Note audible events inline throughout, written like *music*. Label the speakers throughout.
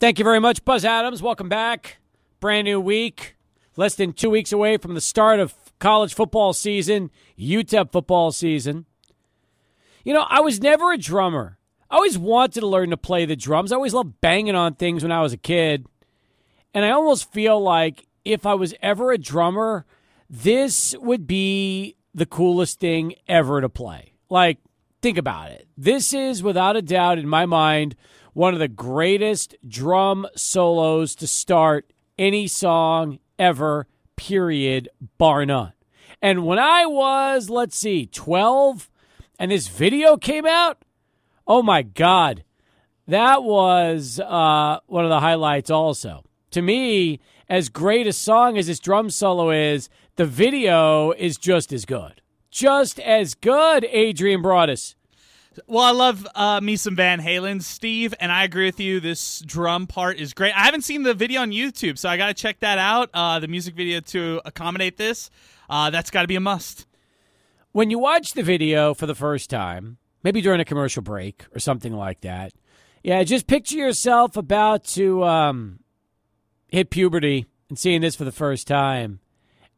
Speaker 1: Thank you very much, Buzz Adams. Welcome back. Brand new week. Less than two weeks away from the start of college football season, UTEP football season. You know, I was never a drummer. I always wanted to learn to play the drums. I always loved banging on things when I was a kid. And I almost feel like if I was ever a drummer, this would be the coolest thing ever to play. Like, think about it. This is, without a doubt, in my mind, one of the greatest drum solos to start any song ever, period, bar none. And when I was, let's see, 12, and this video came out, oh my God, that was uh, one of the highlights also. To me, as great a song as this drum solo is, the video is just as good. Just as good, Adrian Broadus.
Speaker 2: Well, I love uh, me some Van Halen, Steve, and I agree with you. This drum part is great. I haven't seen the video on YouTube, so I got to check that out. Uh, the music video to accommodate this, uh, that's got to be a must.
Speaker 1: When you watch the video for the first time, maybe during a commercial break or something like that, yeah, just picture yourself about to um, hit puberty and seeing this for the first time.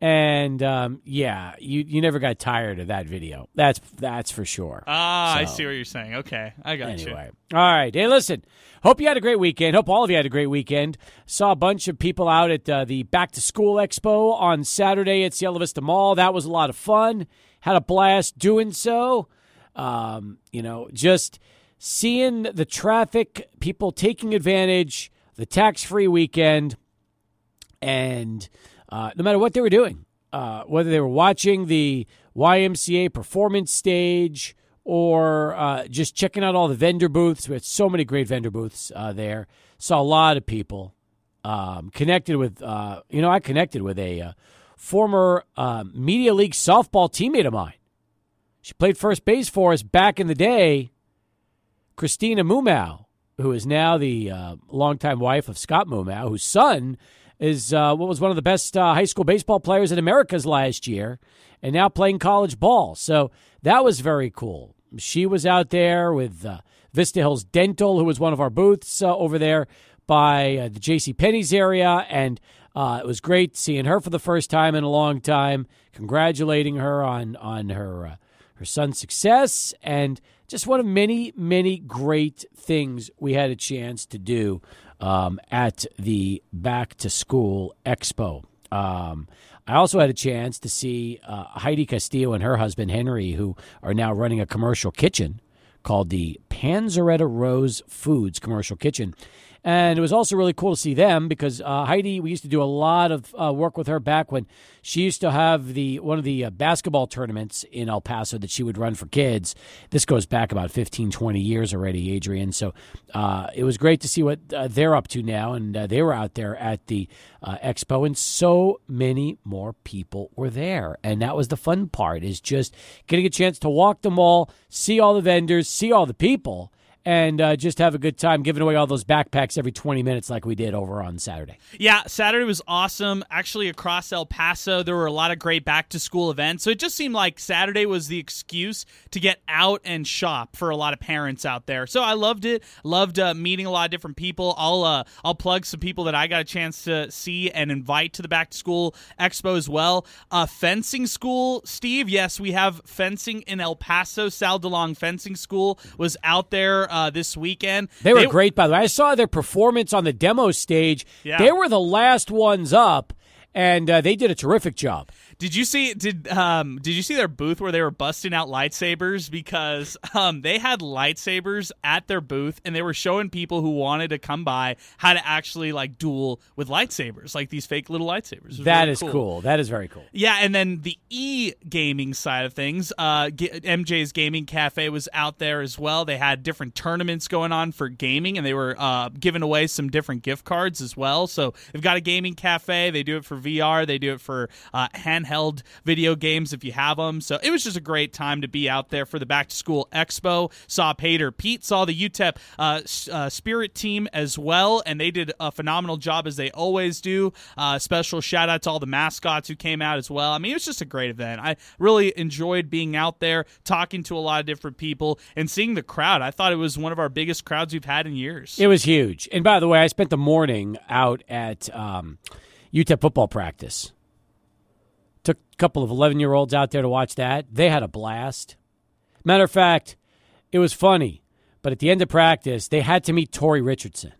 Speaker 1: And um, yeah, you you never got tired of that video. That's that's for sure.
Speaker 2: Ah,
Speaker 1: So,
Speaker 2: I see what you're saying. Okay, I got you.
Speaker 1: Anyway, all right. Hey, listen. Hope you had a great weekend. Hope all of you had a great weekend. Saw a bunch of people out at uh, the Back to School Expo on Saturday at Cielo Vista Mall. That was a lot of fun. Had a blast doing so. Um, you know, just seeing the traffic, people taking advantage, the tax-free weekend, and uh, no matter what they were doing, uh, whether they were watching the YMCA performance stage or uh, just checking out all the vendor booths. We had so many great vendor booths uh, there. Saw a lot of people. Um, connected with, uh, you know, I connected with a former Media League softball teammate of mine. She played first base for us back in the day. Christina Mumau, who is now the longtime wife of Scott Mumau, whose son is uh, what was one of the best uh, high school baseball players in America's last year, and now playing college ball. So that was very cool. She was out there with uh, Vista Hills Dental, who was one of our booths uh, over there by uh, the J.C. Penney's area, and uh, it was great seeing her for the first time in a long time. Congratulating her on on her her son's success, and just one of many many great things we had a chance to do um, at the Back to School Expo. Um, I also had a chance to see uh, Heidi Castillo and her husband Henry, who are now running a commercial kitchen called the Panzeretta Rose Foods Commercial Kitchen. And it was also really cool to see them because uh, Heidi, we used to do a lot of uh, work with her back when she used to have the one of the uh, basketball tournaments in El Paso that she would run for kids. This goes back about 15, 20 years already, Adrian. So uh, it was great to see what uh, they're up to now. And uh, they were out there at the expo, and so many more people were there. And that was the fun part is just getting a chance to walk the mall, see all the vendors, see all the people and uh, just have a good time giving away all those backpacks every 20 minutes like we did over on Saturday.
Speaker 2: Yeah, Saturday was awesome. Actually, across El Paso, there were a lot of great back to school events. So it just seemed like Saturday was the excuse to get out and shop for a lot of parents out there. So I loved it. Loved uh, meeting a lot of different people. I'll uh, I'll plug some people that I got a chance to see and invite to the back to school expo as well. Uh, fencing school, Steve. Yes, we have fencing in El Paso. Sal DeLong Fencing School was out there uh, this weekend.
Speaker 1: They were great, by the way. I saw their performance on the demo stage.
Speaker 2: Yeah.
Speaker 1: They were the last ones up, and uh, they did a terrific job.
Speaker 2: Did you see did um did you see their booth where they were busting out lightsabers because um they had lightsabers at their booth and they were showing people who wanted to come by how to actually like duel with lightsabers like these fake little lightsabers.
Speaker 1: That
Speaker 2: really
Speaker 1: is cool. That is very cool.
Speaker 2: Yeah, and then the e gaming side of things, uh, MJ's Gaming Cafe was out there as well. They had different tournaments going on for gaming, and they were uh, giving away some different gift cards as well. So they've got a gaming cafe. They do it for VR. They do it for uh, handheld handheld video games if you have them. So it was just a great time to be out there for the back to school expo. Saw Paydirt Pete, saw the UTEP uh, uh, Spirit team as well, and they did a phenomenal job as they always do. Uh, special shout out to all the mascots who came out as well. I mean, it was just a great event. I really enjoyed being out there, talking to a lot of different people, and seeing the crowd. I thought it was one of our biggest crowds we've had in years.
Speaker 1: It was huge. And by the way, I spent the morning out at um, UTEP football practice. Took a couple of 11 year olds out there to watch that. They had a blast. Matter of fact, it was funny, but at the end of practice, they had to meet Tori Richardson.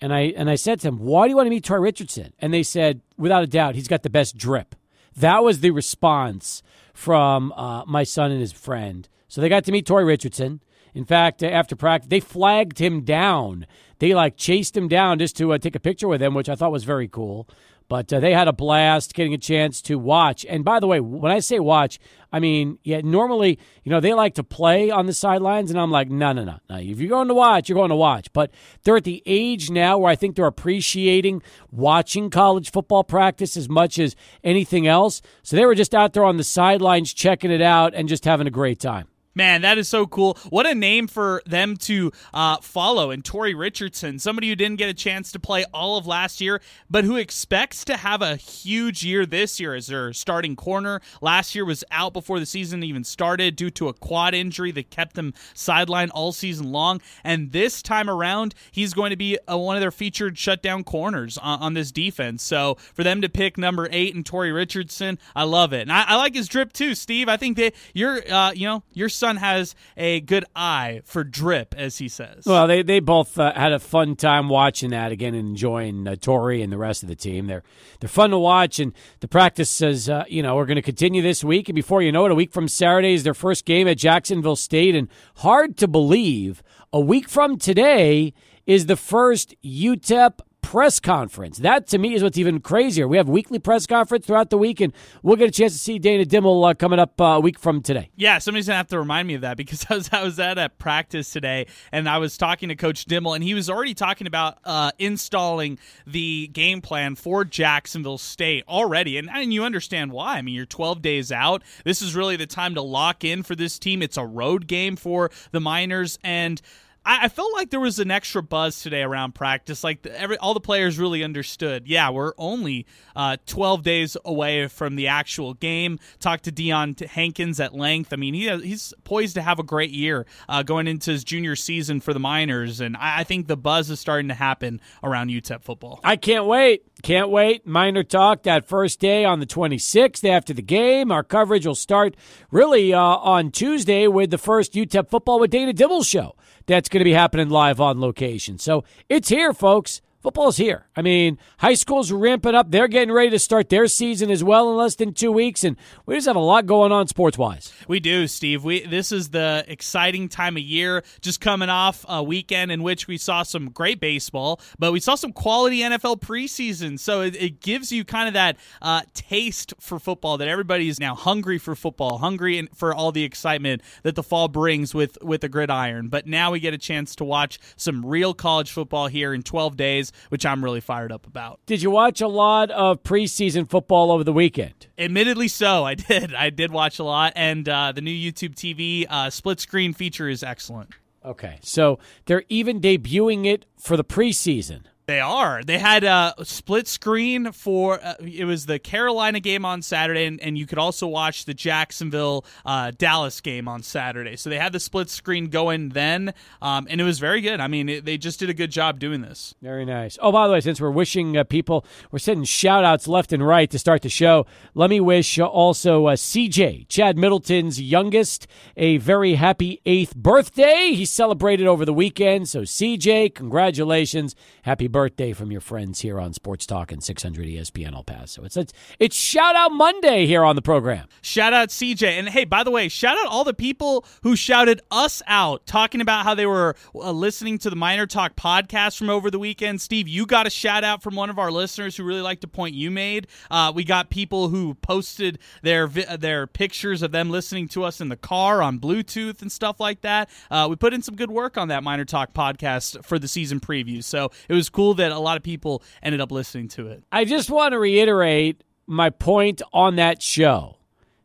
Speaker 1: And I, and I said to them, Why do you want to meet Tori Richardson? And they said, Without a doubt, he's got the best drip. That was the response from uh, my son and his friend. So they got to meet Tori Richardson. In fact, after practice, they flagged him down. They like chased him down just to uh, take a picture with him, which I thought was very cool. But uh, they had a blast getting a chance to watch. And by the way, when I say watch, I mean, yeah, normally, you know, they like to play on the sidelines, and I'm like, no, no, no, no. If you're going to watch, you're going to watch. But they're at the age now where I think they're appreciating watching college football practice as much as anything else. So they were just out there on the sidelines checking it out and just having a great time.
Speaker 2: Man, that is so cool. What a name for them to uh, follow. And Tori Richardson, somebody who didn't get a chance to play all of last year, but who expects to have a huge year this year as their starting corner. Last year was out before the season even started due to a quad injury that kept him sidelined all season long. And this time around, he's going to be a, one of their featured shutdown corners on, on, this defense. So for them to pick number eight and Tori Richardson, I love it. And I, I like his drip too, Steve. I think that you're, uh, you know, you're son has a good eye for drip, as he says.
Speaker 1: Well, they they both uh, had a fun time watching that again and enjoying uh, Tori and the rest of the team. They're they're fun to watch, and the practice says uh, you know we're going to continue this week, and before you know it, a week from Saturday is their first game at Jacksonville State, and hard to believe a week from today is the first UTEP press conference. That to me is what's even crazier. We have weekly press conference throughout the week, and we'll get a chance to see Dana Dimel uh, coming up uh, a week from today.
Speaker 2: Yeah, somebody's gonna have to remind me of that because *laughs* I was I was at a practice today, and I was talking to Coach Dimel, and he was already talking about uh, installing the game plan for Jacksonville State already, and and you understand why. I mean, you're 12 days out. This is really the time to lock in for this team. It's a road game for the Miners, and I, I felt like there was an extra buzz today around practice. Like the, every all the players really understood. Yeah, we're only uh, 12 days away from the actual game. Talked to Dion Hankins at length. I mean, he he's poised to have a great year uh, going into his junior season for the Miners, and I, I think the buzz is starting to happen around UTEP football.
Speaker 1: I can't wait. Can't wait. Miner talk that first day on the 26th after the game. Our coverage will start really uh, on Tuesday with the first UTEP football with Dana Dimel show that's going to be happening live on location. So it's here, folks football's here. I mean, high school's ramping up. They're getting ready to start their season as well in less than two weeks, and we just have a lot going on sports wise.
Speaker 2: We do, Steve. We this is the exciting time of year. Just coming off a weekend in which we saw some great baseball, but we saw some quality NFL preseason. So it, it gives you kind of that uh, taste for football that everybody is now hungry for football, hungry for all the excitement that the fall brings with with the gridiron. But now we get a chance to watch some real college football here in 12 days which I'm really fired up about.
Speaker 1: Did you watch a lot of preseason football over the weekend?
Speaker 2: Admittedly, so *laughs* I did. I did watch a lot, and uh, the new YouTube TV uh, split screen feature is excellent.
Speaker 1: Okay, so they're even debuting it for the preseason.
Speaker 2: They are. They had a split screen for uh, it was the Carolina game on Saturday, and, and you could also watch the Jacksonville uh, Dallas game on Saturday. So they had the split screen going then, um, and it was very good. I mean, it, they just did a good job doing this.
Speaker 1: Very nice. Oh, by the way, since we're wishing uh, people, we're sending shout outs left and right to start the show. Let me wish also uh, CJ, Chad Middleton's youngest, a very happy eighth birthday. He celebrated over the weekend. So, CJ, congratulations. Happy birthday from your friends here on Sports Talk and 600 ESPN El Paso. It's, it's, it's Shout Out Monday here on the program.
Speaker 2: Shout out CJ. And hey, by the way, shout out all the people who shouted us out talking about how they were uh, listening to the Miner Talk podcast from over the weekend. Steve, you got a shout out from one of our listeners who really liked a point you made. Uh, we got people who posted their their pictures of them listening to us in the car on Bluetooth and stuff like that. Uh, we put in some good work on that Miner Talk podcast for the season preview. So it was cool that a lot of people ended up listening to it.
Speaker 1: I just want to reiterate my point on that show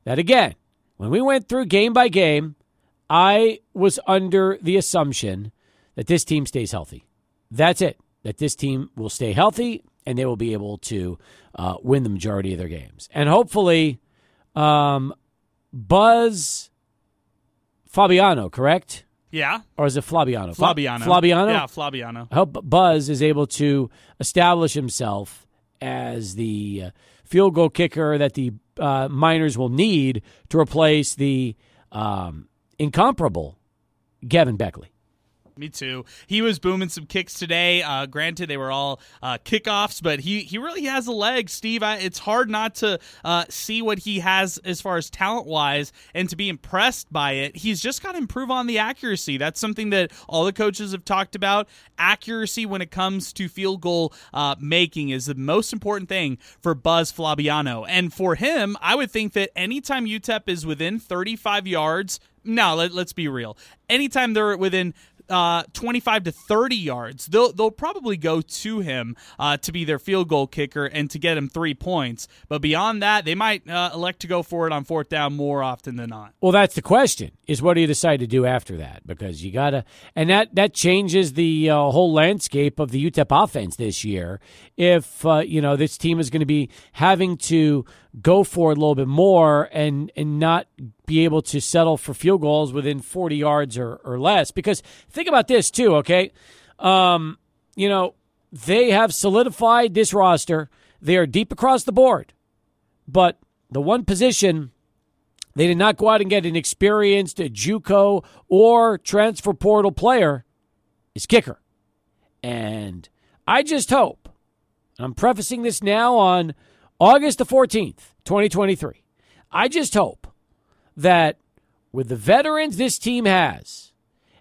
Speaker 1: that again, when we went through game by game, I was under the assumption that this team stays healthy. That's it. That this team will stay healthy and they will be able to uh, win the majority of their games. And hopefully, um, Buzz Fabiano, correct?
Speaker 2: Yeah.
Speaker 1: Or is it Flabiano?
Speaker 2: Flabiano.
Speaker 1: Flabiano?
Speaker 2: Yeah, Flabiano.
Speaker 1: I hope Buzz is able to establish himself as the uh, field goal kicker that the uh, Miners will need to replace the um, incomparable Gavin Baechle.
Speaker 2: Me too. He was booming some kicks today. Uh, granted, they were all uh, kickoffs, but he, he really has a leg, Steve. I, it's hard not to uh, see what he has as far as talent wise and to be impressed by it. He's just got to improve on the accuracy. That's something that all the coaches have talked about. Accuracy when it comes to field goal uh, making is the most important thing for Buzz Flabiano. And for him, I would think that anytime UTEP is within 35 yards, no, let, us be real. Anytime they're within uh, 25 to 30 yards, they'll, they'll probably go to him uh, to be their field goal kicker and to get him three points. But beyond that, they might uh, elect to go for it on fourth down more often than not.
Speaker 1: Well, that's the question: is what do you decide to do after that? Because you gotta, and that that changes the uh, whole landscape of the UTEP offense this year. If uh, you know this team is going to be having to go for it a little bit more and and not be able to settle for field goals within 40 yards or, or less. Because think about this too, okay? Um, you know, they have solidified this roster. They are deep across the board. But the one position they did not go out and get an experienced JUCO or transfer portal player is kicker. And I just hope, I'm prefacing this now on August the 14th, 2023. I just hope that with the veterans this team has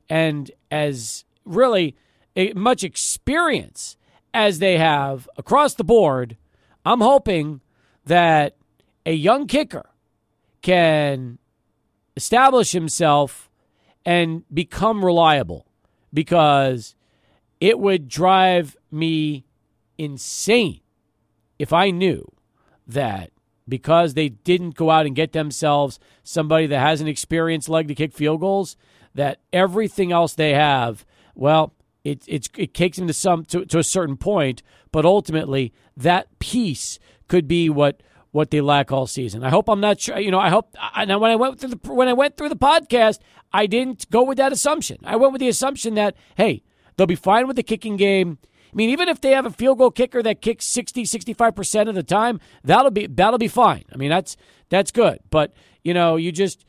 Speaker 1: and as really much experience as they have across the board, I'm hoping that a young kicker can establish himself and become reliable because it would drive me insane if I knew that because they didn't go out and get themselves somebody that has an experienced leg to kick field goals, that everything else they have, well, it it, it takes them to some to, to a certain point, but ultimately that piece could be what what they lack all season. I hope I'm not sure. You know, I hope. I, now, when I went through the when I went through the podcast, I didn't go with that assumption. I went with the assumption that hey, they'll be fine with the kicking game. Mean, even if they have a field goal kicker that kicks 60, 65% of the time, that'll be that'll be fine. I mean, that's that's good. But, you know, you just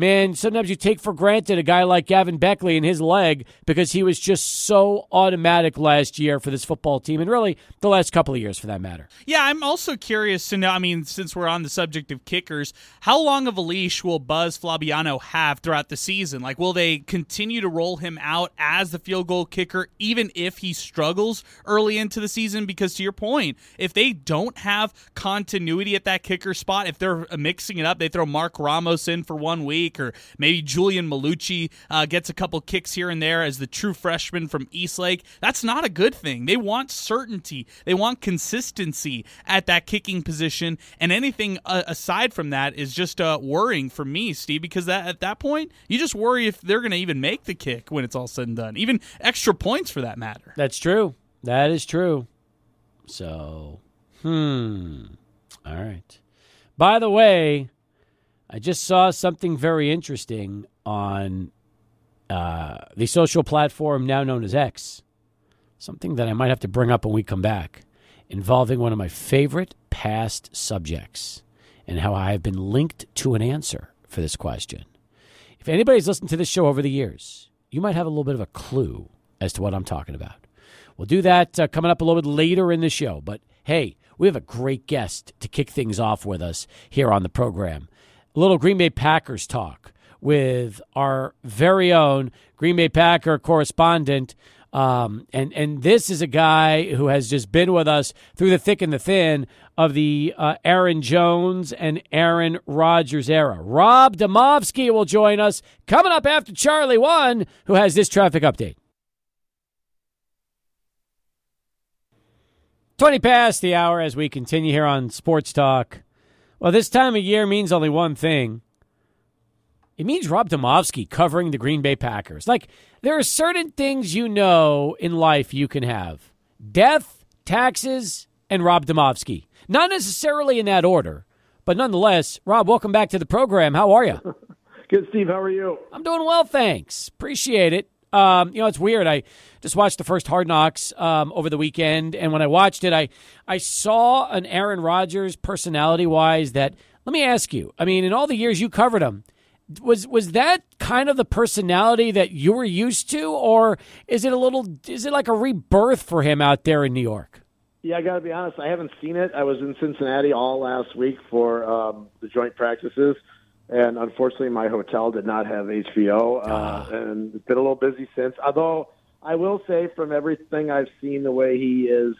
Speaker 1: man, sometimes you take for granted a guy like Gavin Baechle and his leg because he was just so automatic last year for this football team and really the last couple of years for that matter.
Speaker 2: Yeah, I'm also curious to know, I mean, since we're on the subject of kickers, how long of a leash will Buzz Flabiano have throughout the season? Like, will they continue to roll him out as the field goal kicker even if he struggles early into the season? Because to your point, if they don't have continuity at that kicker spot, if they're mixing it up, they throw Mark Ramos in for one week week, or maybe Julian Malucci uh, gets a couple kicks here and there as the true freshman from Eastlake. That's not a good thing. They want certainty, they want consistency at that kicking position, and anything uh, aside from that is just uh, worrying for me, Steve, because that at that point you just worry if they're going to even make the kick when it's all said and done, even extra points for that matter.
Speaker 1: That's true. That is true. So, hmm. All right. By the way, I just saw something very interesting on uh, the social platform now known as X. Something that I might have to bring up when we come back, involving one of my favorite past subjects and how I have been linked to an answer for this question. If anybody's listened to this show over the years, you might have a little bit of a clue as to what I'm talking about. We'll do that uh, coming up a little bit later in the show. But hey, we have a great guest to kick things off with us here on the program little Green Bay Packers talk with our very own Green Bay Packer correspondent. Um, and and this is a guy who has just been with us through the thick and the thin of the uh, Aaron Jones and Aaron Rodgers era. Rob Demovsky will join us coming up after Charlie One, who has this traffic update. 20 past the hour as we continue here on Sports Talk. Well, this time of year means only one thing. It means Rob Demovsky covering the Green Bay Packers. Like, there are certain things you know in life you can have death, taxes, and Rob Demovsky. Not necessarily in that order, but nonetheless, Rob, welcome back to the program. How are you? *laughs*
Speaker 3: Good, Steve. How are you?
Speaker 1: I'm doing well, thanks. Appreciate it. Um, you know, it's weird. I just watched the first Hard Knocks um, over the weekend, and when I watched it, I I saw an Aaron Rodgers personality wise that. Let me ask you. I mean, in all the years you covered him, was was that kind of the personality that you were used to, or is it a little? Is it like a rebirth for him out there in New York?
Speaker 3: Yeah, I got to be honest. I haven't seen it. I was in Cincinnati all last week for um, the joint practices and unfortunately, my hotel did not have HBO, uh, ah. and it's been a little busy since. Although I will say, from everything I've seen, the way he is,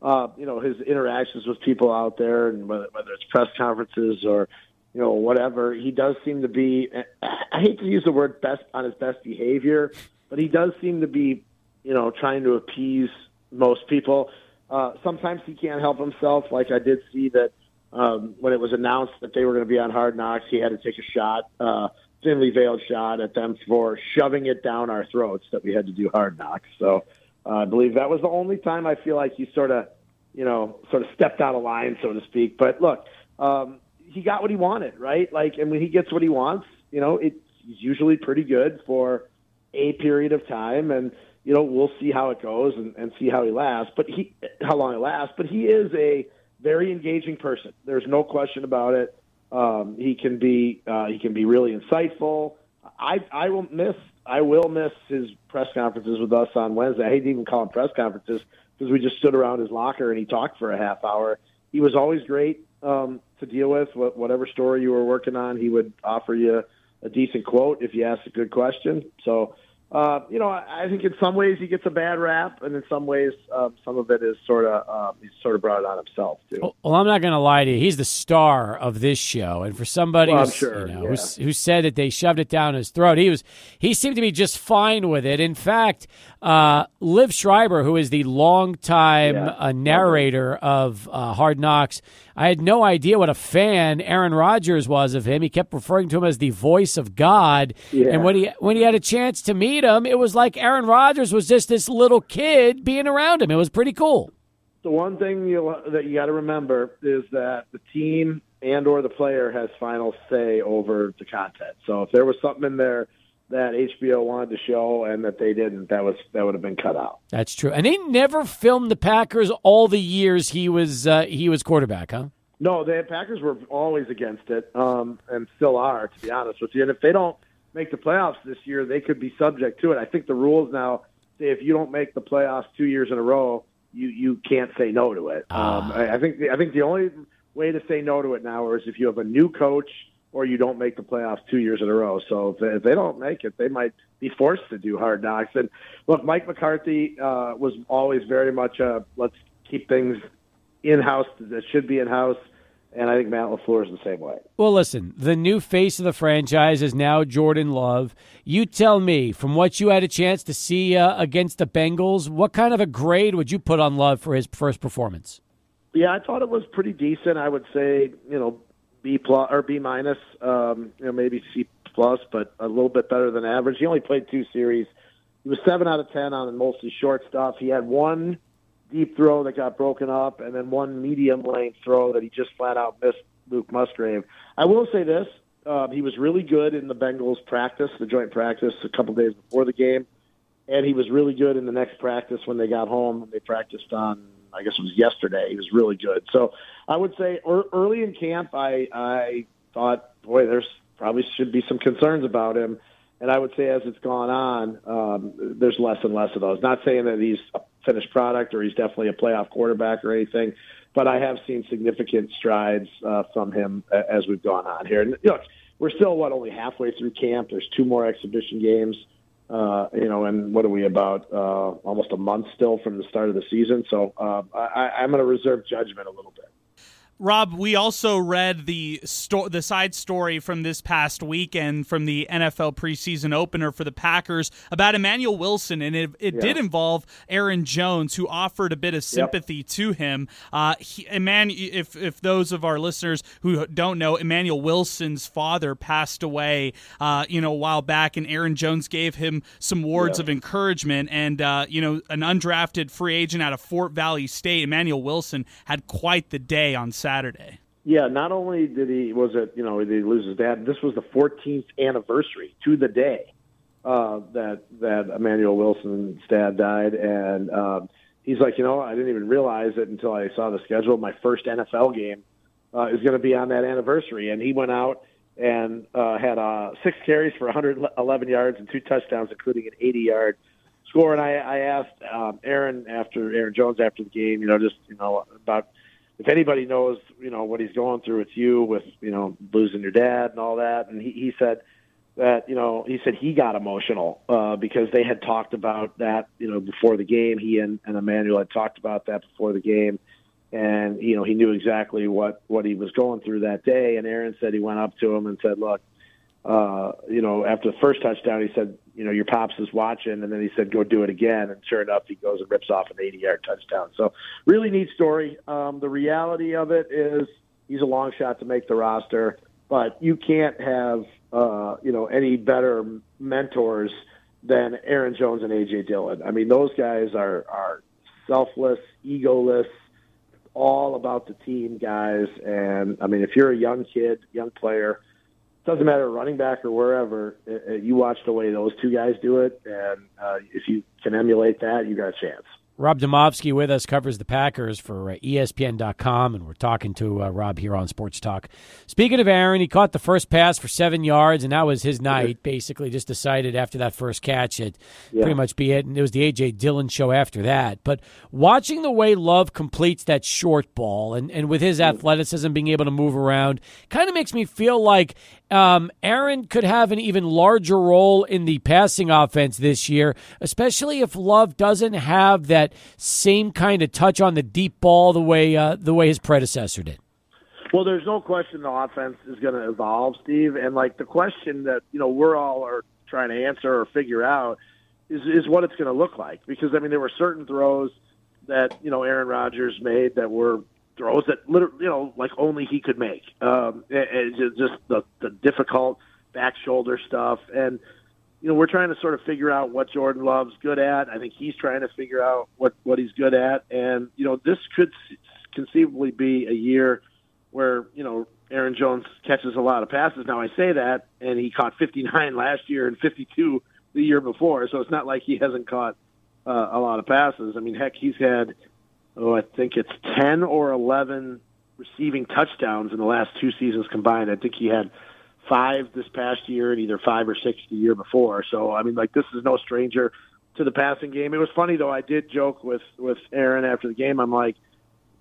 Speaker 3: uh, you know, his interactions with people out there, and whether, whether it's press conferences or you know whatever, he does seem to be. *clears throat* I hate to use the word best on his best behavior, but he does seem to be, you know, trying to appease most people. Uh, sometimes he can't help himself. Like I did see that um, when it was announced that they were going to be on Hard Knocks, he had to take a shot, uh, thinly veiled shot at them for shoving it down our throats that we had to do Hard Knocks. So uh, I believe that was the only time I feel like he sort of, you know, sort of stepped out of line, so to speak. But look, um, he got what he wanted, right? Like, and when he gets what he wants, you know, it's usually pretty good for a period of time, and you know, we'll see how it goes and, and see how he lasts. But he, how long it lasts. But he is a very engaging person. There's no question about it. Um, he can be uh, he can be really insightful. I I will miss I will miss his press conferences with us on Wednesday. I hate to even call them press conferences because we just stood around his locker and he talked for a half hour. He was always great um, to deal with. Whatever story you were working on, he would offer you a decent quote if you asked a good question. So uh, you know, I think in some ways he gets a bad rap, and in some ways, um, some of it is sort of um, he's sort of brought it on himself too.
Speaker 1: Well, I'm not going to lie to you. He's the star of this show, and for somebody
Speaker 3: well, sure,
Speaker 1: you know,
Speaker 3: yeah.
Speaker 1: who said that they shoved it down his throat, he was he seemed to be just fine with it. In fact, uh, Liev Schreiber, who is the longtime yeah. uh, narrator of uh, Hard Knocks, I had no idea what a fan Aaron Rodgers was of him. He kept referring to him as the voice of God.
Speaker 3: Yeah.
Speaker 1: And when he when he had a chance to meet him, it was like Aaron Rodgers was just this little kid being around him. It was pretty cool.
Speaker 3: The one thing you, that you got to remember is that the team and or the player has final say over the content. So if there was something in there that HBO wanted to show and that they didn't, that was that would have been cut out.
Speaker 1: That's true. And they never filmed the Packers all the years he was uh, he was quarterback, huh?
Speaker 3: No, the Packers were always against it, um, and still are, to be honest with you. And if they don't make the playoffs this year, they could be subject to it. I think the rules now say if you don't make the playoffs two years in a row, you you can't say no to it. Um, I, I think the, I think the only way to say no to it now is if you have a new coach or you don't make the playoffs two years in a row. So if they, if they don't make it, they might be forced to do hard knocks. And look, Mike McCarthy uh, was always very much a let's keep things in house that should be in house. And I think Matt LaFleur is the same way.
Speaker 1: Well, listen, the new face of the franchise is now Jordan Love. You tell me, from what you had a chance to see uh, against the Bengals, what kind of a grade would you put on Love for his first performance?
Speaker 3: Yeah, I thought it was pretty decent. I would say, you know, B plus or B minus, um, you know, maybe C plus, but a little bit better than average. He only played two series. He was seven out of ten on mostly short stuff. He had one deep throw that got broken up, and then one medium length throw that he just flat out missed Luke Musgrave. I will say this: uh, he was really good in the Bengals practice, the joint practice, a couple days before the game, and he was really good in the next practice when they got home. They practiced on I guess it was yesterday. He was really good. So I would say early in camp, I I thought, boy, there's probably should be some concerns about him. And I would say as it's gone on, um, there's less and less of those. Not saying that he's a finished product or he's definitely a playoff quarterback or anything, but I have seen significant strides uh, from him as we've gone on here. And look, we're still what only halfway through camp. There's two more exhibition games. Uh, you know, and what are we about? Uh, almost a month still from the start of the season. So uh, I, I'm going to reserve judgment a little bit.
Speaker 2: Rob, we also read the sto- the side story from this past weekend from the NFL preseason opener for the Packers about Emmanuel Wilson, and it, it yeah. did involve Aaron Jones, who offered a bit of sympathy yep. to him. Uh, he, Eman- if if those of our listeners who don't know, Emmanuel Wilson's father passed away, uh, you know, a while back, and Aaron Jones gave him some words of encouragement. And uh, you know, an undrafted free agent out of Fort Valley State, Emmanuel Wilson, had quite the day on Saturday.
Speaker 3: Yeah, not only did he was it you know did he lose his dad. This was the 14th anniversary to the day uh, that that Emmanuel Wilson's dad died, and um, he's like, you know, I didn't even realize it until I saw the schedule. My first NFL game uh, is going to be on that anniversary, and he went out and uh, had uh, six carries for 111 yards and two touchdowns, including an 80-yard score. And I, I asked um, Aaron after Aaron Jones after the game, you know, just you know about if anybody knows, you know, what he's going through, it's you with you know losing your dad and all that. And he, he said that you know he said he got emotional uh, because they had talked about that you know before the game. He and, and Emmanuel had talked about that before the game, and you know he knew exactly what what he was going through that day. And Aaron said he went up to him and said, "Look, uh, you know, after the first touchdown, he said, you know, your pops is watching, and then he said, go do it again. And sure enough, he goes and rips off an 80-yard touchdown. So really neat story. Um, the reality of it is he's a long shot to make the roster, but you can't have, uh, you know, any better mentors than Aaron Jones and AJ Dillon. I mean, those guys are are selfless, egoless, all about the team guys. And I mean, if you're a young kid, young player doesn't matter running back or wherever. You watch the way those two guys do it, and uh, if you can emulate that, you got a chance.
Speaker 1: Rob Demovsky with us covers the Packers for uh, ESPN.com, and we're talking to uh, Rob here on Sports Talk. Speaking of Aaron, he caught the first pass for seven yards, and that was his night. Basically, just decided after that first catch it yeah. pretty much be it. And it was the AJ Dillon show after that. But watching the way Love completes that short ball, and and with his athleticism, being able to move around, kind of makes me feel like um, Aaron could have an even larger role in the passing offense this year, especially if Love doesn't have that same kind of touch on the deep ball the way uh, the way his predecessor did.
Speaker 3: Well, there's no question the offense is going to evolve, Steve. And like the question that you know we're all are trying to answer or figure out is is what it's going to look like. Because I mean, there were certain throws that you know Aaron Rodgers made that were throws that literally, you know, like only he could make. Um, and just the, the difficult back shoulder stuff. And, you know, we're trying to sort of figure out what Jordan Love's good at. I think he's trying to figure out what, what he's good at. And, you know, this could conceivably be a year where, you know, Aaron Jones catches a lot of passes. Now I say that, and he caught 59 last year and 52 the year before. So it's not like he hasn't caught uh, a lot of passes. I mean, heck, he's had – oh, I think it's 10 or 11 receiving touchdowns in the last two seasons combined. I think he had five this past year and either five or six the year before. So, I mean, like, this is no stranger to the passing game. It was funny, though. I did joke with, with Aaron after the game. I'm like,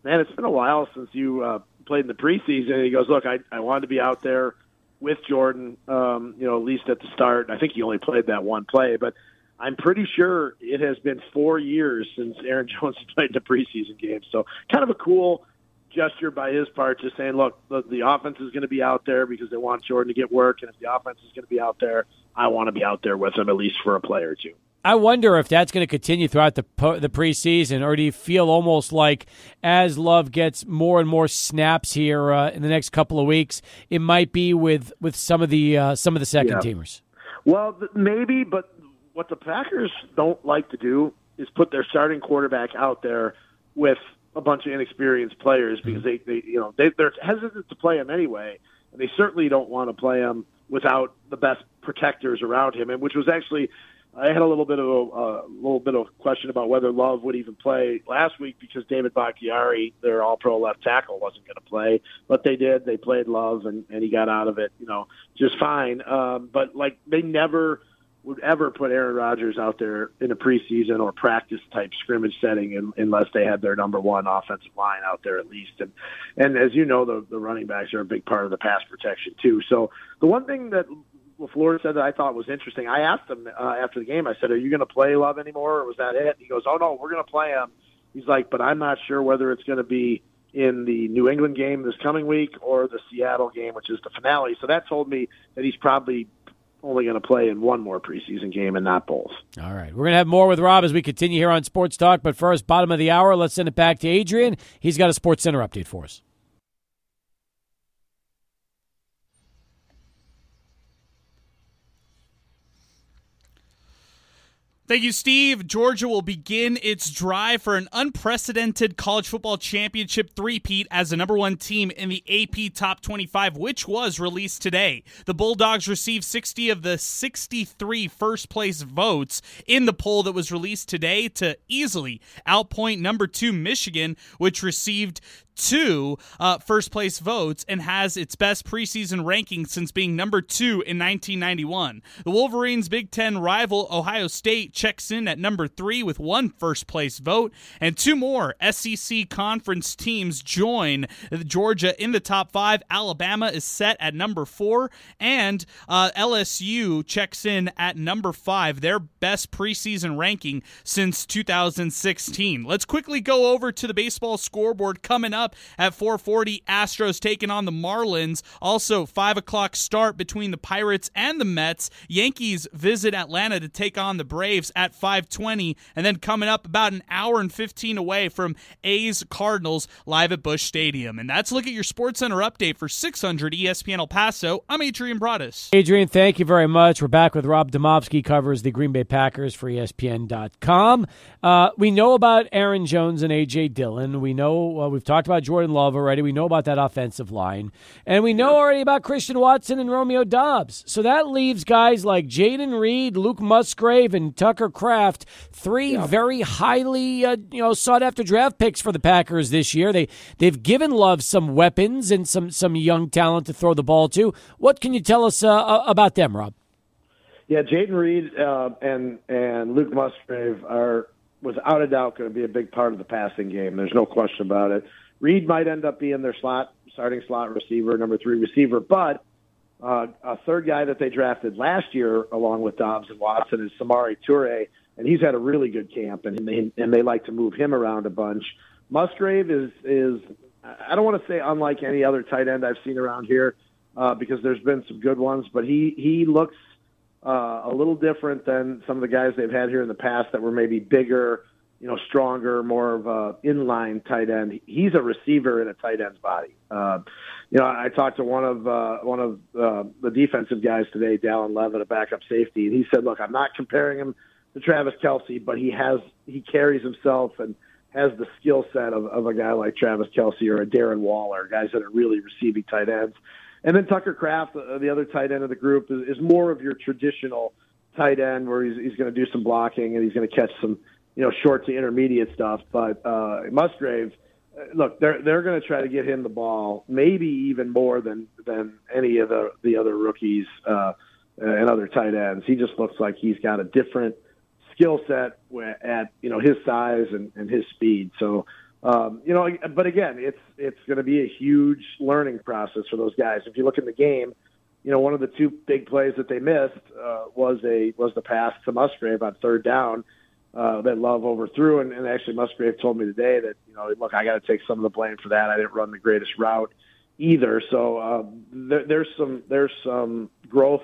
Speaker 3: man, it's been a while since you uh, played in the preseason. And he goes, look, I, I wanted to be out there with Jordan, um, you know, at least at the start. I think he only played that one play, but – I'm pretty sure it has been four years since Aaron *laughs* Jones played the preseason game. So kind of a cool gesture by his part, just saying, look, the, the offense is going to be out there because they want Jordan to get work, and if the offense is going to be out there, I want to be out there with him at least for a play or two.
Speaker 1: I wonder if that's going to continue throughout the the preseason, or do you feel almost like as Love gets more and more snaps here uh, in the next couple of weeks, it might be with with some of the uh, some of the second yeah. teamers?
Speaker 3: Well, maybe, but what the Packers don't like to do is put their starting quarterback out there with a bunch of inexperienced players because mm-hmm. they, they you know they, they're hesitant to play him anyway, and they certainly don't want to play him without the best protectors around him. And which was actually, I had a little bit of a, a little bit of question about whether Love would even play last week because David Bakhtiari, their All-Pro left tackle, wasn't going to play, but they did. They played Love, and and he got out of it, you know, just fine. Um, but like they never would ever put Aaron Rodgers out there in a preseason or practice type scrimmage setting in, unless they had their number one offensive line out there at least. And and as you know, the the running backs are a big part of the pass protection too. So the one thing that LaFleur said that I thought was interesting, I asked him uh, after the game. I said, "Are you going to play Love anymore, or was that it?" And he goes, "Oh no, we're going to play him." He's like, "But I'm not sure whether it's going to be." in the New England game this coming week or the Seattle game, which is the finale. So that told me that he's probably only going to play in one more preseason game and not both.
Speaker 1: All right. We're going to have more with Rob as we continue here on Sports Talk. But first, bottom of the hour, let's send it back to Adrian. He's got a Sports Center update for us.
Speaker 2: Thank you, Steve. Georgia will begin its drive for an unprecedented college football championship three-peat as the number one team in the AP Top 25, which was released today. The Bulldogs received 60 of the 63 first place votes in the poll that was released today to easily outpoint number two Michigan, which received two uh, first place votes and has its best preseason ranking since being number two in 1991. The Wolverines' Big Ten rival Ohio State checks in at number three with one first place vote, and two more SEC conference teams join Georgia in the top five. Alabama is set at number four, and uh, LSU checks in at number five, their best preseason ranking since 2016. Let's quickly go over to the baseball scoreboard coming up up at 440. Astros taking on the Marlins. Also, 5 o'clock start between the Pirates and the Mets. Yankees visit Atlanta to take on the Braves at 520. And then coming up about an hour and 15 away from A's Cardinals live at Busch Stadium. And that's look at your Sports Center update for 600 ESPN El Paso. I'm Adrian Broadus.
Speaker 1: Adrian, thank you very much. We're back with Rob Demovsky, covers the Green Bay Packers for ESPN.com. Uh, we know about Aaron Jones and A.J. Dillon. We know, uh, we've talked about about Jordan Love already. We know about that offensive line. And we know already about Christian Watson and Romeo Doubs. So that leaves guys like Jayden Reed, Luke Musgrave, and Tucker Kraft, three yeah. very highly uh, you know sought after draft picks for the Packers this year. They they've given Love some weapons and some some young talent to throw the ball to. What can you tell us uh, about them, Rob?
Speaker 3: Yeah, Jayden Reed uh, and and Luke Musgrave are without a doubt going to be a big part of the passing game. There's no question about it. Reed might end up being their slot starting slot receiver, number three receiver, but uh, a third guy that they drafted last year, along with Doubs and Watson, is Samori Toure, and he's had a really good camp, and they and they like to move him around a bunch. Musgrave is is I don't want to say unlike any other tight end I've seen around here uh, because there's been some good ones, but he he looks uh, a little different than some of the guys they've had here in the past that were maybe bigger you know, stronger, more of a inline tight end. He's a receiver in a tight end's body. Uh, you know, I talked to one of uh, one of uh, the defensive guys today, Dallin Leavitt, a backup safety, and he said, "Look, I'm not comparing him to Travis Kelce, but he has he carries himself and has the skill set of, of a guy like Travis Kelce or a Darren Waller, guys that are really receiving tight ends." And then Tucker Kraft, uh, the other tight end of the group, is, is more of your traditional tight end, where he's, he's going to do some blocking and he's going to catch some you know, short to intermediate stuff. But uh, Musgrave, uh, look, they're they're going to try to get him the ball, maybe even more than than any of the the other rookies uh, and other tight ends. He just looks like he's got a different skill set at you know his size and, and his speed. So. Um, you know, but again, it's it's going to be a huge learning process for those guys. If you look in the game, you know, one of the two big plays that they missed uh, was a was the pass to Musgrave on third down, uh, that Love overthrew. And, and actually, Musgrave told me today that you know, look, I got to take some of the blame for that. I didn't run the greatest route either. So uh, there, there's some there's some growth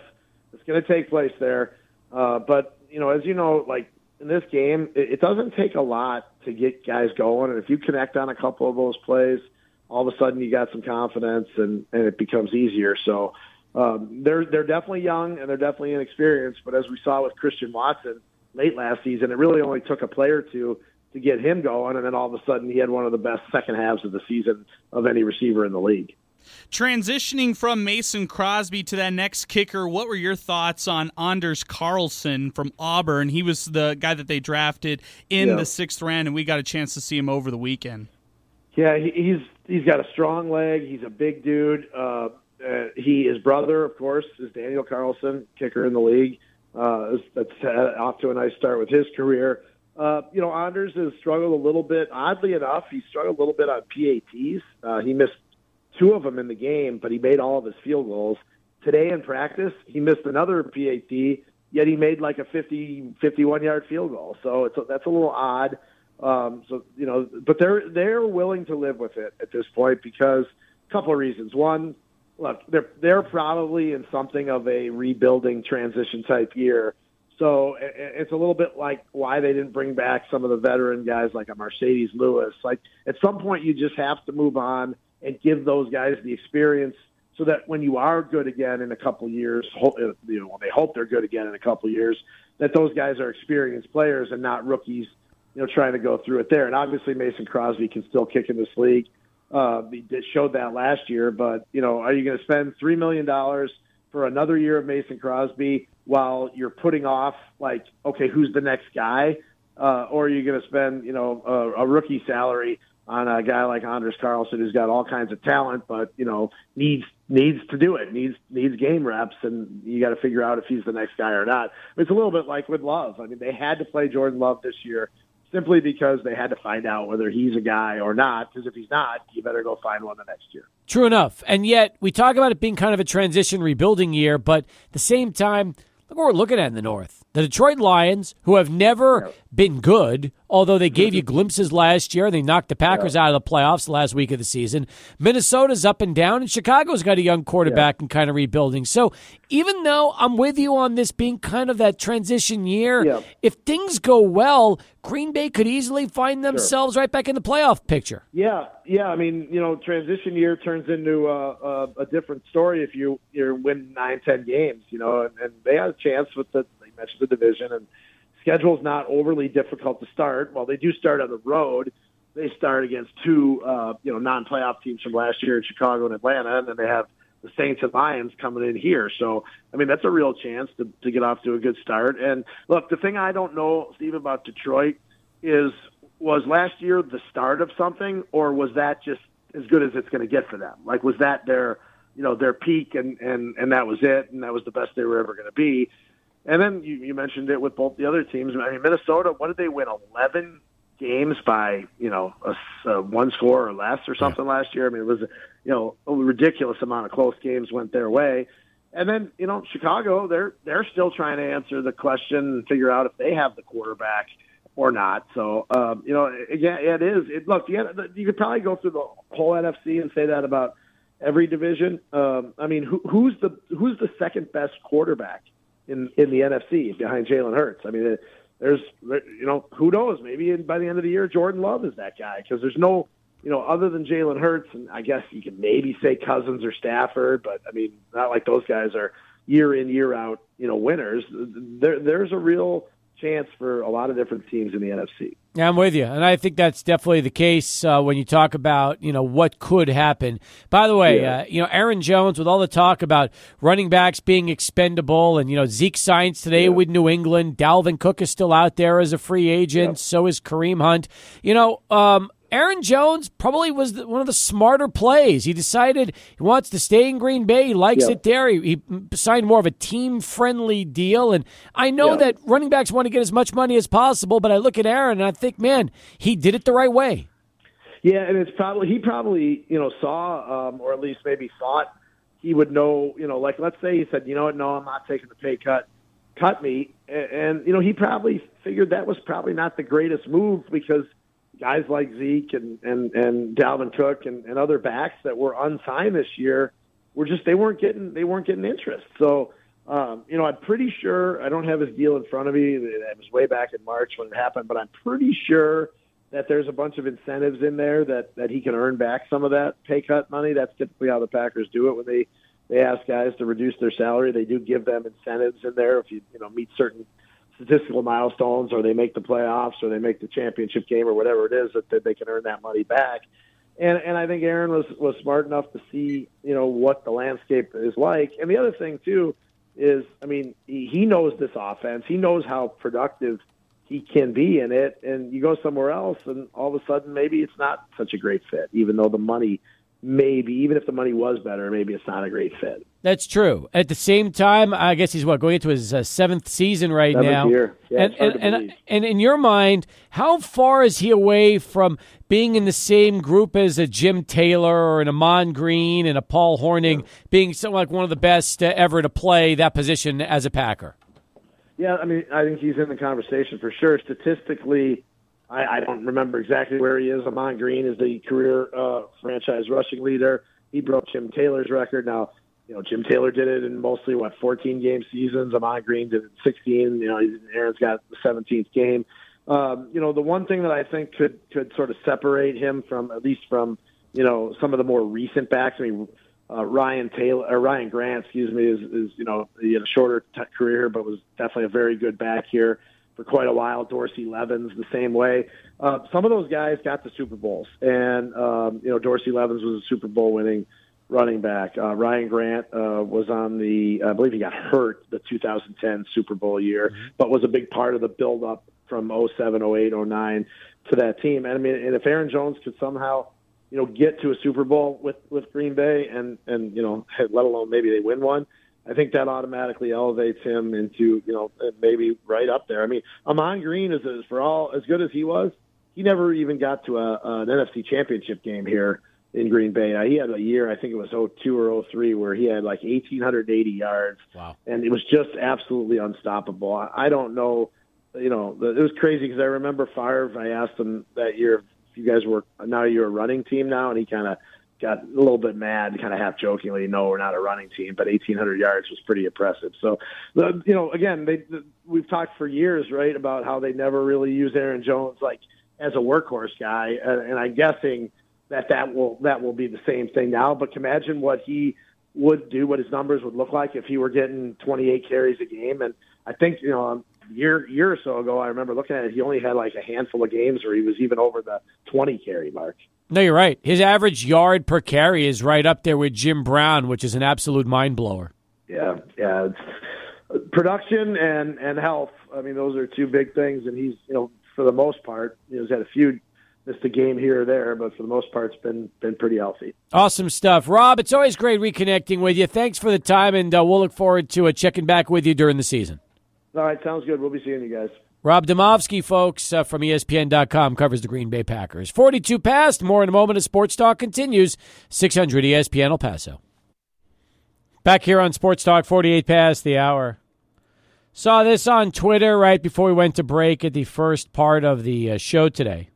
Speaker 3: that's going to take place there. Uh, but you know, as you know, like in this game, it, it doesn't take a lot to get guys going, and if you connect on a couple of those plays, all of a sudden you got some confidence, and and it becomes easier. So. Um, they're they're definitely young and they're definitely inexperienced, but as we saw with Christian Watson, late last season. It really only took a play or two to get him going, and then all of a sudden he had one of the best second halves of the season of any receiver in the league.
Speaker 2: Transitioning from Mason Crosby to that next kicker, what were your thoughts on Anders Carlson from Auburn? He was the guy that they drafted in yeah. the sixth round, and we got a chance to see him over the weekend.
Speaker 3: Yeah, he's he's got a strong leg. He's a big dude. Uh, uh, he his brother, of course, is Daniel Carlson, kicker in the league. Uh, that's off to a nice start with his career. Uh, you know, Anders has struggled a little bit. Oddly enough, he struggled a little bit on PATs. Uh, he missed two of them in the game, but he made all of his field goals. Today in practice, he missed another PAT, yet he made like a 50, 51 yard field goal. So it's a, that's a little odd. Um, so you know, but they're they're willing to live with it at this point because a couple of reasons. One, look, they're they're probably in something of a rebuilding transition type year. So it's a little bit like why they didn't bring back some of the veteran guys like a Marcedes Lewis. Like at some point, you just have to move on and give those guys the experience so that when you are good again in a couple years, uh, you know, when they hope they're good again in a couple years, that those guys are experienced players and not rookies, you know, trying to go through it there. And obviously, Mason Crosby can still kick in this league. Uh, he showed that last year, but you know, are you going to spend three million dollars for another year of Mason Crosby while you're putting off like, okay, who's the next guy? Uh, or are you going to spend, you know, a, a rookie salary on a guy like Anders Carlson who's got all kinds of talent, but you know needs needs to do it, needs needs game reps, and you got to figure out if he's the next guy or not. It's a little bit like with Love. I mean, they had to play Jordan Love this year simply because they had to find out whether he's a guy or not. Because if he's not, you better go find one the next year.
Speaker 1: True enough, and yet we talk about it being kind of a transition rebuilding year, but at the same time, look what we're looking at in the North. The Detroit Lions, who have never been good, although they gave you glimpses last year. They knocked the Packers out of the playoffs last week of the season. Minnesota's up and down, and Chicago's got a young quarterback yeah. and kind of rebuilding. So even though I'm with you on this being kind of that transition year, yeah. if things go well, Green Bay could easily find themselves sure. right back in the playoff picture.
Speaker 3: Yeah, yeah. I mean, you know, transition year turns into a, a, a different story if you you win nine, ten games. You know, and, and they had a chance with the mentioned the division and schedule's not overly difficult to start. While they do start on the road, they start against two uh, you know non-playoff teams from last year in Chicago and Atlanta, and then they have the Saints and Lions coming in here. So, I mean, that's a real chance to, to get off to a good start. And look, the thing I don't know, Steve, about Detroit is was last year the start of something, or was that just as good as it's going to get for them? Like, was that their you know their peak and and and that was it, and that was the best they were ever going to be? And then you, you mentioned it with both the other teams. I mean, Minnesota, what did they win? Eleven games by you know a, a one score or less or something yeah. last year. I mean, it was you know a ridiculous amount of close games went their way. And then you know Chicago, they're they're still trying to answer the question and figure out if they have the quarterback or not. So um, you know, again, it is. It, look, you, you could probably go through the whole NFC and say that about every division. Um, I mean, who, who's the who's the second best quarterback in in the NFC behind Jalen Hurts? I mean, uh, there's you know who knows maybe by the end of the year Jordan Love is that guy because there's no you know other than Jalen Hurts and I guess you can maybe say Cousins or Stafford but I mean not like those guys are year in year out you know winners there there's a real chance for a lot of different teams in the NFC.
Speaker 1: Yeah, I'm with you, and I think that's definitely the case uh, when you talk about you know what could happen. By the way, yeah. uh, you know Aaron Jones with all the talk about running backs being expendable, and you know Zeke signs today yeah. with New England. Dalvin Cook is still out there as a free agent. So is Kareem Hunt. You know, um, Aaron Jones probably was the, one of the smarter plays. He decided he wants to stay in Green Bay. He likes it there. He, he, signed more of a team friendly deal. And I know that running backs want to get as much money as possible, but I look at Aaron and I think, man, he did it the right way.
Speaker 3: Yeah, and it's probably he probably you know saw um, or at least maybe thought he would know you know like let's say he said you know what no I'm not taking the pay cut cut me and, and you know he probably figured that was probably not the greatest move because guys like Zeke and and and Dalvin Cook and, and other backs that were unsigned this year were just they weren't getting they weren't getting interest. So um, you know, I'm pretty sure I don't have his deal in front of me. It was way back in March when it happened, but I'm pretty sure that there's a bunch of incentives in there that that he can earn back some of that pay cut money. That's typically how the Packers do it when they they ask guys to reduce their salary. They do give them incentives in there if you you know meet certain statistical milestones or they make the playoffs or they make the championship game or whatever it is that, they can earn that money back. And and I think Aaron was was smart enough to see you know what the landscape is like. And the other thing too is, I mean, he, he knows this offense. He knows how productive he can be in it. And you go somewhere else, and all of a sudden maybe it's not such a great fit, even though the money maybe even if the money was better, maybe it's not a great fit.
Speaker 1: That's true. At the same time, I guess he's what going into his uh, seventh season right
Speaker 3: seventh
Speaker 1: now.
Speaker 3: Year. Yeah,
Speaker 1: and and, and, and in your mind, how far is he away from being in the same group as a Jim Taylor or an Ahman Green and a Paul Hornung, yeah. being something like one of the best uh, ever to play that position as a Packer?
Speaker 3: Yeah, I mean, I think he's in the conversation for sure. Statistically, I, I don't remember exactly where he is. Ahman Green is the career uh, franchise rushing leader. He broke Jim Taylor's record. Now, you know, Jim Taylor did it in mostly what 14 game seasons. Ahman Green did it 16. You know, Aaron's got the 17th game. Um, you know, the one thing that I think could could sort of separate him from at least from you know some of the more recent backs. I mean, uh, Ryan Taylor or Ryan Grant, excuse me, is, is you know he had a shorter t- career, but was definitely a very good back here for quite a while. Dorsey Levens the same way. Uh, some of those guys got the Super Bowls, and um, you know Dorsey Levens was a Super Bowl winning running back. Uh, Ryan Grant uh, was on the, I believe he got hurt the 2010 Super Bowl year, mm-hmm. but was a big part of the build up from 07, 08, 09 to that team. And I mean, and if Aaron Jones could somehow, you know, get to a Super Bowl with with Green Bay, and and you know, let alone maybe they win one, I think that automatically elevates him into you know maybe right up there. I mean, Ahman Green is, is for all as good as he was, he never even got to a, an NFC Championship game here in Green Bay. He had a year, I think it was 02 or 03, where he had like 1,880 yards.
Speaker 1: Wow.
Speaker 3: And it was just absolutely unstoppable. I, I don't know, you know, it was crazy because I remember Favre, I asked him that year if you guys were, now you're a running team now, and he kind of got a little bit mad, kind of half jokingly, no, we're not a running team, but 1,800 yards was pretty impressive. So, you know, again, they, we've talked for years, right, about how they never really use Aaron Jones like as a workhorse guy, and I'm guessing – that that will that will be the same thing now. But can imagine what he would do, what his numbers would look like if he were getting 28 carries a game. And I think you know, year year or so ago, I remember looking at it. He only had like a handful of games where he was even over the 20 carry mark.
Speaker 1: No, you're right. His average yard per carry is right up there with Jim Brown, which is an absolute mind blower.
Speaker 3: Yeah, yeah. Production and and health. I mean, those are two big things. And he's you know for the most part, you know, he's had a few missed a game here or there, but for the most part, it's been been pretty healthy.
Speaker 1: Awesome stuff, Rob. It's always great reconnecting with you. Thanks for the time, and uh, we'll look forward to uh, checking back with you during the season.
Speaker 3: All right, sounds good. We'll be seeing you guys.
Speaker 1: Rob Demovsky, folks, uh, from ESPN.com, covers the Green Bay Packers. 42 past. More in a moment as Sports Talk continues. 600 ESPN El Paso. Back here on Sports Talk, 48 past the hour. Saw this on Twitter right before we went to break at the first part of the uh, show today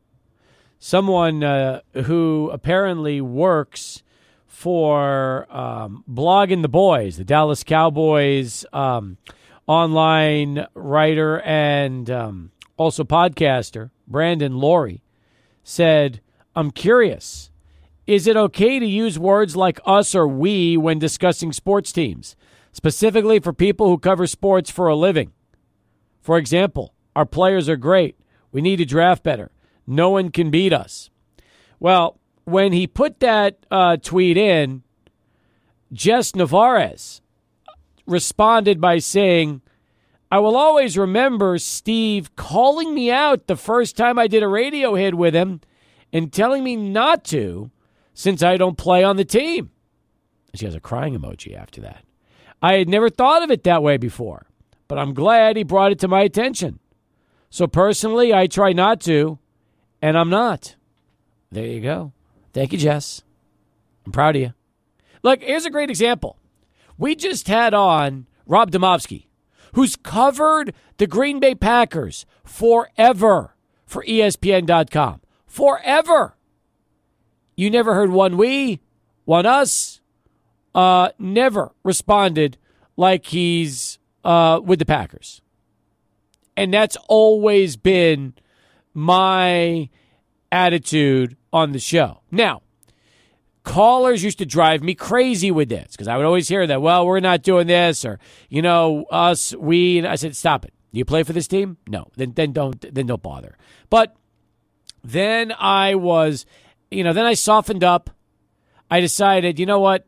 Speaker 1: someone uh, who apparently works for um, Blogging the Boys, the Dallas Cowboys um, online writer and um, also podcaster, Brandon Laurie, said, I'm curious. Is it okay to use words like us or we when discussing sports teams, specifically for people who cover sports for a living? For example, our players are great. We need to draft better. No one can beat us. Well, when he put that uh, tweet in, Jess Nevarez responded by saying, I will always remember Steve calling me out the first time I did a radio hit with him and telling me not to since I don't play on the team. She has a crying emoji after that. I had never thought of it that way before, but I'm glad he brought it to my attention. So personally, I try not to, and I'm not. There you go. Thank you, Jess. I'm proud of you. Look, here's a great example. We just had on Rob Demovsky, who's covered the Green Bay Packers forever for ESPN.com. Forever. You never heard one we, one us, uh, never responded like he's uh, with the Packers. And that's always been my attitude on the show. Now, callers used to drive me crazy with this because I would always hear that, well, we're not doing this or, you know, us, we. And I said, stop it. Do you play for this team? No. Then, then don't, then don't bother. But then I was, you know, then I softened up. I decided, you know what?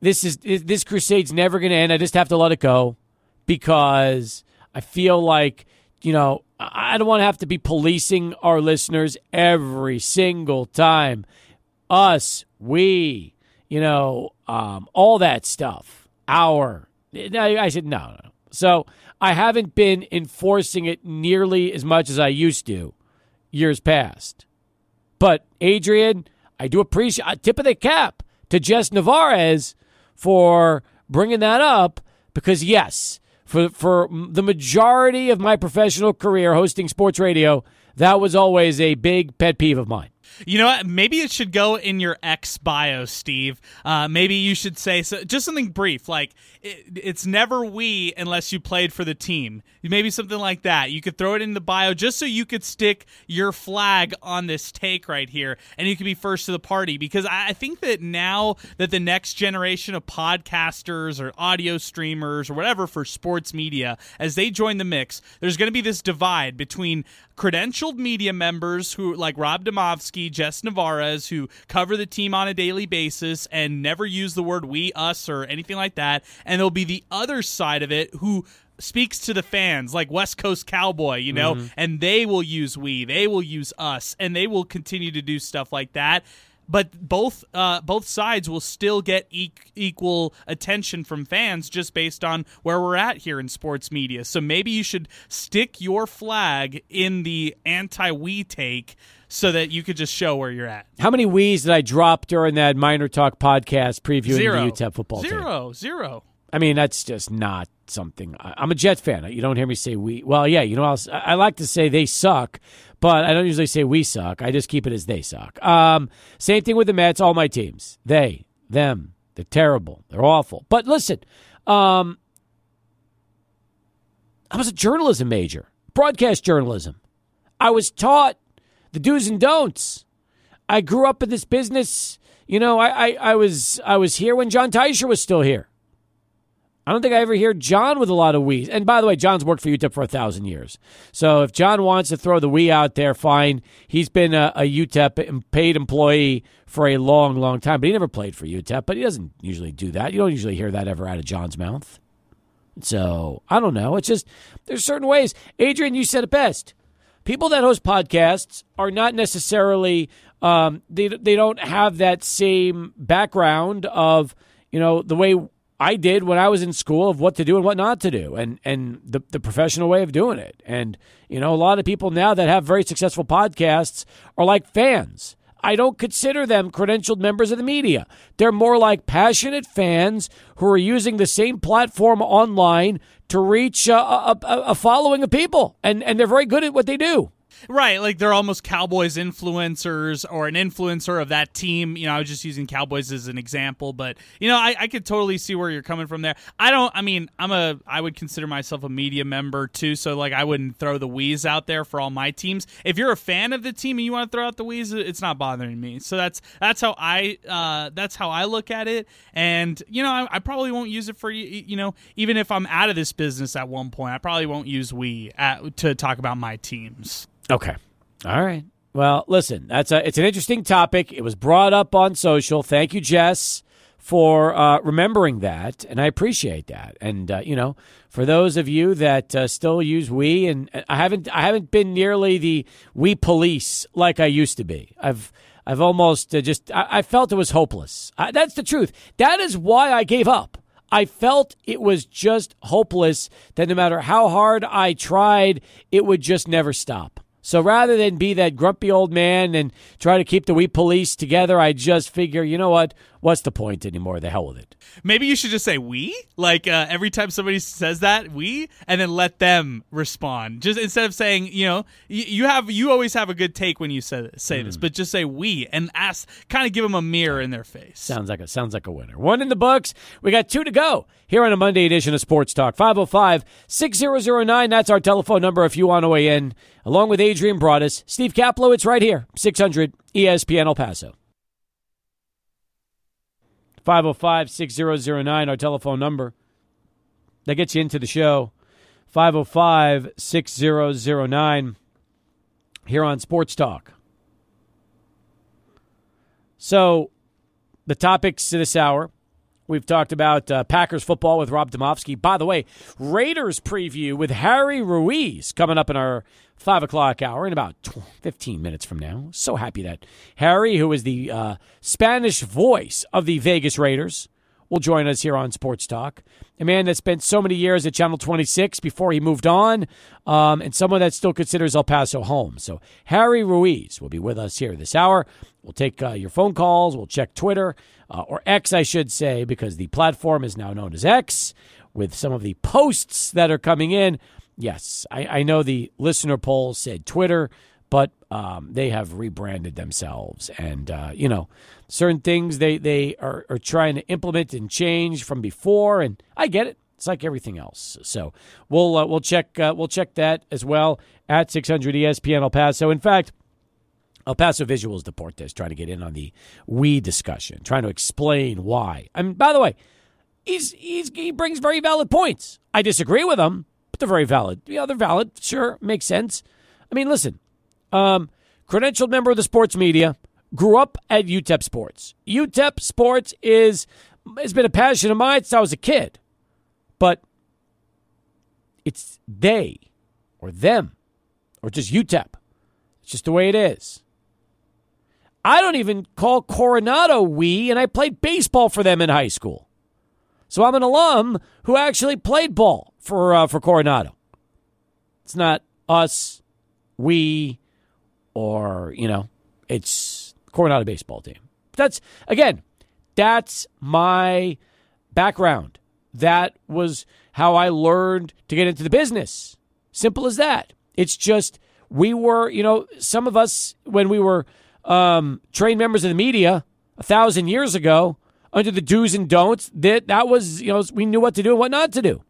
Speaker 1: This is, this crusade's never going to end. I just have to let it go because I feel like, you know, I don't want to have to be policing our listeners every single time. Us, we, you know, um, all that stuff. Our. I said, no, no. So I haven't been enforcing it nearly as much as I used to years past. But Adrian, I do appreciate a tip of the cap to Jess Nevarez for bringing that up because yes, for for the majority of my professional career hosting sports radio, That was always a big pet peeve of mine.
Speaker 2: You know what? Maybe it should go in your ex bio, Steve. Uh, maybe you should say so, just something brief, like it, it's never we unless you played for the team. Maybe something like that. You could throw it in the bio just so you could stick your flag on this take right here, and you could be first to the party. Because I, I think that now that the next generation of podcasters or audio streamers or whatever for sports media, as they join the mix, there's going to be this divide between credentialed media members who like Rob Demovsky, Jess Nevarez, who cover the team on a daily basis and never use the word we, us, or anything like that. There'll be the other side of it who speaks to the fans like West Coast Cowboy, you know, mm-hmm. and they will use we, they will use us, and they will continue to do stuff like that but both uh, both sides will still get e- equal attention from fans just based on where we're at here in sports media. So maybe you should stick your flag in the anti we take so that you could just show where you're at.
Speaker 1: How many wees did I drop during that Miner Talk podcast previewing
Speaker 2: zero.
Speaker 1: the UTEP football
Speaker 2: zero,
Speaker 1: team?
Speaker 2: Zero,
Speaker 1: I mean, that's just not something. I'm a Jet fan. You don't hear me say we. Well, yeah, you know, I like to say they suck, but I don't usually say we suck. I just keep it as they suck. Um, same thing with the Mets. All my teams, they, them, they're terrible. They're awful. But listen, um, I was a journalism major, broadcast journalism. I was taught the do's and don'ts. I grew up in this business. You know, I, I, I was I was here when John Teicher was still here. I don't think I ever hear John with a lot of we. And by the way, John's worked for UTEP for a thousand years. So if John wants to throw the we out there, fine. He's been a, a UTEP paid employee for a long, long time, but he never played for UTEP. But he doesn't usually do that. You don't usually hear that ever out of John's mouth. So I don't know. It's just there's certain ways. Adrian, you said it best. People that host podcasts are not necessarily um, they they don't have that same background of you know the way I did when I was in school of what to do and what not to do and and the the professional way of doing it. And you know, a lot of people now that have very successful podcasts are like fans. I don't consider them credentialed members of the media. They're more like passionate fans who are using the same platform online to reach a, a, a following of people, and and they're very good at what they do.
Speaker 2: Right, like they're almost Cowboys influencers or an influencer of that team. You know, I was just using Cowboys as an example, but you know, I, I could totally see where you're coming from there. I don't. I mean, I'm a. I would consider myself a media member too, so like I wouldn't throw the wheeze out there for all my teams. If you're a fan of the team and you want to throw out the wheeze, it's not bothering me. So that's that's how I uh, that's how I look at it. And you know, I, I probably won't use it for you. You know, even if I'm out of this business at one point, I probably won't use we at, to talk about my teams.
Speaker 1: Okay. All right. Well, listen, that's a it's an interesting topic. It was brought up on social. Thank you, Jess, for uh, remembering that, and I appreciate that. And uh, you know, for those of you that uh, still use we, and I haven't I haven't been nearly the we police like I used to be. I've I've almost uh, just I, I, felt it was hopeless. I, that's the truth. That is why I gave up. I felt it was just hopeless. That no matter how hard I tried, it would just never stop. So rather than be that grumpy old man and try to keep the we police together, I just figure, you know what? What's the point anymore? The hell with it.
Speaker 2: Maybe you should just say we, like uh, every time somebody says that we, and then let them respond. Just instead of saying, you know, you, you have you always have a good take when you say say mm. this, but just say we and ask, kind of give them a mirror in their face.
Speaker 1: Sounds like a sounds like a winner. One in the books. We got two to go here on a Monday edition of Sports Talk. 505-6009. That's our telephone number if you want to weigh in. Along with Adrian Broadus, Steve Kaplowitz right here, 600 ESPN El Paso. 505 6009, our telephone number. That gets you into the show. 505 6009 here on Sports Talk. So, the topics to this hour we've talked about uh, Packers football with Rob Demovsky. By the way, Raiders preview with Harry Ruiz coming up in our 5 o'clock hour in about 15 minutes from now. So happy that Harry, who is the uh, Spanish voice of the Vegas Raiders, will join us here on Sports Talk. A man that spent so many years at Channel 26 before he moved on, um, and someone that still considers El Paso home. So Harry Ruiz will be with us here this hour. We'll take uh, your phone calls. We'll check Twitter, uh, or X, I should say, because the platform is now known as X, with some of the posts that are coming in. Yes, I, I know the listener poll said Twitter, but um, they have rebranded themselves, and uh, you know, certain things they they are, are trying to implement and change from before, and I get it. It's like everything else. So we'll uh, we'll check uh, we'll check that as well at 600 ESPN El Paso. In fact. El Paso Visuals Deportes trying to get in on the we discussion, trying to explain why. I mean, by the way, he's, he's he brings very valid points. I disagree with them, but they're very valid. Yeah, they're valid. Sure, makes sense. I mean, listen, um, credentialed member of the sports media, grew up at UTEP Sports. UTEP Sports is has been a passion of mine since I was a kid, but it's they or them or just UTEP. It's just the way it is. I don't even call Coronado we, and I played baseball for them in high school. So I'm an alum who actually played ball for uh, for Coronado. It's not us, we, or you know, it's Coronado baseball team. That's again, that's my background. That was how I learned to get into the business. Simple as that. It's just we were, you know, some of us when we were um, trained members of the media a thousand years ago under the do's and don'ts that that was you know we knew what to do and what not to do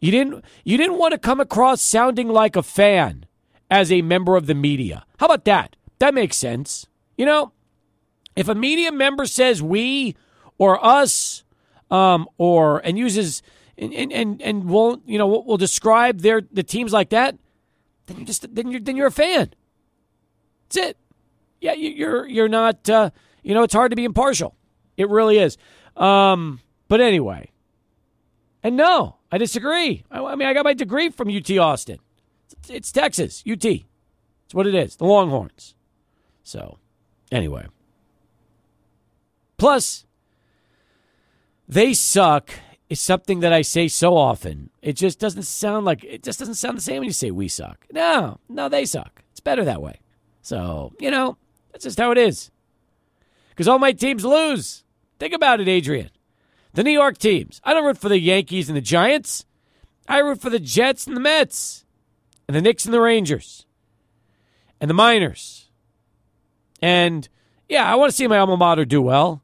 Speaker 1: you didn't you didn't want to come across sounding like a fan as a member of the media how about that that makes sense you know if a media member says we or us um, or and uses and, and and won't you know will describe their the teams like that then you're just then you're then you're a fan that's it yeah, you're you're not. Uh, you know, it's hard to be impartial. It really is. Um, but anyway, and no, I disagree. I, I, mean, I got my degree from UT Austin. It's, it's Texas, UT. It's what it is. The Longhorns. So, anyway. Plus, they suck is something that I say so often. It just doesn't sound like it just doesn't sound the same when you say we suck. No, no, they suck. It's better that way. So, you know, that's just how it is. Because all my teams lose. Think about it, Adrian. The New York teams. I don't root for the Yankees and the Giants. I root for the Jets and the Mets, and the Knicks and the Rangers, and the Miners. And yeah, I want to see my alma mater do well.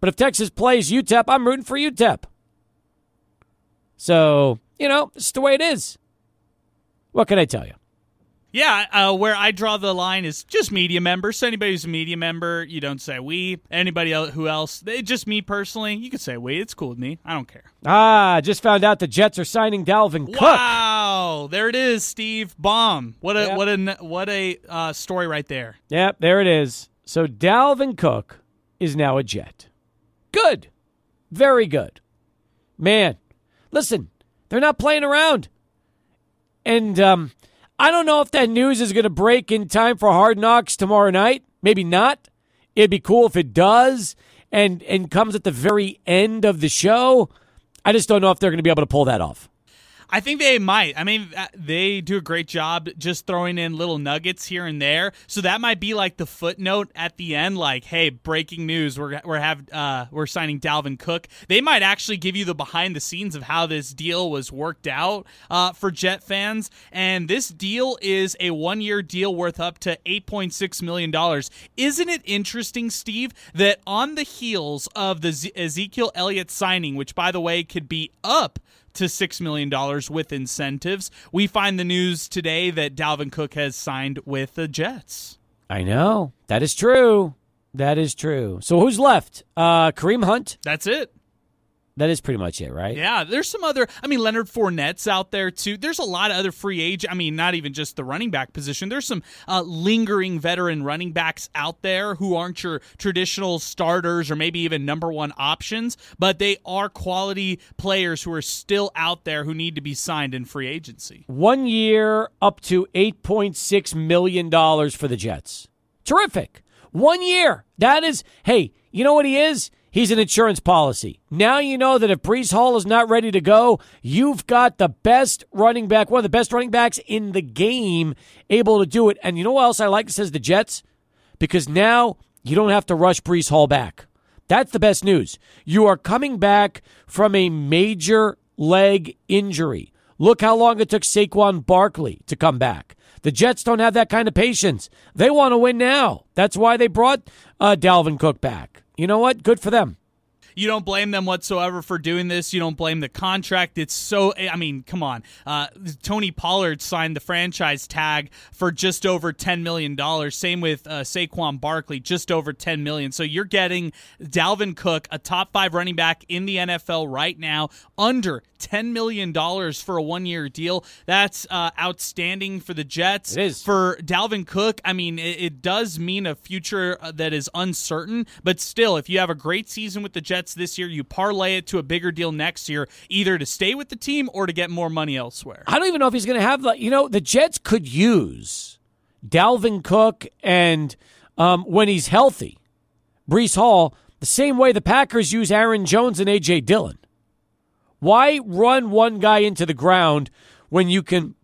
Speaker 1: But if Texas plays UTEP, I'm rooting for UTEP. So, you know, it's the way it is. What can I tell you?
Speaker 2: Yeah, uh, where I draw the line is just media members. So anybody who's a media member, you don't say we. Anybody else, who else? They, just me personally, you could say we. It's cool with me. I don't care.
Speaker 1: Ah, just found out the Jets are signing Dalvin Cook.
Speaker 2: Wow, there it is, Steve. Bomb. What a yep. what a what a uh, story right there.
Speaker 1: Yep, there it is. So Dalvin Cook is now a Jet. Good, very good. Man, listen, they're not playing around, and um I don't know if that news is going to break in time for Hard Knocks tomorrow night. Maybe not. It'd be cool if it does and and comes at the very end of the show. I just don't know if they're going to be able to pull that off.
Speaker 2: I think they might. I mean, uh, they do a great job just throwing in little nuggets here and there. So that might be like the footnote at the end, like, "Hey, breaking news: we're we're have uh, we're signing Dalvin Cook." They might actually give you the behind the scenes of how this deal was worked out uh, for Jet fans. And this deal is a one year deal worth up to eight point six million dollars. Isn't it interesting, Steve, that on the heels of the Ezekiel Elliott signing, which by the way could be up to $6 million with incentives. We find the news today that Dalvin Cook has signed with the Jets.
Speaker 1: I know. That is true. That is true. So who's left? Uh, Kareem Hunt?
Speaker 2: That's it.
Speaker 1: That is pretty much it, right?
Speaker 2: Yeah, there's some other. I mean, Leonard Fournette's out there too. There's a lot of other free agent. I mean, not even just the running back position. There's some uh, lingering veteran running backs out there who aren't your traditional starters or maybe even number one options, but they are quality players who are still out there who need to be signed in free agency.
Speaker 1: One year, up to eight point six million dollars for the Jets. Terrific. One year. That is. Hey, you know what he is? He's an insurance policy. Now you know that if Breece Hall is not ready to go, you've got the best running back, one of the best running backs in the game, able to do it. And you know what else I like? It says the Jets, because now you don't have to rush Breece Hall back. That's the best news. You are coming back from a major leg injury. Look how long it took Saquon Barkley to come back. The Jets don't have that kind of patience. They want to win now. That's why they brought uh, Dalvin Cook back. You know what? Good for them.
Speaker 2: You don't blame them whatsoever for doing this. You don't blame the contract. It's so, I mean, come on. Uh, Tony Pollard signed the franchise tag for just over $10 million. Same with uh, Saquon Barkley, just over 10 million. So you're getting Dalvin Cook, a top five running back in the NFL right now, under $10 million for a one year deal. That's uh, outstanding for the Jets.
Speaker 1: It is.
Speaker 2: For Dalvin Cook, I mean, it, it does mean a future uh, that is uncertain, but still, if you have a great season with the Jets this year, you parlay it to a bigger deal next year, either to stay with the team or to get more money elsewhere.
Speaker 1: I don't even know if he's going to have the. You know, the Jets could use Dalvin Cook and um, when he's healthy, Breece Hall, the same way the Packers use Aaron Jones and A.J. Dillon. Why run one guy into the ground when you can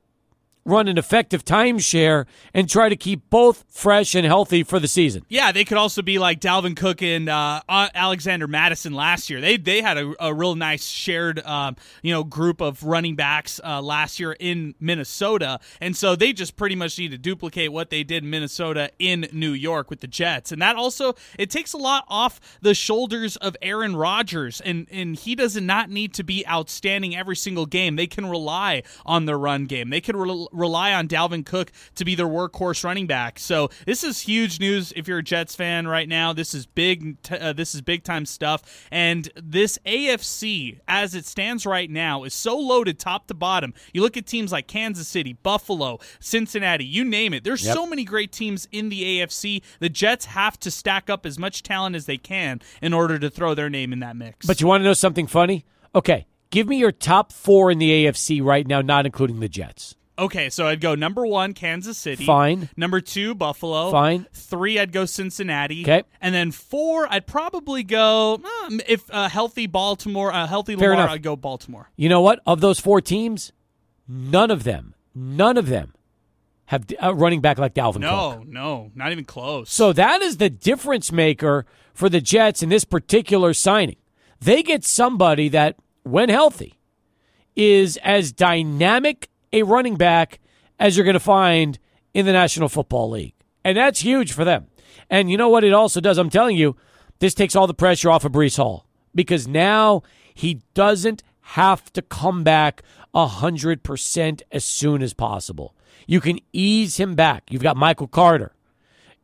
Speaker 1: run an effective timeshare and try to keep both fresh and healthy for the season.
Speaker 2: Yeah, they could also be like Dalvin Cook and uh, Alexander Mattison last year. They they had a, a real nice shared um, you know group of running backs uh, last year in Minnesota, and so they just pretty much need to duplicate what they did in Minnesota in New York with the Jets, and that also it takes a lot off the shoulders of Aaron Rodgers, and and he does not need to be outstanding every single game. They can rely on their run game. They can. Rely on Dalvin Cook to be their workhorse running back. So this is huge news if you're a Jets fan right now. This is big. Uh, this is big time stuff. And this AFC, as it stands right now, is so loaded top to bottom. You look at teams like Kansas City, Buffalo, Cincinnati, you name it. There's yep. so many great teams in the AFC. The Jets have to stack up as much talent as they can in order to throw their name in that mix.
Speaker 1: But you want to know something funny? Okay, give me your top four in the AFC right now, not including the Jets.
Speaker 2: Okay, so I'd go number one, Kansas City.
Speaker 1: Fine.
Speaker 2: Number two, Buffalo.
Speaker 1: Fine.
Speaker 2: Three, I'd go Cincinnati.
Speaker 1: Okay.
Speaker 2: And then four, I'd probably go um, if a uh, healthy Baltimore, a uh, healthy
Speaker 1: Fair
Speaker 2: Lamar,
Speaker 1: enough.
Speaker 2: I'd go Baltimore.
Speaker 1: You know what? Of those four teams, none of them, none of them have a running back like Dalvin
Speaker 2: no,
Speaker 1: Cook.
Speaker 2: No, no, not even close.
Speaker 1: So that is the difference maker for the Jets in this particular signing. They get somebody that, when healthy, is as dynamic a running back as you're going to find in the National Football League. And that's huge for them. And you know what it also does? I'm telling you, this takes all the pressure off of Breece Hall because now he doesn't have to come back 100% as soon as possible. You can ease him back. You've got Michael Carter.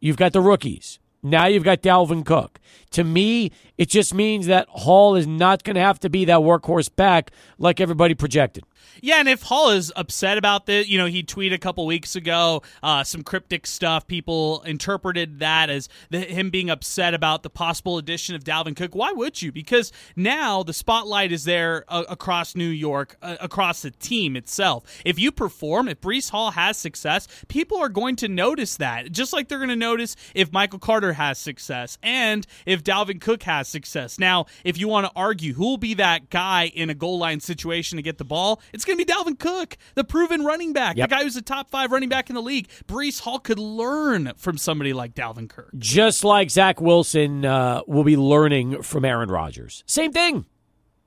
Speaker 1: You've got the rookies. Now you've got Dalvin Cook. To me, it just means that Hall is not going to have to be that workhorse back like everybody projected.
Speaker 2: Yeah, and if Hall is upset about this, you know, he tweeted a couple weeks ago uh, some cryptic stuff. People interpreted that as the, him being upset about the possible addition of Dalvin Cook. Why would you? Because now the spotlight is there uh, across New York, uh, across the team itself. If you perform, if Breece Hall has success, people are going to notice that, just like they're going to notice if Michael Carter has success and if Dalvin Cook has success. Now, if you want to argue who will be that guy in a goal line situation to get the ball, it's going to be Dalvin Cook, the proven running back,
Speaker 1: yep.
Speaker 2: the guy who's a top five running back in the league. Breece Hall could learn from somebody like Dalvin Cook.
Speaker 1: Just like Zach Wilson uh, will be learning from Aaron Rodgers. Same thing.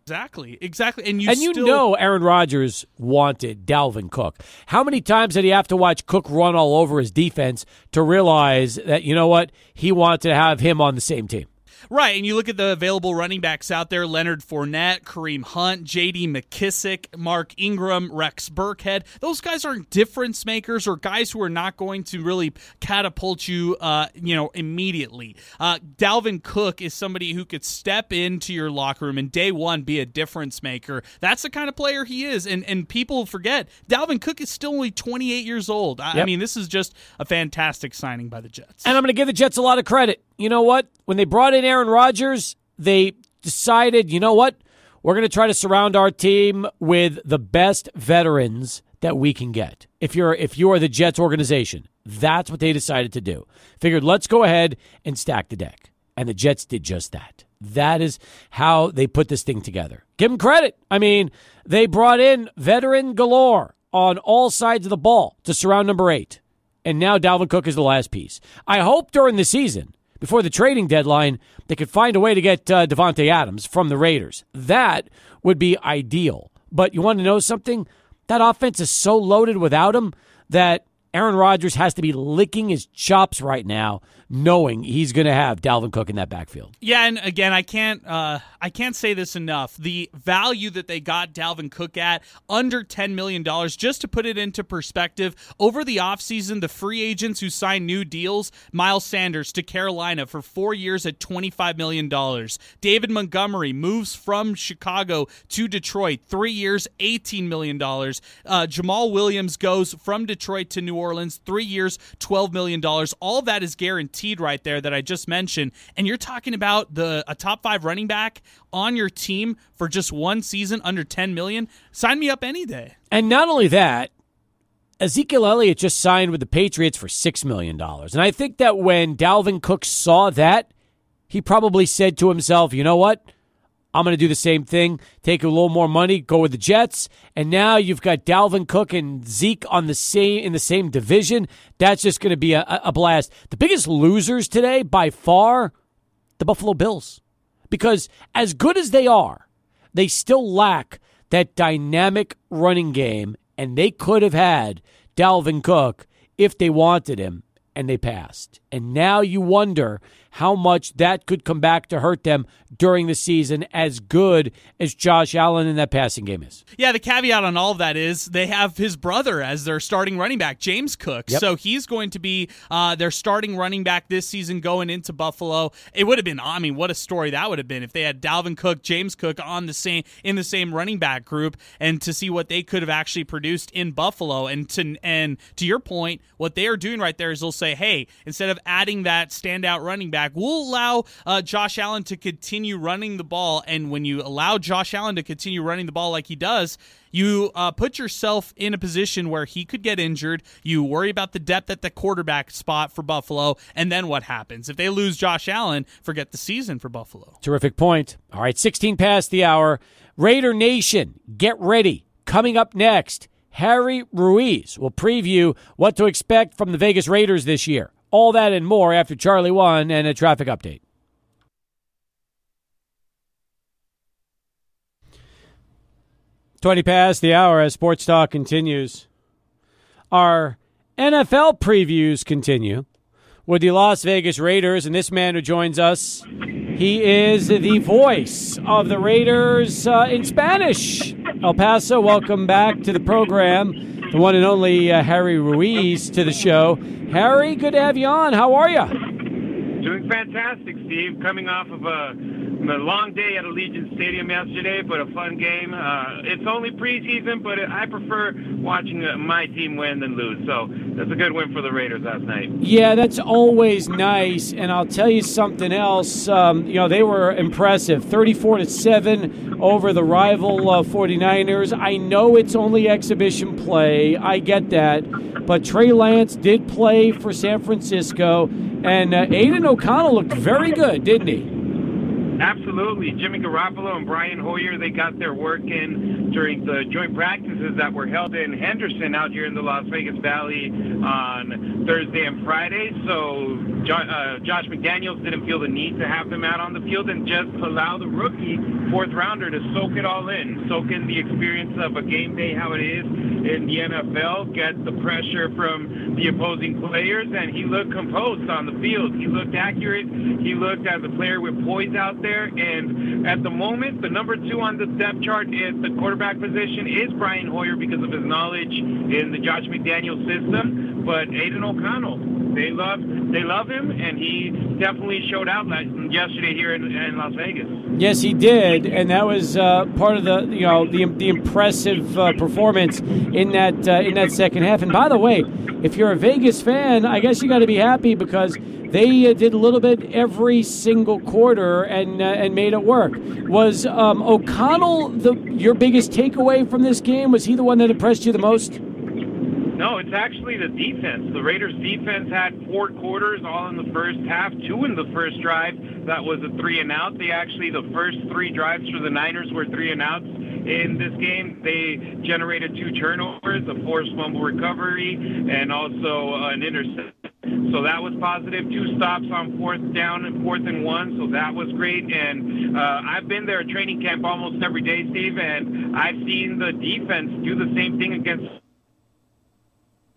Speaker 2: Exactly, exactly, and you
Speaker 1: and you
Speaker 2: still...
Speaker 1: know Aaron Rodgers wanted Dalvin Cook. How many times did he have to watch Cook run all over his defense to realize that you know what he wanted to have him on the same team?
Speaker 2: Right, and you look at the available running backs out there Leonard Fournette, Kareem Hunt, J.D. McKissic, Mark Ingram, Rex Burkhead. Those guys aren't difference makers or guys who are not going to really catapult you, uh, you know, immediately. Uh, Dalvin Cook is somebody who could step into your locker room and day one be a difference maker. That's the kind of player he is, and and people forget Dalvin Cook is still only 28 years old. I, yep. I mean, this is just a fantastic signing by the Jets.
Speaker 1: And I'm going to give the Jets a lot of credit. You know what? When they brought in Aaron Rodgers, they decided, you know what? We're going to try to surround our team with the best veterans that we can get. If you're if you're the Jets organization, that's what they decided to do. Figured let's go ahead and stack the deck. And the Jets did just that. That is how they put this thing together. Give them credit. I mean, they brought in veteran galore on all sides of the ball to surround number 8. And now Dalvin Cook is the last piece. I hope during the season before the trading deadline, they could find a way to get uh, Davante Adams from the Raiders. That would be ideal. But you want to know something? That offense is so loaded without him that Aaron Rodgers has to be licking his chops right now, knowing he's going to have Dalvin Cook in that backfield.
Speaker 2: Yeah, and again, I can't uh, I can't say this enough. The value that they got Dalvin Cook at under ten million dollars, just to put it into perspective, over the offseason, the free agents who signed new deals, Miles Sanders to Carolina for four years at twenty five million dollars. David Montgomery moves from Chicago to Detroit, three years, eighteen million dollars. Uh, Jamaal Williams goes from Detroit to New Orleans, three years, $12 million. All that is guaranteed right there that I just mentioned. And you're talking about the a top five running back on your team for just one season under 10 million. Sign me up any day.
Speaker 1: And not only that, Ezekiel Elliott just signed with the Patriots for $6 million. And I think that when Dalvin Cook saw that, he probably said to himself, you know what? I'm going to do the same thing, take a little more money, go with the Jets, and now you've got Dalvin Cook and Zeke on the same in the same division. That's just going to be a, a blast. The biggest losers today, by far, the Buffalo Bills, because as good as they are, they still lack that dynamic running game, and they could have had Dalvin Cook if they wanted him, and they passed. And now you wonder how much that could come back to hurt them during the season, as good as Josh Allen in that passing game is.
Speaker 2: Yeah, the caveat on all of that is they have his brother as their starting running back, James Cook. Yep. So he's going to be uh, their starting running back this season going into Buffalo. It would have been, I mean, what a story that would have been if they had Dalvin Cook, James Cook on the same in the same running back group, and to see what they could have actually produced in Buffalo. And to and to your point, what they are doing right there is they'll say, hey, instead of adding that standout running back, we'll allow uh, Josh Allen to continue running the ball. And when you allow Josh Allen to continue running the ball like he does, you uh, put yourself in a position where he could get injured. You worry about the depth at the quarterback spot for Buffalo, and then what happens? If they lose Josh Allen, forget the season for Buffalo.
Speaker 1: Terrific point. All right, 16 past the hour. Raider Nation, get ready. Coming up next, Harry Ruiz will preview what to expect from the Vegas Raiders this year. All that and more after Charlie 1 and a traffic update. Twenty past the hour as Sports Talk continues. Our NFL previews continue with the Las Vegas Raiders, and this man who joins us, he is the voice of the Raiders uh, in Spanish. El Paso, welcome back to the program the one and only uh, Harry Ruiz to the show. Harry, good to have you on. How are you?
Speaker 4: Doing fantastic, Steve. Coming off of a, a long day at Allegiant Stadium yesterday, but a fun game. Uh, it's only preseason, but I prefer watching my team win than lose. So that's a good win for the Raiders last night.
Speaker 1: Yeah, that's always nice. And I'll tell you something else. Um, you know, they were impressive 34 to 7 over the rival uh, 49ers. I know it's only exhibition play. I get that. But Trey Lance did play for San Francisco, and uh, Aidan O'Connell looked very good, didn't he?
Speaker 4: Absolutely. Jimmy Garoppolo and Brian Hoyer, they got their work in during the joint practices that were held in Henderson out here in the Las Vegas Valley on Thursday and Friday. So uh, Josh McDaniels didn't feel the need to have them out on the field and just allow the rookie fourth rounder to soak it all in, soak in the experience of a game day, how it is in the NFL, get the pressure from the opposing players, and he looked composed on the field. He looked accurate. He looked as a player with poise out there. And at the moment, the number two on the depth chart at the quarterback position is Brian Hoyer because of his knowledge in the Josh McDaniel system. But Aidan O'Connell, they love they love him, and he definitely showed out yesterday here in, in Las Vegas.
Speaker 1: Yes, he did, and that was uh, part of the you know the the impressive uh, performance in that uh, in that second half. And by the way, if you're a Vegas fan, I guess you got to be happy because they uh, did a little bit every single quarter and uh, and made it work. Was um, O'Connell the your biggest takeaway from this game? Was he the one that impressed you the most?
Speaker 4: No, it's actually the defense. The Raiders' defense had four quarters, all in the first half, two in the first drive. That was a three and out. They actually, the first three drives for the Niners were three and outs. In this game, they generated two turnovers, a forced fumble recovery, and also an interception. So that was positive. Two stops on fourth down and fourth and one. So that was great. And uh, I've been there at training camp almost every day, Steve, and I've seen the defense do the same thing against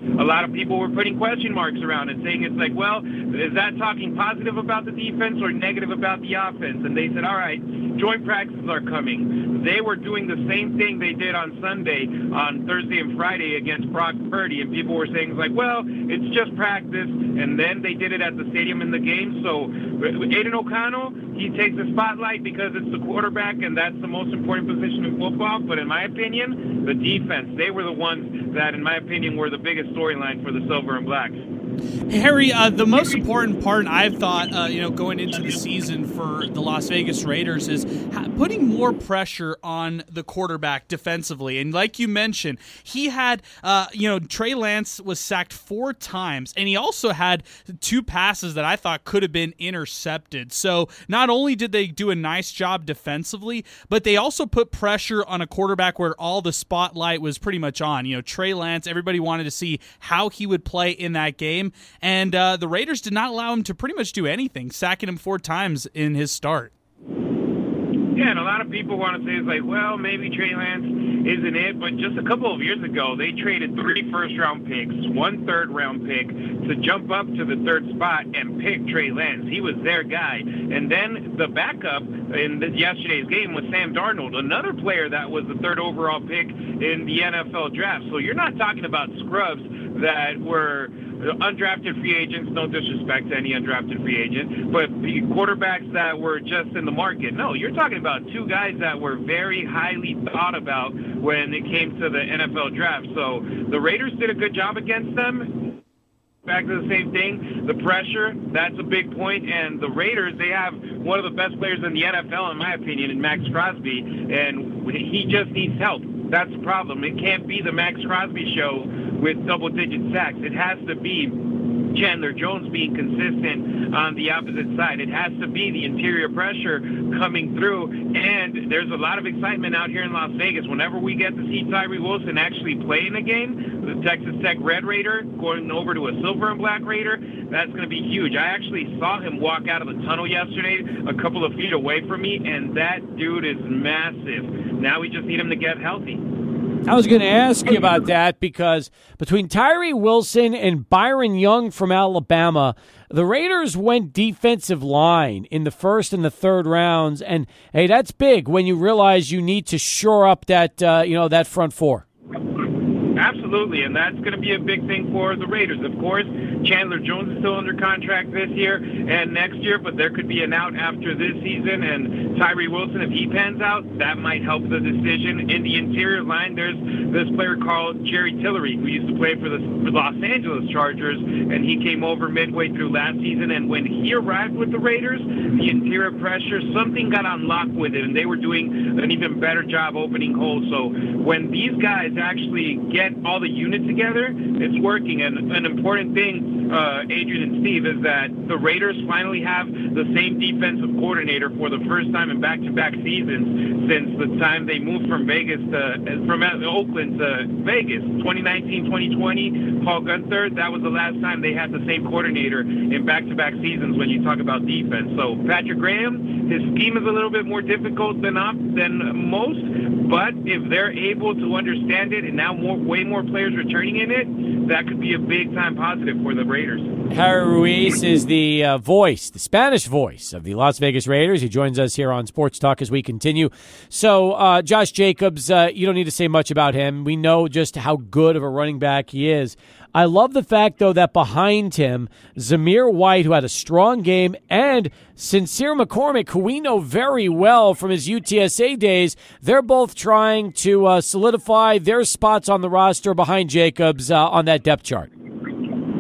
Speaker 4: a lot of people were putting question marks around it, saying it's like, well, is that talking positive about the defense or negative about the offense? And they said, all right, joint practices are coming. They were doing the same thing they did on Sunday, on Thursday and Friday against Brock Purdy, and people were saying like, well, it's just practice, and then they did it at the stadium in the game. So Aidan O'Connell, he takes the spotlight because it's the quarterback, and that's the most important position in football. But in my opinion, the defense, they were the ones that, in my opinion, were the biggest storyline for the Silver and Blacks.
Speaker 2: Harry, uh, the most important part I've thought, uh, you know, going into the season for the Las Vegas Raiders is putting more pressure on the quarterback defensively. And like you mentioned, he had, uh, you know, Trey Lance was sacked four times, and he also had two passes that I thought could have been intercepted. So not only did they do a nice job defensively, but they also put pressure on a quarterback where all the spotlight was pretty much on. You know, Trey Lance, everybody wanted to see how he would play in that game, and uh, the Raiders did not allow him to pretty much do anything, sacking him four times in his start.
Speaker 4: Yeah, and a lot of people want to say it's like, well, maybe Trey Lance isn't it, but just a couple of years ago, they traded three first-round picks, one third-round pick to jump up to the third spot and pick Trey Lance. He was their guy, and then the backup in this, yesterday's game was Sam Darnold, another player that was the third overall pick in the NFL draft. So you're not talking about scrubs that were undrafted free agents, no disrespect to any undrafted free agent, but the quarterbacks that were just in the market. No, you're talking about two guys that were very highly thought about when it came to the NFL draft. So the Raiders did a good job against them. Back to the same thing, the pressure, that's a big point. And the Raiders, they have one of the best players in the NFL, in my opinion, in Maxx Crosby, and he just needs help. That's the problem. It can't be the Maxx Crosby show with double digit sacks. It has to be Chandler Jones being consistent on the opposite side. It has to be the interior pressure coming through. And there's a lot of excitement out here in Las Vegas. Whenever we get to see Tyree Wilson actually play in a game, the Texas Tech Red Raider going over to a Silver and Black Raider, that's going to be huge. I actually saw him walk out of the tunnel yesterday a couple of feet away from me, and that dude is massive. Now we just need him to get healthy.
Speaker 1: I was going to ask you about that because between Tyree Wilson and Byron Young from Alabama, the Raiders went defensive line in the first and the third rounds, and hey, that's big when you realize you need to shore up that uh, you know that front four.
Speaker 4: Absolutely, and that's going to be a big thing for the Raiders. Of course, Chandler Jones is still under contract this year and next year, but there could be an out after this season. And Tyree Wilson, if he pans out, that might help the decision. In the interior line, there's this player called Jerry Tillery, who used to play for the Los Angeles Chargers, and he came over midway through last season. And when he arrived with the Raiders, the interior pressure, something got unlocked with it, and they were doing an even better job opening holes. So when these guys actually get all the unit together, it's working. And an important thing, uh, Adrian and Steve, is that the Raiders finally have the same defensive coordinator for the first time in back-to-back seasons since the time they moved from Vegas to from Oakland to Vegas, 2019-2020. Paul Guenther, that was the last time they had the same coordinator in back-to-back seasons when you talk about defense. So Patrick Graham, his scheme is a little bit more difficult than than most, but if they're able to understand it and now more way more players returning in it, that could be a big time positive for the Raiders.
Speaker 1: Harry Ruiz is the uh, voice, the Spanish voice of the Las Vegas Raiders. He joins us here on Sports Talk as we continue. So, uh, Josh Jacobs, uh, you don't need to say much about him. We know just how good of a running back he is. I love the fact, though, that behind him, Zamir White, who had a strong game, and Sincere McCormick, who we know very well from his UTSA days, they're both trying to uh, solidify their spots on the roster behind Jacobs uh, on that depth chart.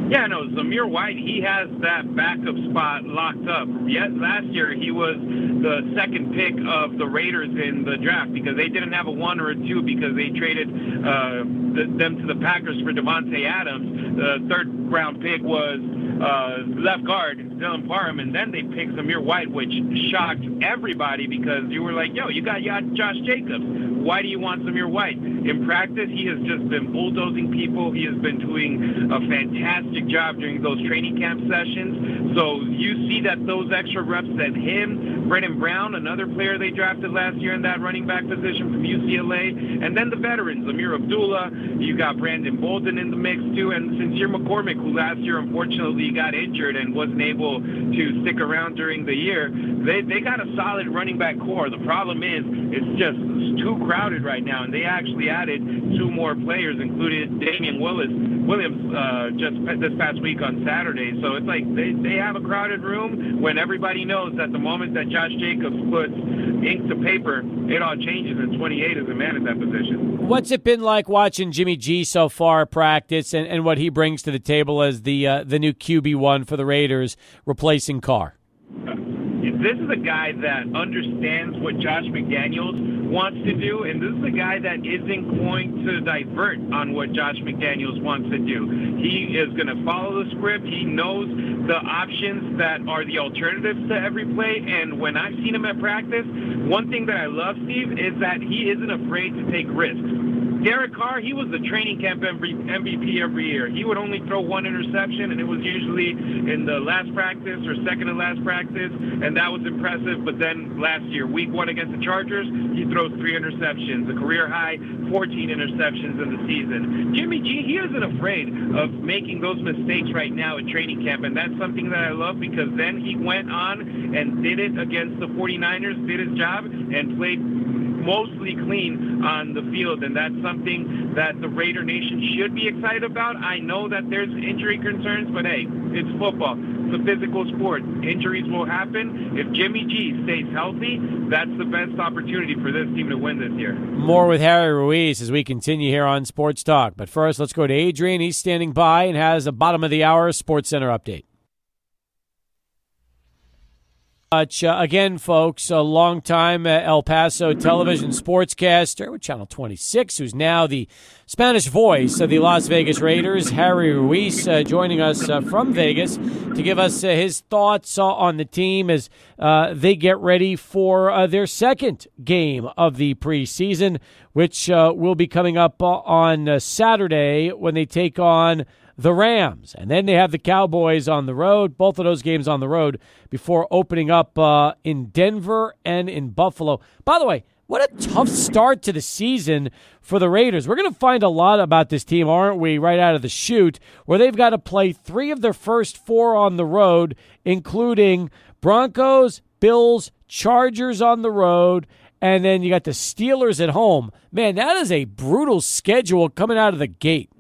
Speaker 4: Yeah, no, Zamir White, he has that backup spot locked up. Yet last year he was the second pick of the Raiders in the draft because they didn't have a one or a two because they traded uh, the, them to the Packers for Davante Adams. The third round pick was uh, left guard, Dylan Parham, and then they picked Zamir White, which shocked everybody because you were like, yo, you got Josh Jacobs. Why do you want Zamir White? In practice, he has just been bulldozing people. He has been doing a fantastic job during those training camp sessions. So you see that those extra reps that him, Brittain Brown, another player they drafted last year in that running back position from UCLA, and then the veterans, Ameer Abdullah, you got Brandon Bolden in the mix too, and Sincere McCormick, who last year unfortunately got injured and wasn't able to stick around during the year. They they got a solid running back core. The problem is it's just too crowded right now, and they actually added two more players, including Damien Willis Williams uh, just this past week on Saturday. So it's like they, they have a crowded room when everybody knows that the moment that Josh Jacobs puts ink to paper, it all changes, and 28 is a man at that position.
Speaker 1: What's it been like watching Jimmy G so far practice, and, and what he brings to the table as the uh, the new QB one for the Raiders, replacing Carr?
Speaker 4: This is a guy that understands what Josh McDaniels wants to do, and this is a guy that isn't going to divert on what Josh McDaniels wants to do. He is going to follow the script. He knows the options that are the alternatives to every play, and when I've seen him at practice, one thing that I love, Steve, is that he isn't afraid to take risks. Derek Carr, he was the training camp MVP every year. He would only throw one interception, and it was usually in the last practice or second to last practice, and that was impressive. But then last year, week one against the Chargers, he throws three interceptions, a career high 14 interceptions in the season. Jimmy G, he isn't afraid of making those mistakes right now at training camp, and that's something that I love because then he went on and did it against the 49ers, did his job, and played mostly clean on the field, and that's something that the Raider Nation should be excited about. I know that there's injury concerns, but hey, it's football. It's a physical sport. Injuries will happen. If Jimmy G stays healthy, that's the best opportunity for this team to win this year.
Speaker 1: More with Harry Ruiz as we continue here on Sports Talk. But first, let's go to Adrian. He's standing by and has a bottom of the hour Sports Center update much. Uh, again, folks, a longtime uh, El Paso television sportscaster with Channel 26, who's now the Spanish voice of the Las Vegas Raiders, Harry Ruiz, uh, joining us uh, from Vegas to give us uh, his thoughts on the team as uh, they get ready for their second game of the preseason, which will be coming up on Saturday when they take on the Rams. And then they have the Cowboys on the road, both of those games on the road, before opening up uh, in Denver and in Buffalo. By the way, what a tough start to the season for the Raiders. We're going to find a lot about this team, aren't we, right out of the chute, where they've got to play three of their first four on the road, including Broncos, Bills, Chargers on the road, and then you got the Steelers at home. Man, that is a brutal schedule coming out of the gate.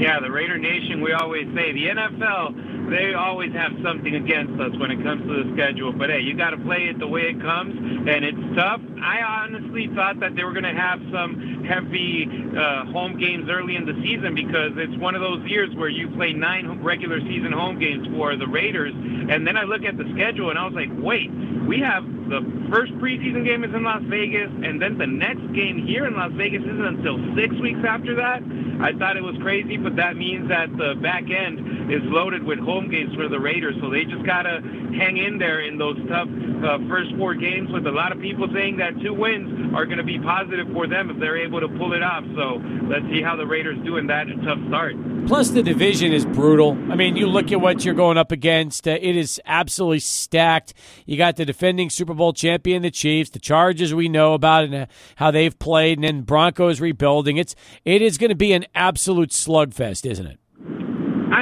Speaker 4: Yeah, the Raider Nation, we always say the NFL, they always have something against us when it comes to the schedule. But hey, you got to play it the way it comes, and it's tough. I honestly thought that they were going to have some heavy uh, home games early in the season because it's one of those years where you play nine regular season home games for the Raiders. And then I look at the schedule and I was like, wait, we have the first preseason game is in Las Vegas, and then the next game here in Las Vegas isn't until six weeks after that. I thought it was crazy, but that means that the back end is loaded with home games for the Raiders, so they just got to hang in there in those tough uh, first four games with a lot of people saying that two wins are going to be positive for them if they're able to pull it off. So let's see how the Raiders do in that tough start.
Speaker 1: Plus, the division is brutal. I mean, you look at what you're going up against, uh, it is absolutely stacked. You got the defending Super Bowl champion, the Chiefs, the Chargers we know about and uh, how they've played, and then Broncos rebuilding. It's it is going to be an absolute slugfest, isn't it?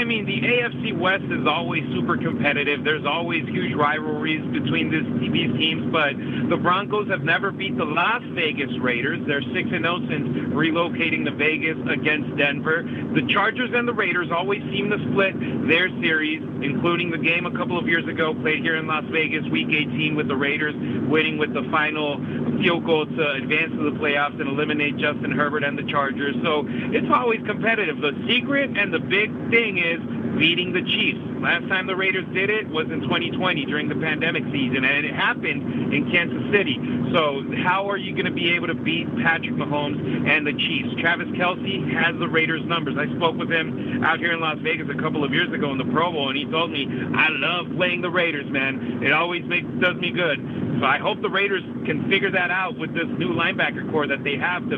Speaker 4: I mean, the AFC West is always super competitive. There's always huge rivalries between this, these teams, but the Broncos have never beat the Las Vegas Raiders. They're 6 and 0 since relocating to Vegas against Denver. The Chargers and the Raiders always seem to split their series, including the game a couple of years ago played here in Las Vegas, Week 18, with the Raiders winning with the final field goal to advance to the playoffs and eliminate Justin Herbert and the Chargers. So it's always competitive. The secret and the big thing is beating the Chiefs. Last time the Raiders did it was in 2020 during the pandemic season, and it happened in Kansas City. So how are you going to be able to beat Patrick Mahomes and the Chiefs? Travis Kelce has the Raiders' numbers. I spoke with him out here in Las Vegas a couple of years ago in the Pro Bowl, and he told me, "I love playing the Raiders, man. It always makes does me good." So I hope the Raiders can figure that out with this new linebacker core that they have to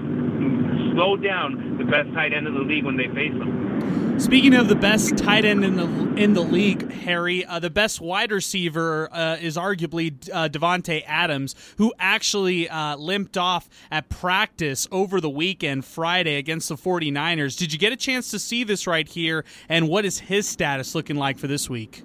Speaker 4: slow down the best tight end in the league when they face them.
Speaker 2: Speaking of the best tight end in the in the league, Harry, uh, the best wide receiver uh, is arguably uh, Davante Adams, who actually uh, limped off at practice over the weekend, Friday, against the 49ers. Did you get a chance to see this right here? And what is his status looking like for this week?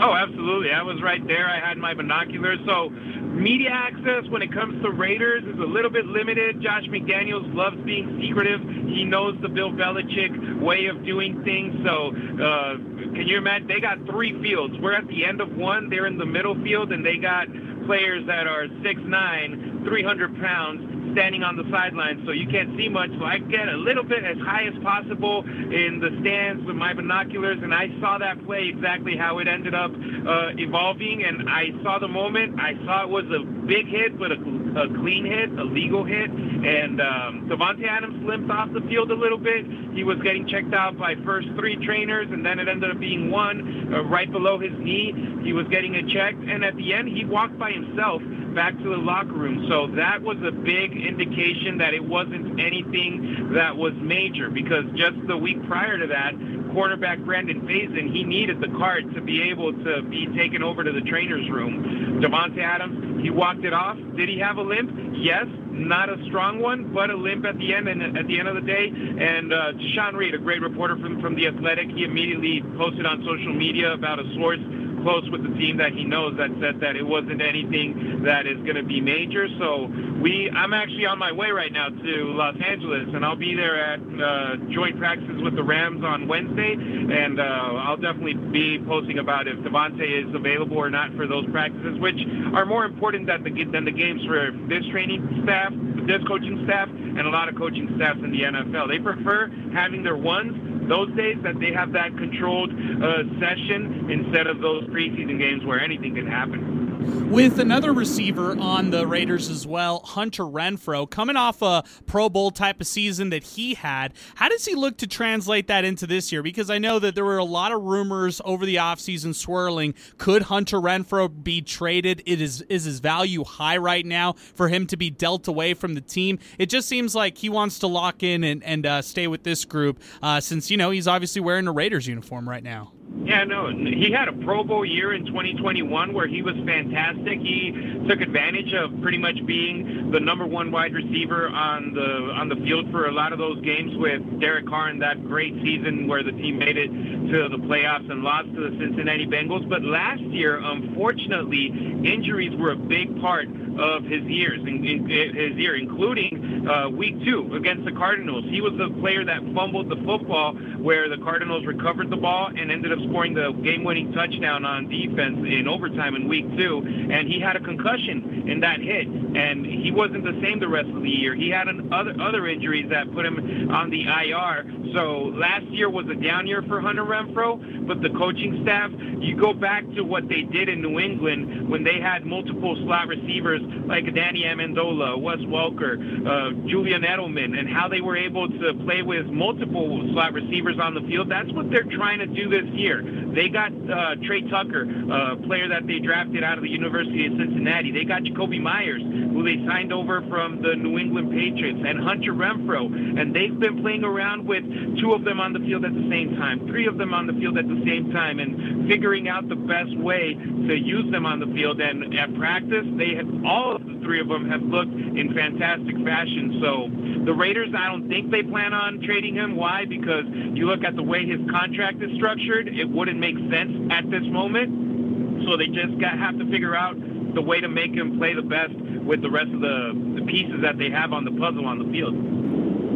Speaker 4: Oh, absolutely. I was right there. I had my binoculars. So, media access when it comes to Raiders is a little bit limited. Josh McDaniels loves being secretive. He knows the Bill Belichick way of doing things. So, uh, can you imagine? They got three fields. We're at the end of one. They're in the middle field, and they got players that are 6'9", 300 pounds standing on the sidelines, so you can't see much. So I get a little bit as high as possible in the stands with my binoculars, and I saw that play exactly how it ended up uh, evolving. And I saw the moment. I saw it was a big hit, but a, a clean hit, a legal hit. And um, Davante Adams limped off the field a little bit. He was getting checked out by first three trainers, and then it ended up being one uh, right below his knee. He was getting it checked, and at the end, he walked by himself back to the locker room. So that was a big indication that it wasn't anything that was major because just the week prior to that, quarterback Brandon Faison, he needed the cart to be able to be taken over to the trainer's room. Davante Adams, he walked it off. Did he have a limp? Yes, not a strong one, but a limp at the end and at the end of the day. And uh, Sean Reed, a great reporter from from the Athletic, he immediately posted on social media about a source close with the team that he knows that said that it wasn't anything that is going to be major. So we, I'm actually on my way right now to Los Angeles, and I'll be there at uh, joint practices with the Rams on Wednesday, and uh, I'll definitely be posting about if Davante is available or not for those practices, which are more important than the than the games for this training staff, this coaching staff, and a lot of coaching staffs in the NFL. They prefer having their ones those days that they have that controlled uh, session instead of those preseason games where anything can happen.
Speaker 2: With another receiver on the Raiders as well, Hunter Renfrow, coming off a Pro Bowl type of season that he had, how does he look to translate that into this year? Because I know that there were a lot of rumors over the offseason swirling. Could Hunter Renfrow be traded? It is is his value high right now for him to be dealt away from the team? It just seems like he wants to lock in and, and uh, stay with this group uh, since, you know, he's obviously wearing a Raiders uniform right now.
Speaker 4: Yeah, no, he had a Pro Bowl year in 2021 where he was fantastic. He took advantage of pretty much being the number one wide receiver on the on the field for a lot of those games with Derek Carr in that great season where the team made it to the playoffs and lost to the Cincinnati Bengals. But last year, unfortunately, injuries were a big part of his years, in, in, his year, including uh, week two against the Cardinals. He was the player that fumbled the football where the Cardinals recovered the ball and ended up scoring the game-winning touchdown on defense in overtime in week two. And he had a concussion in that hit, and he wasn't the same the rest of the year. He had an other other injuries that put him on the IR. So last year was a down year for Hunter Renfrow, but the coaching staff, you go back to what they did in New England when they had multiple slot receivers like Danny Amendola, Wes Welker, uh, Julian Edelman, and how they were able to play with multiple slot receivers on the field. That's what they're trying to do this year. They got uh, Tre Tucker, a player that they drafted out of the University of Cincinnati. They got Jakobi Meyers, who they signed over from the New England Patriots, and Hunter Renfrow. And they've been playing around with two of them on the field at the same time, three of them on the field at the same time, and figuring out the best way to use them on the field. And at practice, they have all of the three of them have looked in fantastic fashion. So the Raiders, I don't think they plan on trading him. Why? Because you look at the way his contract is structured, it wouldn't make sense at this moment. So they just got have to figure out the way to make him play the best with the rest of the, the pieces that they have on the puzzle on the field.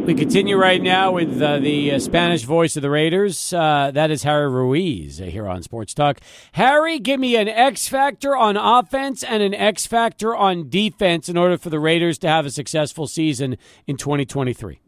Speaker 1: We continue right now with uh, the uh, Spanish voice of the Raiders. Uh, that is Harry Ruiz uh, here on Sports Talk. Harry, give me an X factor on offense and an X factor on defense in order for the Raiders to have a successful season in 2023.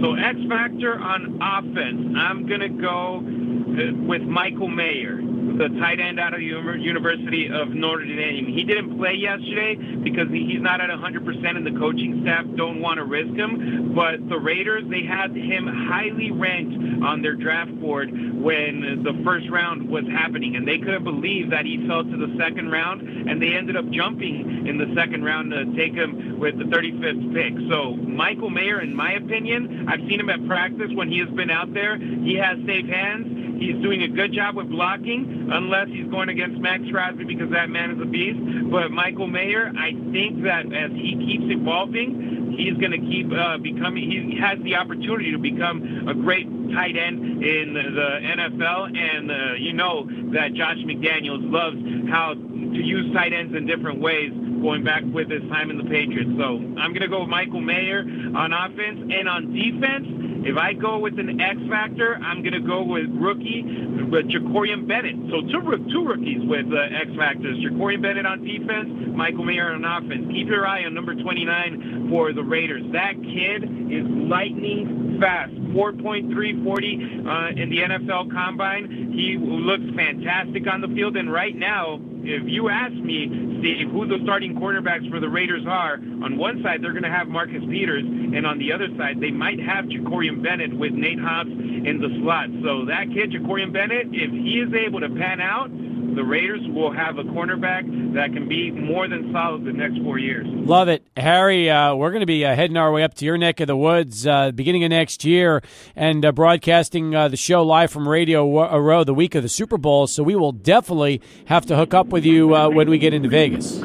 Speaker 4: So X factor on offense, I'm gonna go. Uh, with Michael Mayer the tight end out of the University of Notre Dame. He didn't play yesterday because he's not at 100% and the coaching staff don't want to risk him. But the Raiders, they had him highly ranked on their draft board when the first round was happening, and they couldn't believe that he fell to the second round, and they ended up jumping in the second round to take him with the 35th pick. So Michael Mayer, in my opinion, I've seen him at practice when he has been out there. He has safe hands. He's doing a good job with blocking, unless he's going against Maxx Crosby because that man is a beast. But Michael Mayer, I think that as he keeps evolving, he's going to keep uh, becoming. He has the opportunity to become a great tight end in the NFL, and uh, you know that Josh McDaniels loves how to use tight ends in different ways going back with his time in the Patriots. So I'm going to go with Michael Mayer on offense and on defense. If I go with an X factor, I'm going to go with rookie, with Jakorian Bennett. So two, two rookies with uh, X factors. Jakorian Bennett on defense, Michael Mayer on offense. Keep your eye on number 29 for the Raiders. That kid is lightning fast. 4.340 uh, in the NFL Combine. He looks fantastic on the field, and right now, if you ask me, Steve, who the starting quarterbacks for the Raiders are, on one side they're going to have Marcus Peters, and on the other side they might have Jakorian Bennett with Nate Hobbs in the slot. So that kid, Jakorian Bennett, if he is able to pan out, the Raiders will have a cornerback that can be more than solid the next four years.
Speaker 1: Love it. Harry, uh, we're going to be uh, heading our way up to your neck of the woods uh, beginning of next year and uh, broadcasting uh, the show live from Radio Row the week of the Super Bowl. So we will definitely have to hook up with you uh, when we get into Vegas.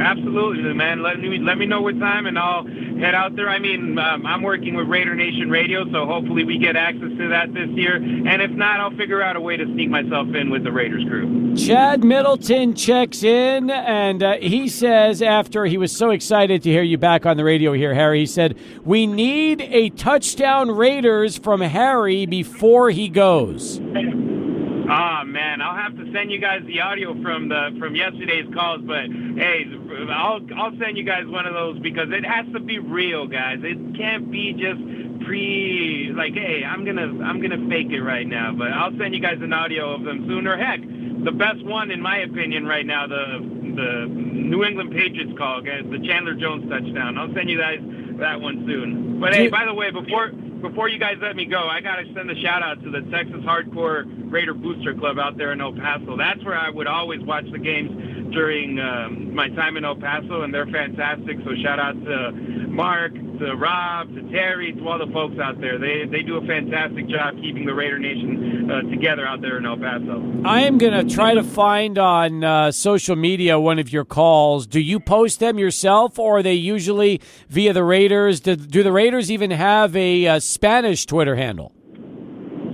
Speaker 4: Absolutely, man. Let me let me know what time, and I'll head out there. I mean, um, I'm working with Raider Nation Radio, so hopefully we get access to that this year. And if not, I'll figure out a way to sneak myself in with the Raiders crew.
Speaker 1: Chad Middleton checks in, and uh, he says after he was so excited to hear you back on the radio here, Harry. He said, "We need a touchdown Raiders from Harry before he goes."
Speaker 4: Ah oh, man, I'll have to send you guys the audio from the from yesterday's calls, but hey, I'll I'll send you guys one of those because it has to be real, guys. It can't be just pre like, hey, I'm gonna I'm gonna fake it right now, but I'll send you guys an audio of them sooner. Heck, the best one in my opinion right now, the the New England Patriots call, guys, the Chandler Jones touchdown. I'll send you guys that one soon. But hey, by the way, before before you guys let me go, I gotta send a shout out to the Texas Hardcore Raider Booster Club out there in El Paso. That's where I would always watch the games during um, my time in El Paso, and they're fantastic. So shout out to Mark, to Rob, to Terry, to all the folks out there. They they do a fantastic job keeping the Raider Nation uh, together out there in El Paso.
Speaker 1: I am gonna try to find on uh, social media one of your calls. Do you post them yourself, or are they usually via the Raiders? Do, do the Raiders even have a, uh, Spanish Twitter handle?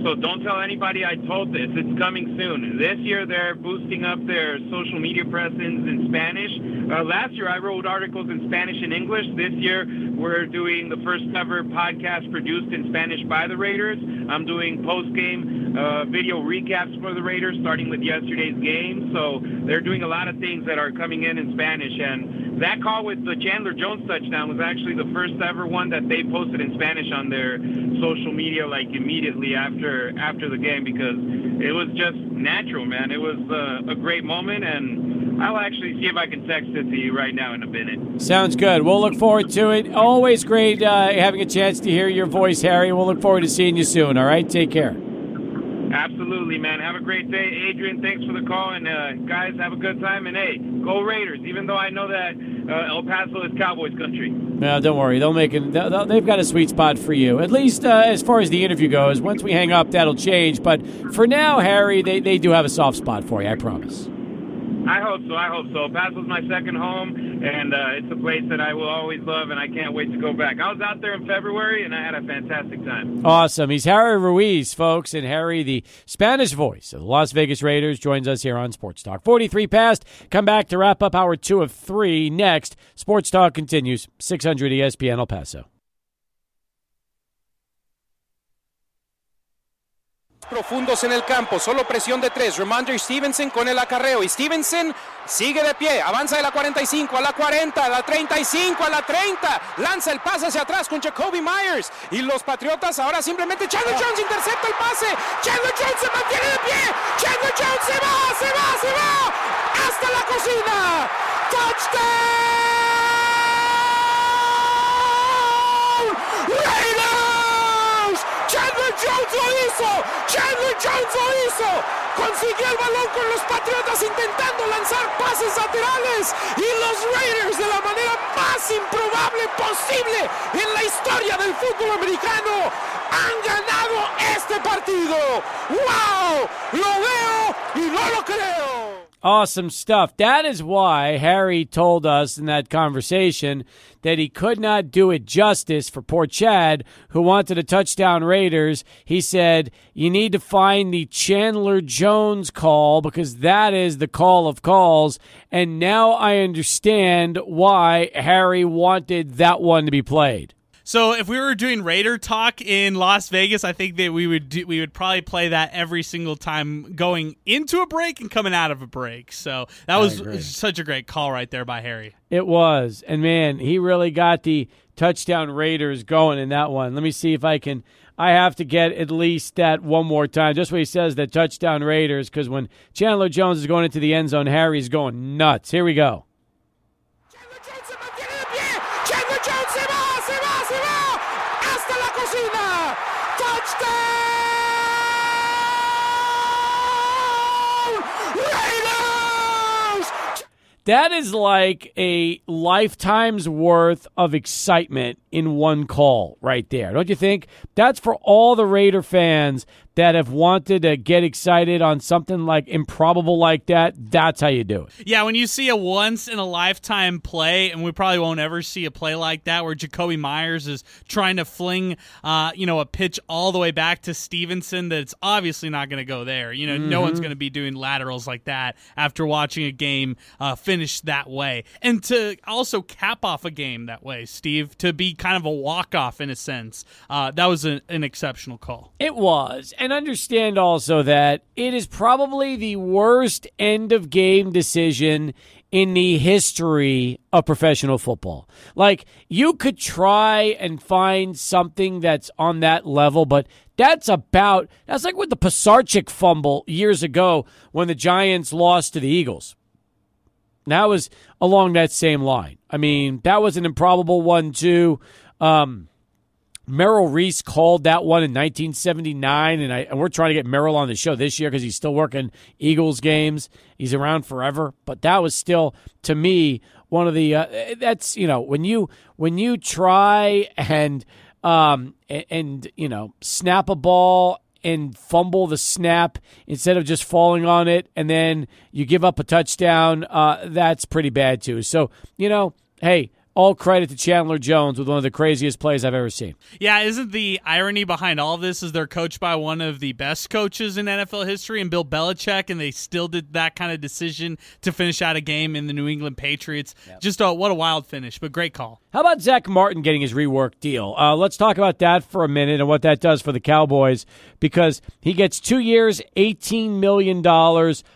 Speaker 4: So don't tell anybody I told this. It's coming soon. This year they're boosting up their social media presence in Spanish. Uh, last year I wrote articles in Spanish and English. This year we're doing the first ever podcast produced in Spanish by the Raiders. I'm doing post game uh, video recaps for the Raiders, starting with yesterday's game. So they're doing a lot of things that are coming in in Spanish and that call with the Chandler Jones touchdown was actually the first ever one that they posted in Spanish on their social media, like immediately after after the game, because it was just natural, man. It was uh, a great moment, and I'll actually see if I can text it to you right now in a minute.
Speaker 1: Sounds good. We'll look forward to it. Always great uh, having a chance to hear your voice, Harry. We'll look forward to seeing you soon. All right, take care.
Speaker 4: Absolutely, man. Have a great day, Adrian. Thanks for the call, and uh, guys, have a good time. And hey, go Raiders! Even though I know that uh, El Paso is Cowboys country.
Speaker 1: No, don't worry. They'll make it. They've got a sweet spot for you. At least uh, as far as the interview goes. Once we hang up, that'll change. But for now, Harry, they, they do have a soft spot for you. I promise.
Speaker 4: I hope so. I hope so. El Paso's my second home, and uh, it's a place that I will always love, and I can't wait to go back. I was out there in February, and I had a fantastic time.
Speaker 1: Awesome. He's Harry Ruiz, folks, and Harry, the Spanish voice of the Las Vegas Raiders, joins us here on Sports Talk. 43 past. Come back to wrap up hour two of three. Next, Sports Talk continues. 600 ESPN El Paso.
Speaker 5: Profundos en el campo, solo presión de tres. Ramondre Stevenson con el acarreo. Y Stevenson sigue de pie, avanza de la 45 a la 40, a la 35, a la 30. Lanza el pase hacia atrás con Jacoby Myers. Y los Patriotas ahora simplemente Chandler Jones intercepta el pase. Chandler Jones se mantiene de pie. Chandler Jones se va, se va, se va. Hasta la cocina. Touchdown. Raiders. Chandler Jones lo hizo. Chandler Jones lo hizo. Consiguió el balón con los Patriotas intentando lanzar pases laterales. Y los Raiders de la manera más improbable posible en la historia del fútbol americano han ganado este partido. ¡Wow! Lo veo y no lo creo.
Speaker 1: Awesome stuff. That is why Harry told us in that conversation that he could not do it justice for poor Chad, who wanted a touchdown Raiders. He said, You need to find the Chandler Jones call because that is the call of calls. And now I understand why Harry wanted that one to be played.
Speaker 2: So if we were doing Raider talk in Las Vegas, I think that we would do, we would probably play that every single time going into a break and coming out of a break. So that was such a great call right there by Harry.
Speaker 1: It was, and man, he really got the touchdown Raiders going in that one. Let me see if I can. I have to get at least that one more time, just what he says that touchdown Raiders, because when Chandler Jones is going into the end zone, Harry's going nuts. Here we go. That is like a lifetime's worth of excitement in one call right there. Don't you think? That's for all the Raider fans that have wanted to get excited on something like improbable like that. That's how you do it.
Speaker 2: Yeah, when you see a once in a lifetime play, and we probably won't ever see a play like that where Jakobi Meyers is trying to fling, uh, you know, a pitch all the way back to Stevenson that's obviously not going to go there. You know, mm-hmm. no one's going to be doing laterals like that after watching a game uh, finish that way. And to also cap off a game that way, Steve, to be kind of a walk off in a sense, uh, that was a, an exceptional call.
Speaker 1: It was and understand also that it is probably the worst end of game decision in the history of professional football. Like, you could try and find something that's on that level, but that's about, that's like with the Pisarcik fumble years ago when the Giants lost to the Eagles. That was along that same line. I mean, that was an improbable one, too. Um, Merrill Reese called that one in 1979, and, I, and we're trying to get Merrill on the show this year because he's still working Eagles games. He's around forever, but that was still, to me, one of the. Uh, that's you know when you when you try and um and, and you know snap a ball and fumble the snap instead of just falling on it, and then you give up a touchdown. Uh, that's pretty bad too. So you know, hey all credit to Chandler Jones with one of the craziest plays I've ever seen.
Speaker 2: Yeah, isn't the irony behind all of this is they're coached by one of the best coaches in NFL history and Bill Belichick, and they still did that kind of decision to finish out a game in the New England Patriots. Yep. Just a, what a wild finish, but great call.
Speaker 1: How about Zack Martin getting his rework deal? Uh, let's talk about that for a minute and what that does for the Cowboys because he gets two years, $18 million,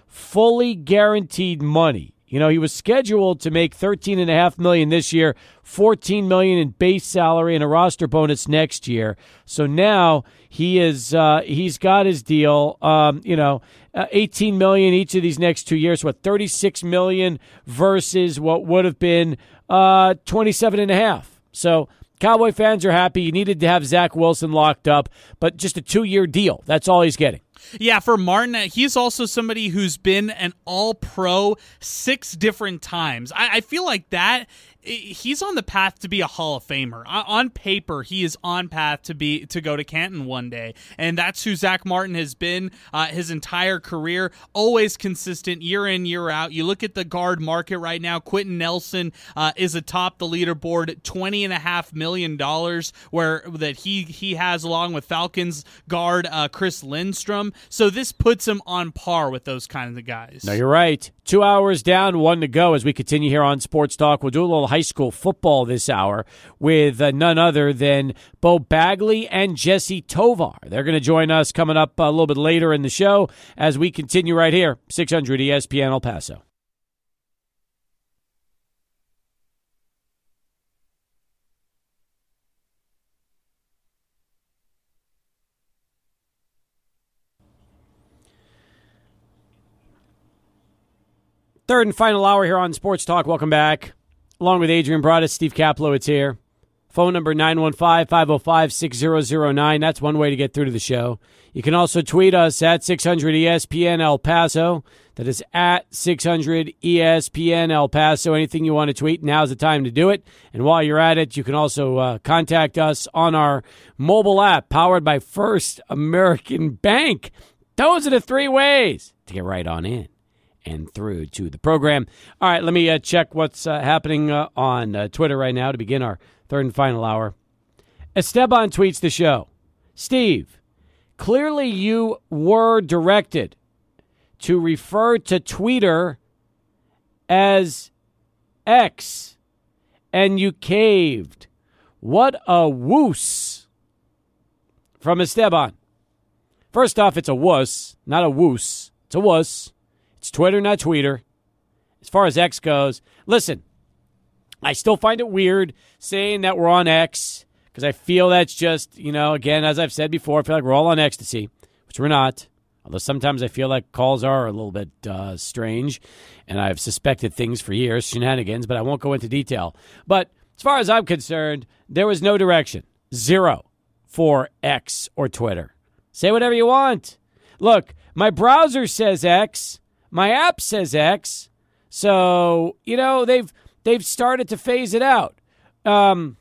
Speaker 1: fully guaranteed money. You know, he was scheduled to make thirteen and a half million this year, fourteen million in base salary and a roster bonus next year. So now he is uh, he's got his deal. Um, you know, uh, eighteen million each of these next two years. What thirty six million versus what would have been uh, twenty seven and a half. So Cowboy fans are happy. You needed to have Zach Wilson locked up, but just a two year deal. That's all he's getting.
Speaker 2: Yeah, for Martin, he's also somebody who's been an all pro six different times. I, I feel like that he's on the path to be a Hall of Famer. On paper, he is on path to be to go to Canton one day, and that's who Zack Martin has been uh, his entire career. Always consistent, year in year out. You look at the guard market right now. Quenton Nelson uh, is atop the leaderboard, twenty and a half million dollars, where that he he has along with Falcons guard uh, Chris Lindstrom. So this puts him on par with those kinds of guys.
Speaker 1: No, you're right. Two hours down, one to go as we continue here on Sports Talk. We'll do a little high school football this hour with uh, none other than Beau Bagley and Jesse Tovar. They're going to join us coming up a little bit later in the show as we continue right here, 600 ESPN El Paso. Third and final hour here on Sports Talk. Welcome back. Along with Adrian Broadus, Steve Kaplowitz here. Phone number 915 505 6009. That's one way to get through to the show. You can also tweet us at 600 ESPN El Paso. That is at 600 ESPN El Paso. Anything you want to tweet, now's the time to do it. And while you're at it, you can also uh, contact us on our mobile app powered by First American Bank. Those are the three ways to get right on in and through to the program. All right, let me uh, check what's uh, happening uh, on uh, Twitter right now to begin our third and final hour. Esteban tweets the show Steve, clearly you were directed to refer to Twitter as X and you caved. What a woos from Esteban. First off, it's a wuss, not a woos. It's a wuss. It's Twitter, not Tweeter. As far as X goes, listen, I still find it weird saying that we're on X because I feel that's just, you know, again, as I've said before, I feel like we're all on ecstasy, which we're not. Although sometimes I feel like calls are a little bit uh, strange, and I've suspected things for years, shenanigans, but I won't go into detail. But as far as I'm concerned, there was no direction, zero for X or Twitter. Say whatever you want. Look, my browser says X. My app says X, so you know they've they've started to phase it out. Um,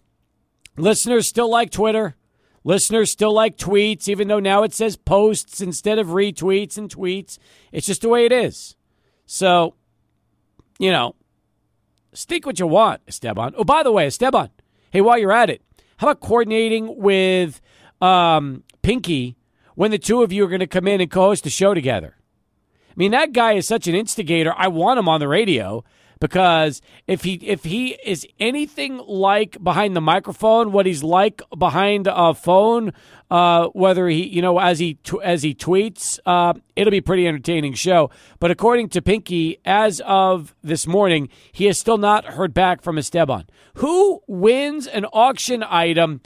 Speaker 1: listeners still like Twitter. Listeners still like tweets, even though now it says posts instead of retweets and tweets. It's just the way it is. So, you know, stick what you want, Esteban. Oh, by the way, Esteban, hey, while you're at it, how about coordinating with um, Pinky when the two of you are going to come in and co-host the show together? I mean, that guy is such an instigator. I want him on the radio because if he if he is anything like behind the microphone, what he's like behind a phone, uh, whether he you know as he as he tweets, uh, it'll be a pretty entertaining show. But according to Pinky, as of this morning, he has still not heard back from Esteban. Who wins an auction item?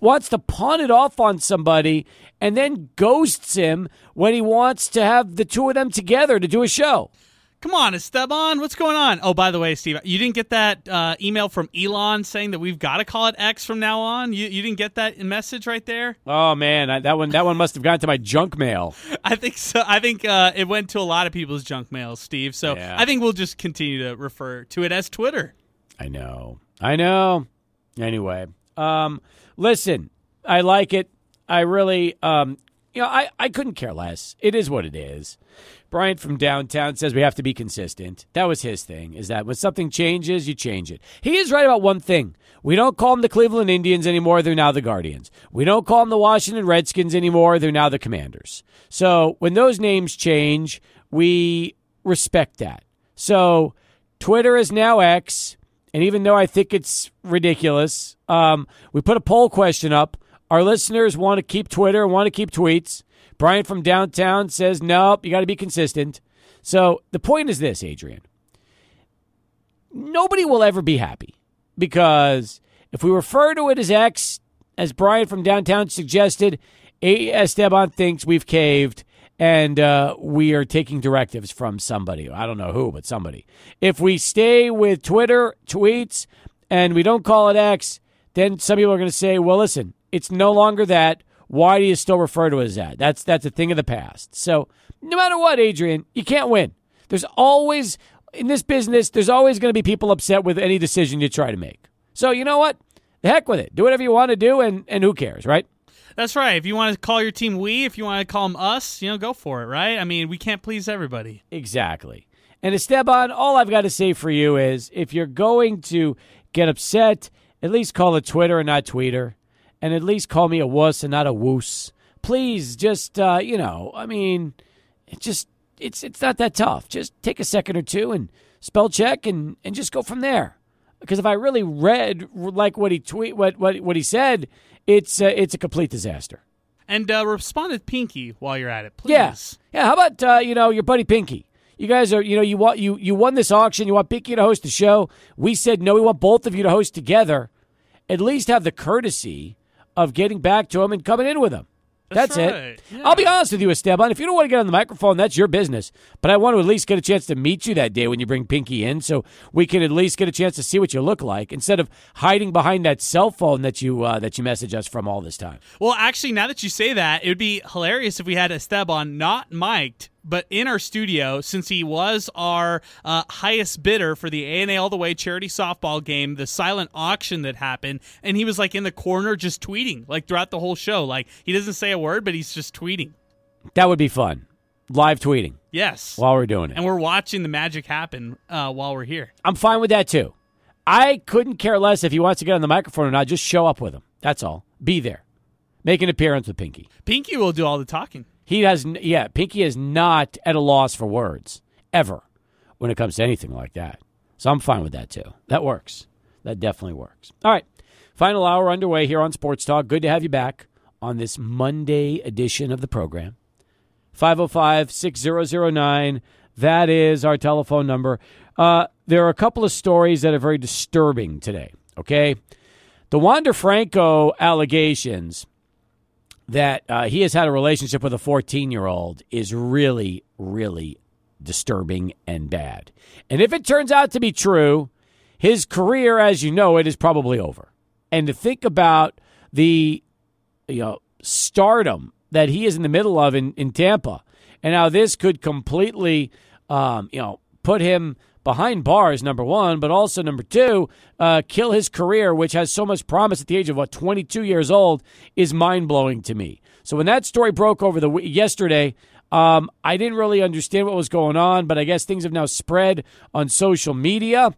Speaker 1: wants to pawn it off on somebody and then ghosts him when he wants to have the two of them together to do a show.
Speaker 2: Come on, Esteban, what's going on? Oh, by the way, Steve, you didn't get that uh, email from Elon saying that we've got to call it X from now on. You, you didn't get that message right there.
Speaker 1: Oh man, I, that one that one must have gone to my junk mail. *laughs*
Speaker 2: I think so. I think uh, it went to a lot of people's junk mail, Steve. So
Speaker 1: Yeah.
Speaker 2: I think we'll just continue to refer to it as Twitter.
Speaker 1: I know, I know. Anyway, um, listen, I like it. I really, um, you know, I, I couldn't care less. It is what it is. Brian from downtown says we have to be consistent. That was his thing, is that when something changes, you change it. He is right about one thing. We don't call them the Cleveland Indians anymore. They're now the Guardians. We don't call them the Washington Redskins anymore. They're now the Commanders. So when those names change, we respect that. So Twitter is now X. And even though I think it's ridiculous, um, we put a poll question up. Our listeners want to keep Twitter, want to keep tweets. Brian from downtown says, nope, you got to be consistent. So the point is this, Adrian. Nobody will ever be happy because if we refer to it as X, as Brian from downtown suggested, Esteban thinks we've caved and uh, we are taking directives from somebody. I don't know who, but somebody. If we stay with Twitter tweets and we don't call it X, then some people are going to say, well, listen, it's no longer that. Why do you still refer to it as that? That's that's a thing of the past. So no matter what, Adrian, you can't win. There's always in this business, there's always going to be people upset with any decision you try to make. So you know what? The heck with it. Do whatever you want to do, and and who cares, right?
Speaker 2: That's right. If you want to call your team we, if you want to call them us, you know, go for it, right? I mean, we can't please everybody.
Speaker 1: Exactly. And Esteban, all I've got to say for you is if you're going to get upset, at least call it Twitter and not Tweeter. And at least call me a wuss and not a woos. please just uh, you know, I mean, it just it's it's not that tough. Just take a second or two and spell check and and just go from there. Because if I really read like what he tweet what what what he said, it's uh, it's a complete disaster.
Speaker 2: And uh, respond to Pinky while you're at it, please.
Speaker 1: Yeah, yeah. How about uh, you know your buddy Pinky? You guys are you know you want you you won this auction. You want Pinky to host the show. We said no. We want both of you to host together. At least have the courtesy of getting back to him and coming in with him.
Speaker 2: That's
Speaker 1: That's,
Speaker 2: right.
Speaker 1: it.
Speaker 2: Yeah.
Speaker 1: I'll be honest with you, Esteban. If you don't want to get on the microphone, that's your business. But I want to at least get a chance to meet you that day when you bring Pinky in, so we can at least get a chance to see what you look like instead of hiding behind that cell phone that you uh, that you message us from all this time.
Speaker 2: Well, actually, now that you say that, it would be hilarious if we had Esteban not mic'd, but in our studio, since he was our uh, highest bidder for the ANA All the Way charity softball game, the silent auction that happened, and he was like in the corner just tweeting, like throughout the whole show. Like he doesn't say a word, but he's just tweeting.
Speaker 1: That would be fun. Live tweeting
Speaker 2: Yes.
Speaker 1: while we're doing it.
Speaker 2: and we're watching the magic happen uh, while we're here.
Speaker 1: I'm fine with that too. I couldn't care less if he wants to get on the microphone or not. Just show up with him. That's all. Be there. Make an appearance with Pinky.
Speaker 2: Pinky will do all the talking.
Speaker 1: He has, yeah, Pinky is not at a loss for words ever when it comes to anything like that. So I'm fine with that too. That works. That definitely works. All right. Final hour underway here on Sports Talk. Good to have you back on this Monday edition of the program. 505 6009. That is our telephone number. Uh, there are a couple of stories that are very disturbing today, okay? The Wander Franco allegations that uh, he has had a relationship with a 14 year old is really, really disturbing and bad. And if it turns out to be true, his career, as you know it, is probably over. And to think about the you know stardom that he is in the middle of in, in Tampa, and how this could completely um, you know put him behind bars. Number one, but also number two, uh, kill his career, which has so much promise at the age of what 22 years old, is mind blowing to me. So when that story broke over the yesterday. Um, I didn't really understand what was going on, but I guess things have now spread on social media.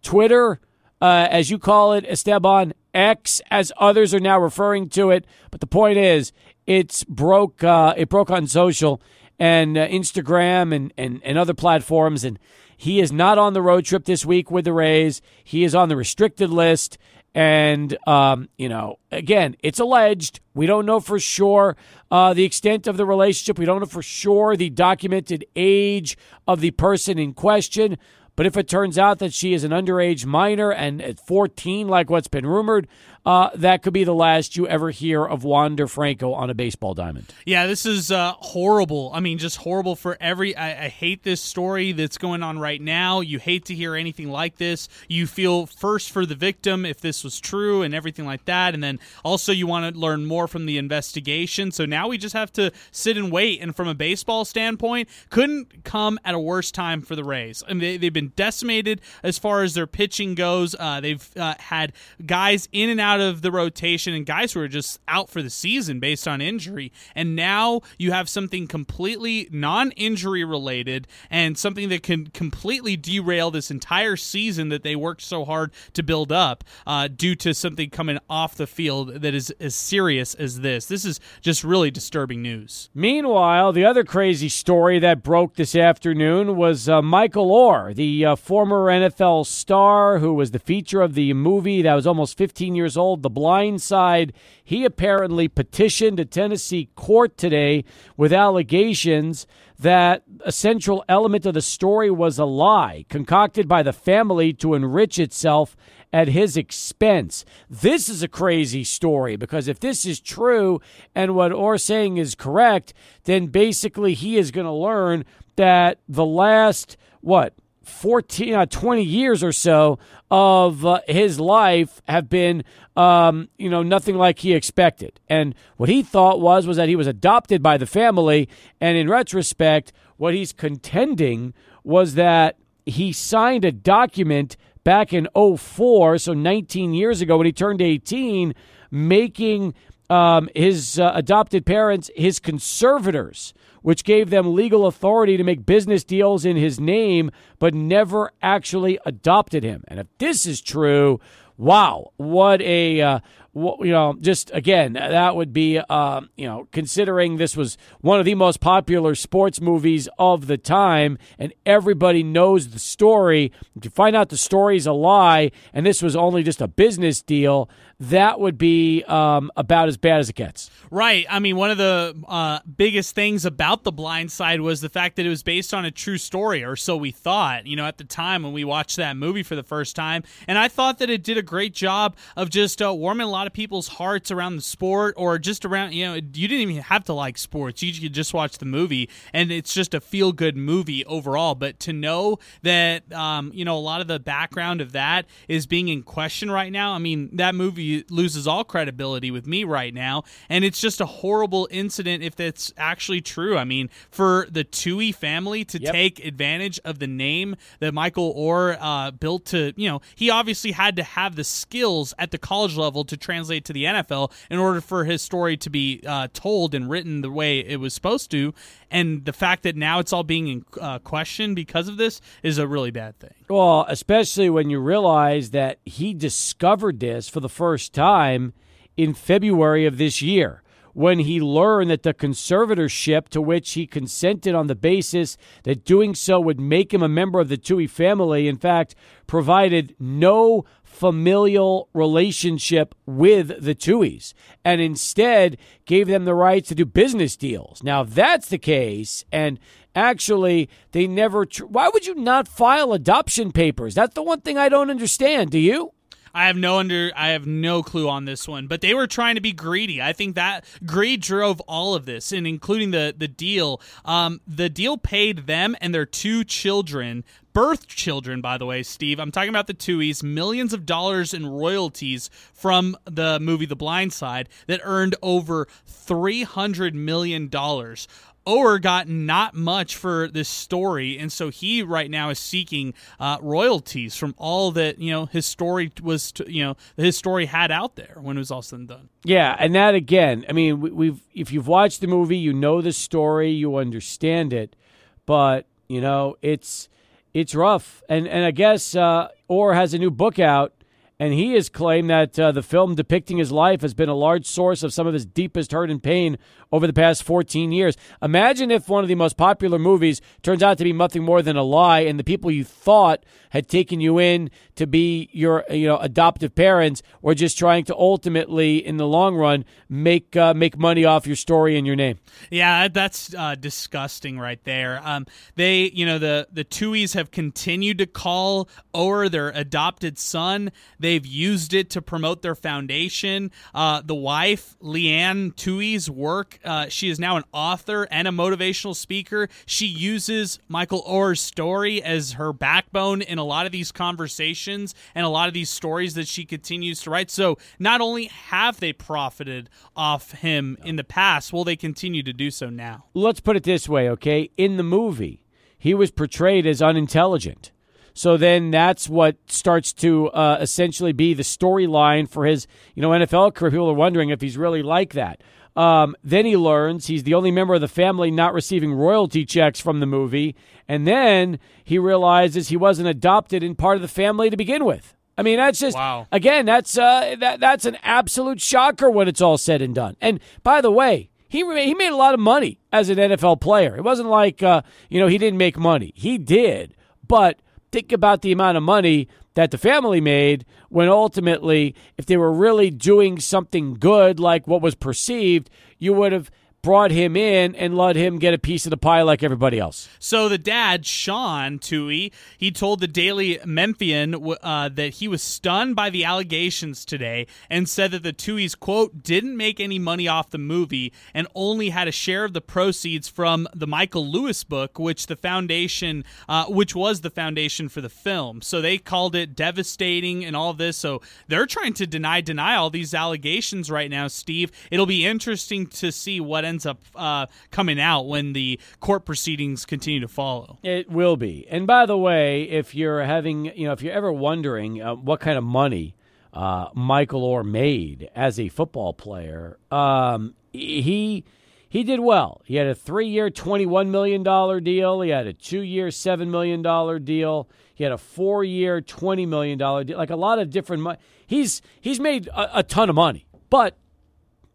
Speaker 1: Twitter, uh, as you call it, Esteban X, as others are now referring to it. But the point is, it's broke. Uh, it broke on social and uh, Instagram and, and and other platforms. And he is not on the road trip this week with the Rays. He is on the restricted list. And, um, you know, again, it's alleged. We don't know for sure uh, the extent of the relationship. We don't know for sure the documented age of the person in question. But if it turns out that she is an underage minor and at 14, like what's been rumored, uh, that could be the last you ever hear of Wander Franco on a baseball diamond.
Speaker 2: Yeah, this is uh, horrible. I mean, just horrible for every. I, I hate this story that's going on right now. You hate to hear anything like this. You feel first for the victim if this was true and everything like that, and then also you want to learn more from the investigation. So now we just have to sit and wait. And from a baseball standpoint, couldn't come at a worse time for the Rays. I mean, they, they've been decimated as far as their pitching goes. Uh, they've uh, had guys in and out of the rotation and guys who are just out for the season based on injury. And now you have something completely non injury related and something that can completely derail this entire season that they worked so hard to build up uh, due to something coming off the field that is as serious as this. This is just really disturbing news.
Speaker 1: Meanwhile, the other crazy story that broke this afternoon was uh, Michael Oher, the uh, former NFL star who was the feature of the movie that was almost 15 years old, The Blind Side. He apparently petitioned a Tennessee court today with allegations that a central element of the story was a lie concocted by the family to enrich itself at his expense. This is a crazy story because if this is true and what Oher's saying is correct, then basically he is going to learn that the last, what, 14, uh, 20 years or so of uh, his life have been, um, you know, nothing like he expected. And what he thought was was that he was adopted by the family. And in retrospect, what he's contending was that he signed a document back in 04, so 19 years ago when he turned 18, making um, his uh, adopted parents his conservators, which gave them legal authority to make business deals in his name, but never actually adopted him. And if this is true, wow, what a uh, you know, just again, that would be, uh, you know, considering this was one of the most popular sports movies of the time, and everybody knows the story. If you find out the story's a lie, and this was only just a business deal, that would be um, about as bad as it gets.
Speaker 2: Right. I mean, one of the uh, biggest things about The Blind Side was the fact that it was based on a true story, or so we thought, you know, at the time when we watched that movie for the first time. And I thought that it did a great job of just uh, warming a lot of people's hearts around the sport, or just around, you know, you didn't even have to like sports. You could just watch the movie, and it's just a feel good movie overall. But to know that, um, you know, a lot of the background of that is being in question right now, I mean, that movie loses all credibility with me right now. And it's just a horrible incident if that's actually true. I mean, for the Tuohy family to
Speaker 1: Yep.
Speaker 2: take advantage of the name that Michael Oher uh, built to, you know, he obviously had to have the skills at the college level to translate to the NFL in order for his story to be uh, told and written the way it was supposed to. And the fact that now it's all being in uh, question because of this is a really bad thing.
Speaker 1: Well, especially when you realize that he discovered this for the first time in February of this year when he learned that the conservatorship to which he consented on the basis that doing so would make him a member of the Tuohy family, in fact, provided no familial relationship with the Tuohys and instead gave them the rights to do business deals. Now, if that's the case, and actually they never, tr- why would you not file adoption papers? That's the one thing I don't understand. Do you?
Speaker 2: I have no under I have no clue on this one, but they were trying to be greedy. I think that greed drove all of this, and including the the deal. Um, the deal paid them and their two children, birth children, by the way, Steve. I'm talking about the Tuohys, millions of dollars in royalties from the movie The Blind Side that earned over three hundred million dollars. Oher got not much for this story, and so he right now is seeking uh, royalties from all that you know his story was, to, you know, his story had out there when it was all said and done.
Speaker 1: Yeah, and that again, I mean, we, we've if you've watched the movie, you know the story, you understand it, but you know it's it's rough. And and I guess uh, Oher has a new book out, and he has claimed that uh, the film depicting his life has been a large source of some of his deepest hurt and pain over the past 14 years. Imagine if one of the most popular movies turns out to be nothing more than a lie, and the people you thought had taken you in to be your you know adoptive parents or just trying to ultimately, in the long run, make uh, make money off your story and your name.
Speaker 2: Yeah, that's uh, disgusting right there. Um, they, you know, the the Tuohys have continued to call Oher their adopted son. They've used it to promote their foundation. Uh, the wife, Leigh Anne Tuohy's work. Uh, she is now an author and a motivational speaker. She uses Michael Oher's story as her backbone in a lot of these conversations and a lot of these stories that she continues to write. So not only have they profited off him in the past, will they continue to do so now?
Speaker 1: let's put it this way, okay? In the movie, he was portrayed as unintelligent. So then that's what starts to uh, essentially be the storyline for his, you know, NFL career. People are wondering if he's really like that. Um, then he learns he's the only member of the family not receiving royalty checks from the movie, and then he realizes he wasn't adopted in part of the family to begin with. I mean, that's just
Speaker 2: Wow.
Speaker 1: again, that's uh, that that's an absolute shocker when it's all said and done. And by the way, he he made a lot of money as an NFL player. It wasn't like uh, you know he didn't make money. He did, but think about the amount of money that the family made when ultimately, if they were really doing something good, like what was perceived, you would have brought him in and let him get a piece of the pie like everybody else.
Speaker 2: So the dad, Sean Tuohy, he told the Daily Memphian uh, that he was stunned by the allegations today and said that the Tuohys, quote, didn't make any money off the movie and only had a share of the proceeds from the Michael Lewis book, which the foundation, uh, which was the foundation for the film. So they called it devastating and all this. So they're trying to deny, deny all these allegations right now, Steve. It'll be interesting to see what ends up uh, coming out when the court proceedings continue to follow.
Speaker 1: It will be. And by the way, if you're having, you know, if you're ever wondering uh, what kind of money uh, Michael Oher made as a football player, um, he he did well. He had a three year, $21 million deal. He had a two year, $7 million deal. He had a four year, $20 million deal. Like a lot of different money. He's, he's made a, a, ton of money. But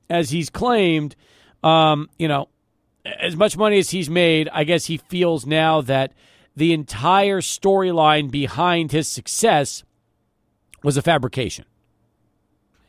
Speaker 1: as he's claimed, um, you know, as much money as he's made, I guess he feels now that the entire storyline behind his success was a fabrication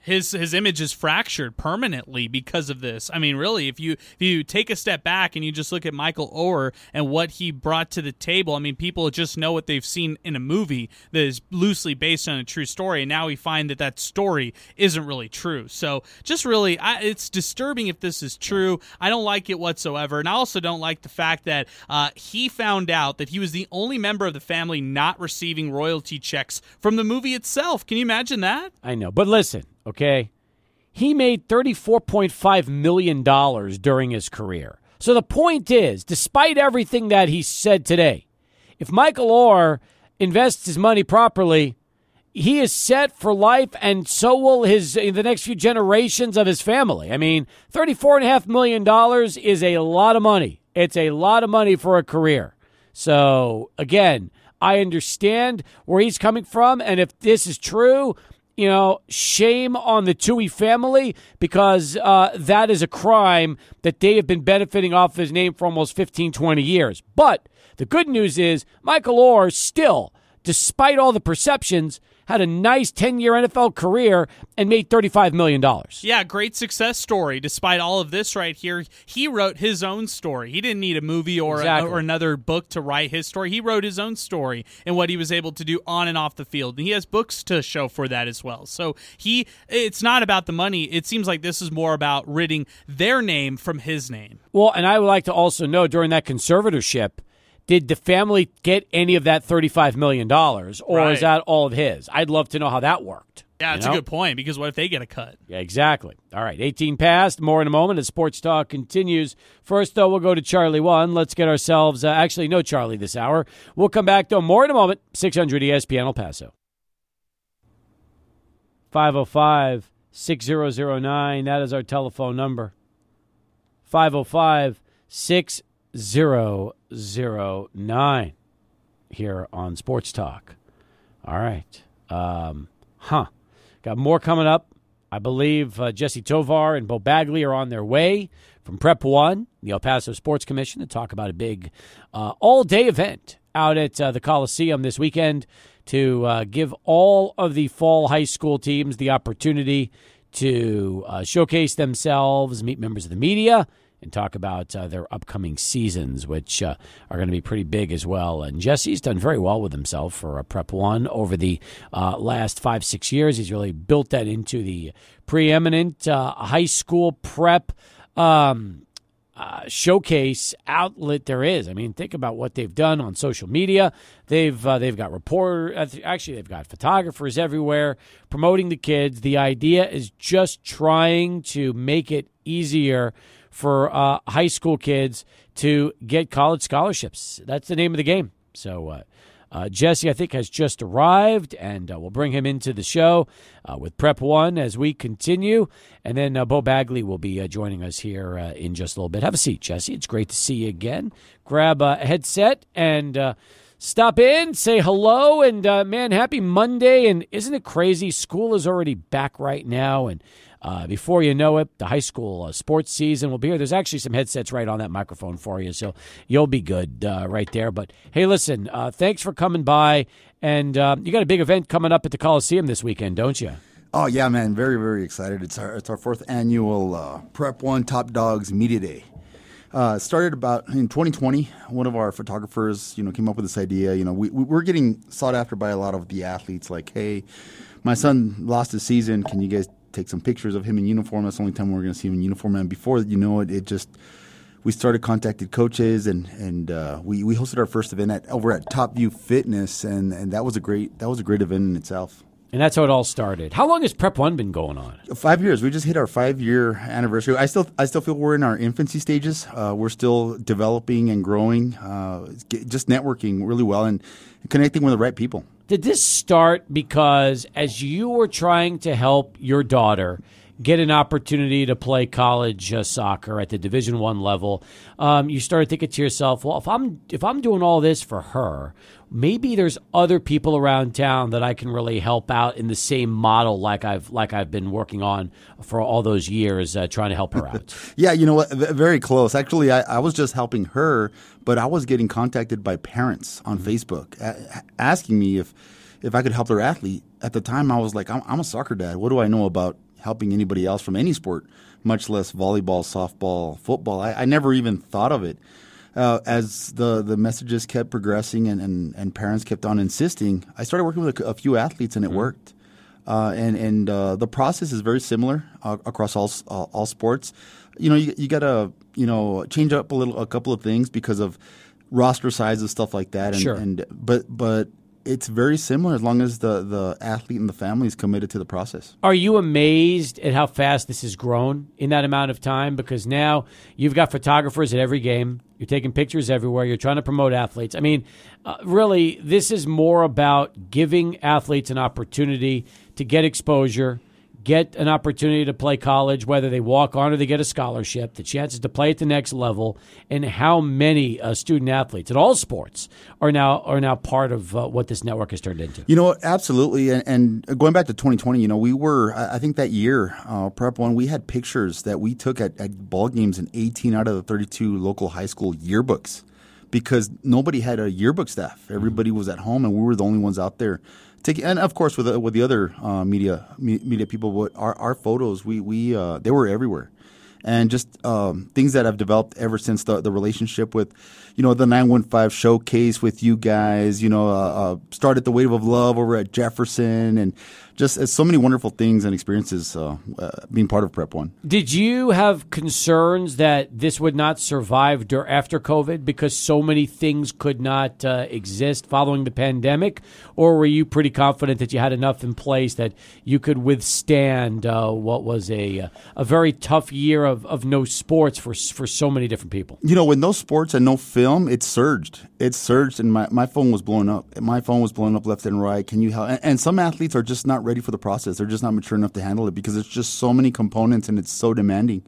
Speaker 2: his his image is fractured permanently because of this. I mean, really, if you if you take a step back and you just look at Michael Oher and what he brought to the table, I mean, people just know what they've seen in a movie that is loosely based on a true story, and now we find that that story isn't really true. So, just really, I, it's disturbing if this is true. I don't like it whatsoever, and I also don't like the fact that uh, he found out that he was the only member of the family not receiving royalty checks from the movie itself. Can you imagine that?
Speaker 1: I know, but listen okay? He made $34.5 million during his career. So the point is, despite everything that he said today, if Michael Oher invests his money properly, he is set for life, and so will his the next few generations of his family. I mean, thirty-four and a half million dollars is a lot of money. It's a lot of money for a career. So again, I understand where he's coming from, and if this is true, you know, shame on the Tuohy family because uh, that is a crime that they have been benefiting off his name for almost 15, 20 years. But the good news is Michael Oher still, despite all the perceptions, had a nice 10 year NFL career and made $35 million.
Speaker 2: Yeah, great success story. Despite all of this right here, he wrote his own story. He didn't need a movie or, exactly. a, or another book to write his story. He wrote his own story and what he was able to do on and off the field. And he has books to show for that as well. So he, it's not about the money. It seems like this is more about ridding their name from his name.
Speaker 1: Well, and I would like to also know during that conservatorship, did the family get any of that $35 million or right. is that all of his? I'd love to know how that worked.
Speaker 2: Yeah, that's know? a good point because what if they get a cut?
Speaker 1: Yeah, exactly. All right, 18 past. More in a moment as Sports Talk continues. First, though, we'll go to Charlie 1. Let's get ourselves, uh, actually, no Charlie this hour. We'll come back, though, more in a moment. 600 ESPN El Paso. 505 6009. That is our telephone number. 505 6 009 here on Sports Talk. All right. Um, huh. Got more coming up. I believe uh, Jesse Tovar and Beau Bagley are on their way from Prep One, the El Paso Sports Commission, to talk about a big uh, all day event out at uh, the Coliseum this weekend to uh, give all of the fall high school teams the opportunity to uh, showcase themselves, meet members of the media, and talk about uh, their upcoming seasons, which uh, are going to be pretty big as well. And Jesse's done very well with himself for a Prep One over the uh, last five, six years. He's really built that into the preeminent uh, high school prep. Um, uh, showcase outlet there is. I mean, think about what they've done on social media. They've uh, they've got reporters. Actually, they've got photographers everywhere promoting the kids. The idea is just trying to make it easier for uh, high school kids to get college scholarships. That's the name of the game. So, uh, uh, Jesse, I think, has just arrived, and uh, we'll bring him into the show uh, with Prep One as we continue. And then uh, Beau Bagley will be uh, joining us here uh, in just a little bit. Have a seat, Jesse. It's great to see you again. Grab a headset and stop in, say hello, and man, happy Monday. And isn't it crazy? School is already back right now, and uh, before you know it, the high school uh, sports season will be here. There's actually some headsets right on that microphone for you, so you'll be good uh, right there. But hey, listen, uh, thanks for coming by. And uh, you got a big event coming up at the Coliseum this weekend, don't you?
Speaker 6: Oh yeah, man! Very very excited. It's our it's our fourth annual uh, Prep One Top Dogs Media Day. Uh, started about in 2020. One of our photographers, you know, came up with this idea. You know, we, we are getting sought after by a lot of the athletes. Like, hey, my son lost his season. Can you guys take some pictures of him in uniform. That's the only time we're going to see him in uniform. And before you know it, it just we started contacted coaches and and uh, we we hosted our first event at over at Top View Fitness, and and that was a great that was a great event in itself.
Speaker 1: And that's how it all started. How long has Prep One been going on?
Speaker 6: Five years. We just hit our five year anniversary. I still I still feel we're in our infancy stages. Uh, we're still developing and growing, uh, just networking really well and connecting with the right people.
Speaker 1: Did this start because as you were trying to help your daughter get an opportunity to play college uh, soccer at the Division One level, um, you start thinking to yourself, well, if I'm if I'm doing all this for her, maybe there's other people around town that I can really help out in the same model like I've like I've been working on for all those years, uh, trying to help her out. *laughs*
Speaker 6: yeah, you know what? Very close. Actually, I, I, was just helping her, but I was getting contacted by parents on mm-hmm. Facebook a- asking me if if I could help their athlete. At the time, I was like, I'm, I'm a soccer dad. What do I know about helping anybody else from any sport, much less volleyball, softball, football? I, I never even thought of it uh, as the the messages kept progressing and, and, and parents kept on insisting, I started working with a, a few athletes and it mm-hmm. worked. Uh, and and uh, the process is very similar uh, across all all sports. You know, you, you got to you know change up a little a couple of things because of roster size and stuff like that. And,
Speaker 1: sure.
Speaker 6: And but but it's very similar as long as the, the athlete and the family is committed to the process.
Speaker 1: Are you amazed at how fast this has grown in that amount of time? Because now you've got photographers at every game. You're taking pictures everywhere. You're trying to promote athletes. I mean, uh, really, this is more about giving athletes an opportunity to get exposure – get an opportunity to play college, whether they walk on or they get a scholarship, the chances to play at the next level, and how many uh, student athletes at all sports are now are now part of uh, what this network has turned into.
Speaker 6: You know, absolutely. And, and, going back to 2020, you know, we were I think that year, uh, Prep One, we had pictures that we took at, at ball games in 18 out of the 32 local high school yearbooks because nobody had a yearbook staff. Everybody was at home, and we were the only ones out there taking, and of course with with the other uh, media media people, our our photos we we uh, they were everywhere, and just um, things that have developed ever since the the relationship with, you know, the nine one five showcase with you guys. You know, uh, uh started the wave of love over at Jefferson, and just uh, so many wonderful things and experiences uh, uh, being part of Prep One.
Speaker 1: Did you have concerns that this would not survive dur- after COVID because so many things could not uh, exist following the pandemic, or were you pretty confident that you had enough in place that you could withstand uh, what was a uh, a very tough year of, of no sports for for so many different people?
Speaker 6: You know, with no sports and no film, it surged. It surged, and my, my phone was blowing up. My phone was blowing up left and right. Can you help? And, and some athletes are just not ready for the process. They're just not mature enough to handle it because it's just so many components and it's so demanding.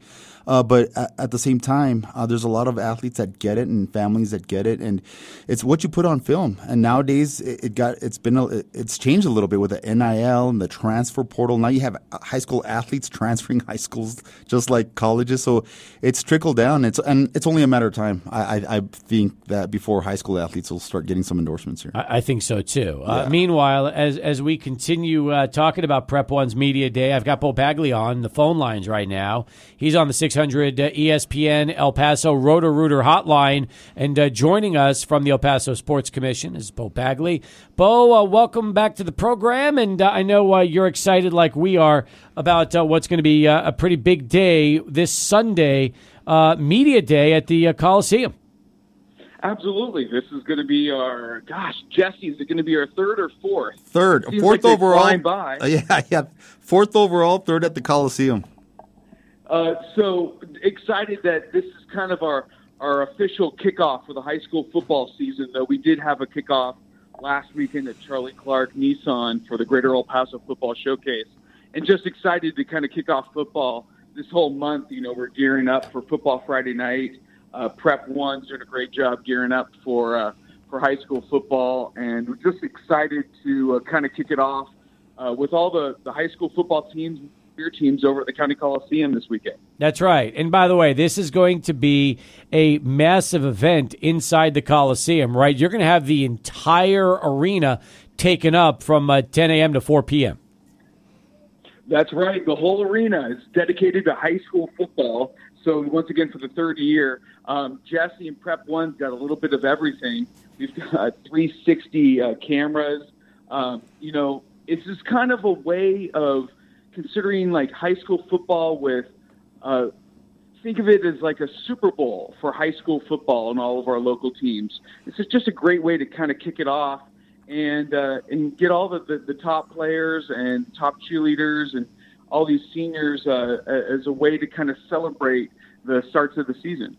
Speaker 6: Uh, but at, at, the same time, uh, there's a lot of athletes that get it and families that get it, and it's what you put on film. And nowadays, it, it got it's been a, it's changed a little bit with the NIL and the transfer portal. Now you have high school athletes *laughs* transferring high schools just like colleges, so it's trickled down. It's and it's only a matter of time. I, I, I think that before high school athletes will start getting some endorsements here.
Speaker 1: I, I think so too. Uh, yeah. Uh, meanwhile, as as we continue uh, talking about Prep One's media day, I've got Beau Bagley on the phone lines right now. He's on the six 600 uh, ESPN El Paso Roto Rooter hotline. And uh, joining us from the El Paso Sports Commission is Beau Bagley. Beau, uh, welcome back to the program. And uh, I know uh, you're excited, like we are, about uh, what's going to be a pretty big day this Sunday, Media Day at the Coliseum.
Speaker 7: Absolutely. This is going to be our, gosh, Jesse, is it going to be our third or fourth?
Speaker 6: Third. Fourth like overall. By. Uh, *laughs* yeah, yeah. Fourth overall, third at the Coliseum.
Speaker 7: Uh, so excited that this is kind of our our official kickoff for the high school football season. Though we did have a kickoff last weekend at Charlie Clark Nissan for the Greater El Paso Football Showcase, and just excited to kind of kick off football this whole month. You know, we're gearing up for Football Friday night. Uh, Prep One's doing a great job gearing up for uh, for high school football, and we're just excited to uh, kind of kick it off uh, with all the the high school football teams beer teams over at the County Coliseum this weekend.
Speaker 1: That's right. And by the way, this is going to be a massive event inside the Coliseum, right? You're going to have the entire arena taken up from uh, 10 a.m. to 4 p.m.
Speaker 7: That's right. The whole arena is dedicated to high school football. So once again, for the third year, um, Jesse and Prep One's got a little bit of everything. We've got 360 uh, cameras. Um, you know, it's just kind of a way of considering like high school football with uh, think of it as like a Super Bowl for high school football and all of our local teams. It's just a great way to kind of kick it off and uh, and get all the, the, the top players and top cheerleaders and all these seniors uh, as a way to kind of celebrate the starts of the season.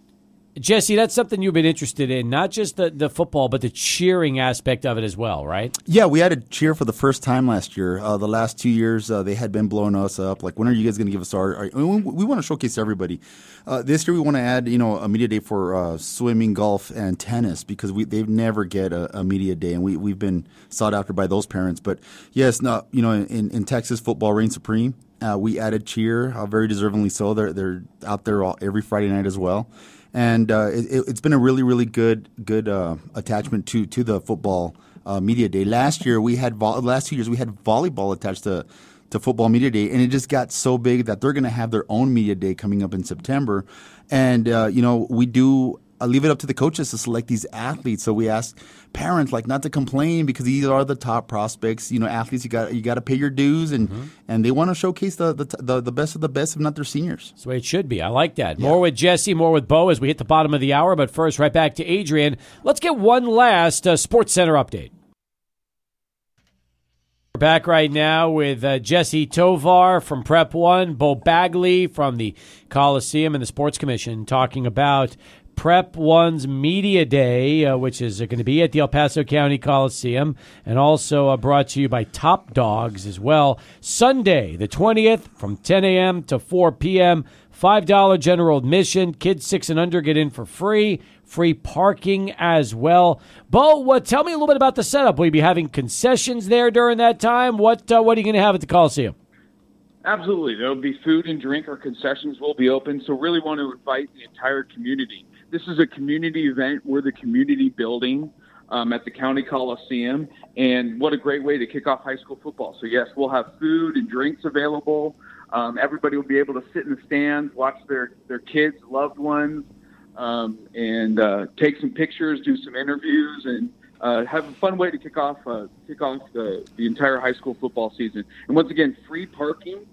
Speaker 1: Jesse, that's something you've been interested in, not just the, the football, but the cheering aspect of it as well, right?
Speaker 6: Yeah, we had a cheer for the first time last year. Uh, the last two years, uh, they had been blowing us up. Like, when are you guys going to give us our? our we, we want to showcase everybody. Uh, this year, we want to add, you know, a media day for uh, swimming, golf, and tennis because we they've never get a, a, media day, and we we've been sought after by those parents. But yes, no, you know, in, in Texas, football reigns supreme. Uh, we added cheer, uh, very deservingly so. They're they're out there all, every Friday night as well and uh, it, has been a really really good good uh, attachment to to the football uh, media day. Last year we had vo- last two years we had volleyball attached to to football media day, and it just got so big that they're going to have their own media day coming up in September. And uh, you know we do I leave it up to the coaches to select these athletes. So we ask parents like not to complain because these are the top prospects. You know, athletes you got you got to pay your dues, and mm-hmm. and they want to showcase the, the, the the best of the best, if not their seniors.
Speaker 1: That's the way it should be. I like that. Yeah. More with Jesse, more with Beau as we hit the bottom of the hour. But first, right back to Adrian. Let's get one last uh, Sports Center update. We're back right now with uh, Jesse Tovar from Prep One, Beau Bagley from the Coliseum and the Sports Commission talking about Prep One's Media Day, uh, which is going to be at the El Paso County Coliseum, and also uh, brought to you by Top Dogs as well. Sunday, the 20th, from 10 a.m. to 4 p.m. $5 general admission. Kids 6 and under get in for free. Free parking as well. Beau, what, tell me a little bit about the setup. Will you be having concessions there during that time? What, uh, what are you going to have at the Coliseum?
Speaker 7: Absolutely. There'll be food and drink. Our concessions will be open. So, really want to invite the entire community this is a community event. We're the community building um, at the County Coliseum, and what a great way to kick off high school football. So yes, we'll have food and drinks available. Um, everybody will be able to sit in the stands, watch their their kids, loved ones, um, and uh, take some pictures, do some interviews, and uh, have a fun way to kick off uh, kick off the, the entire high school football season. And once again, free parking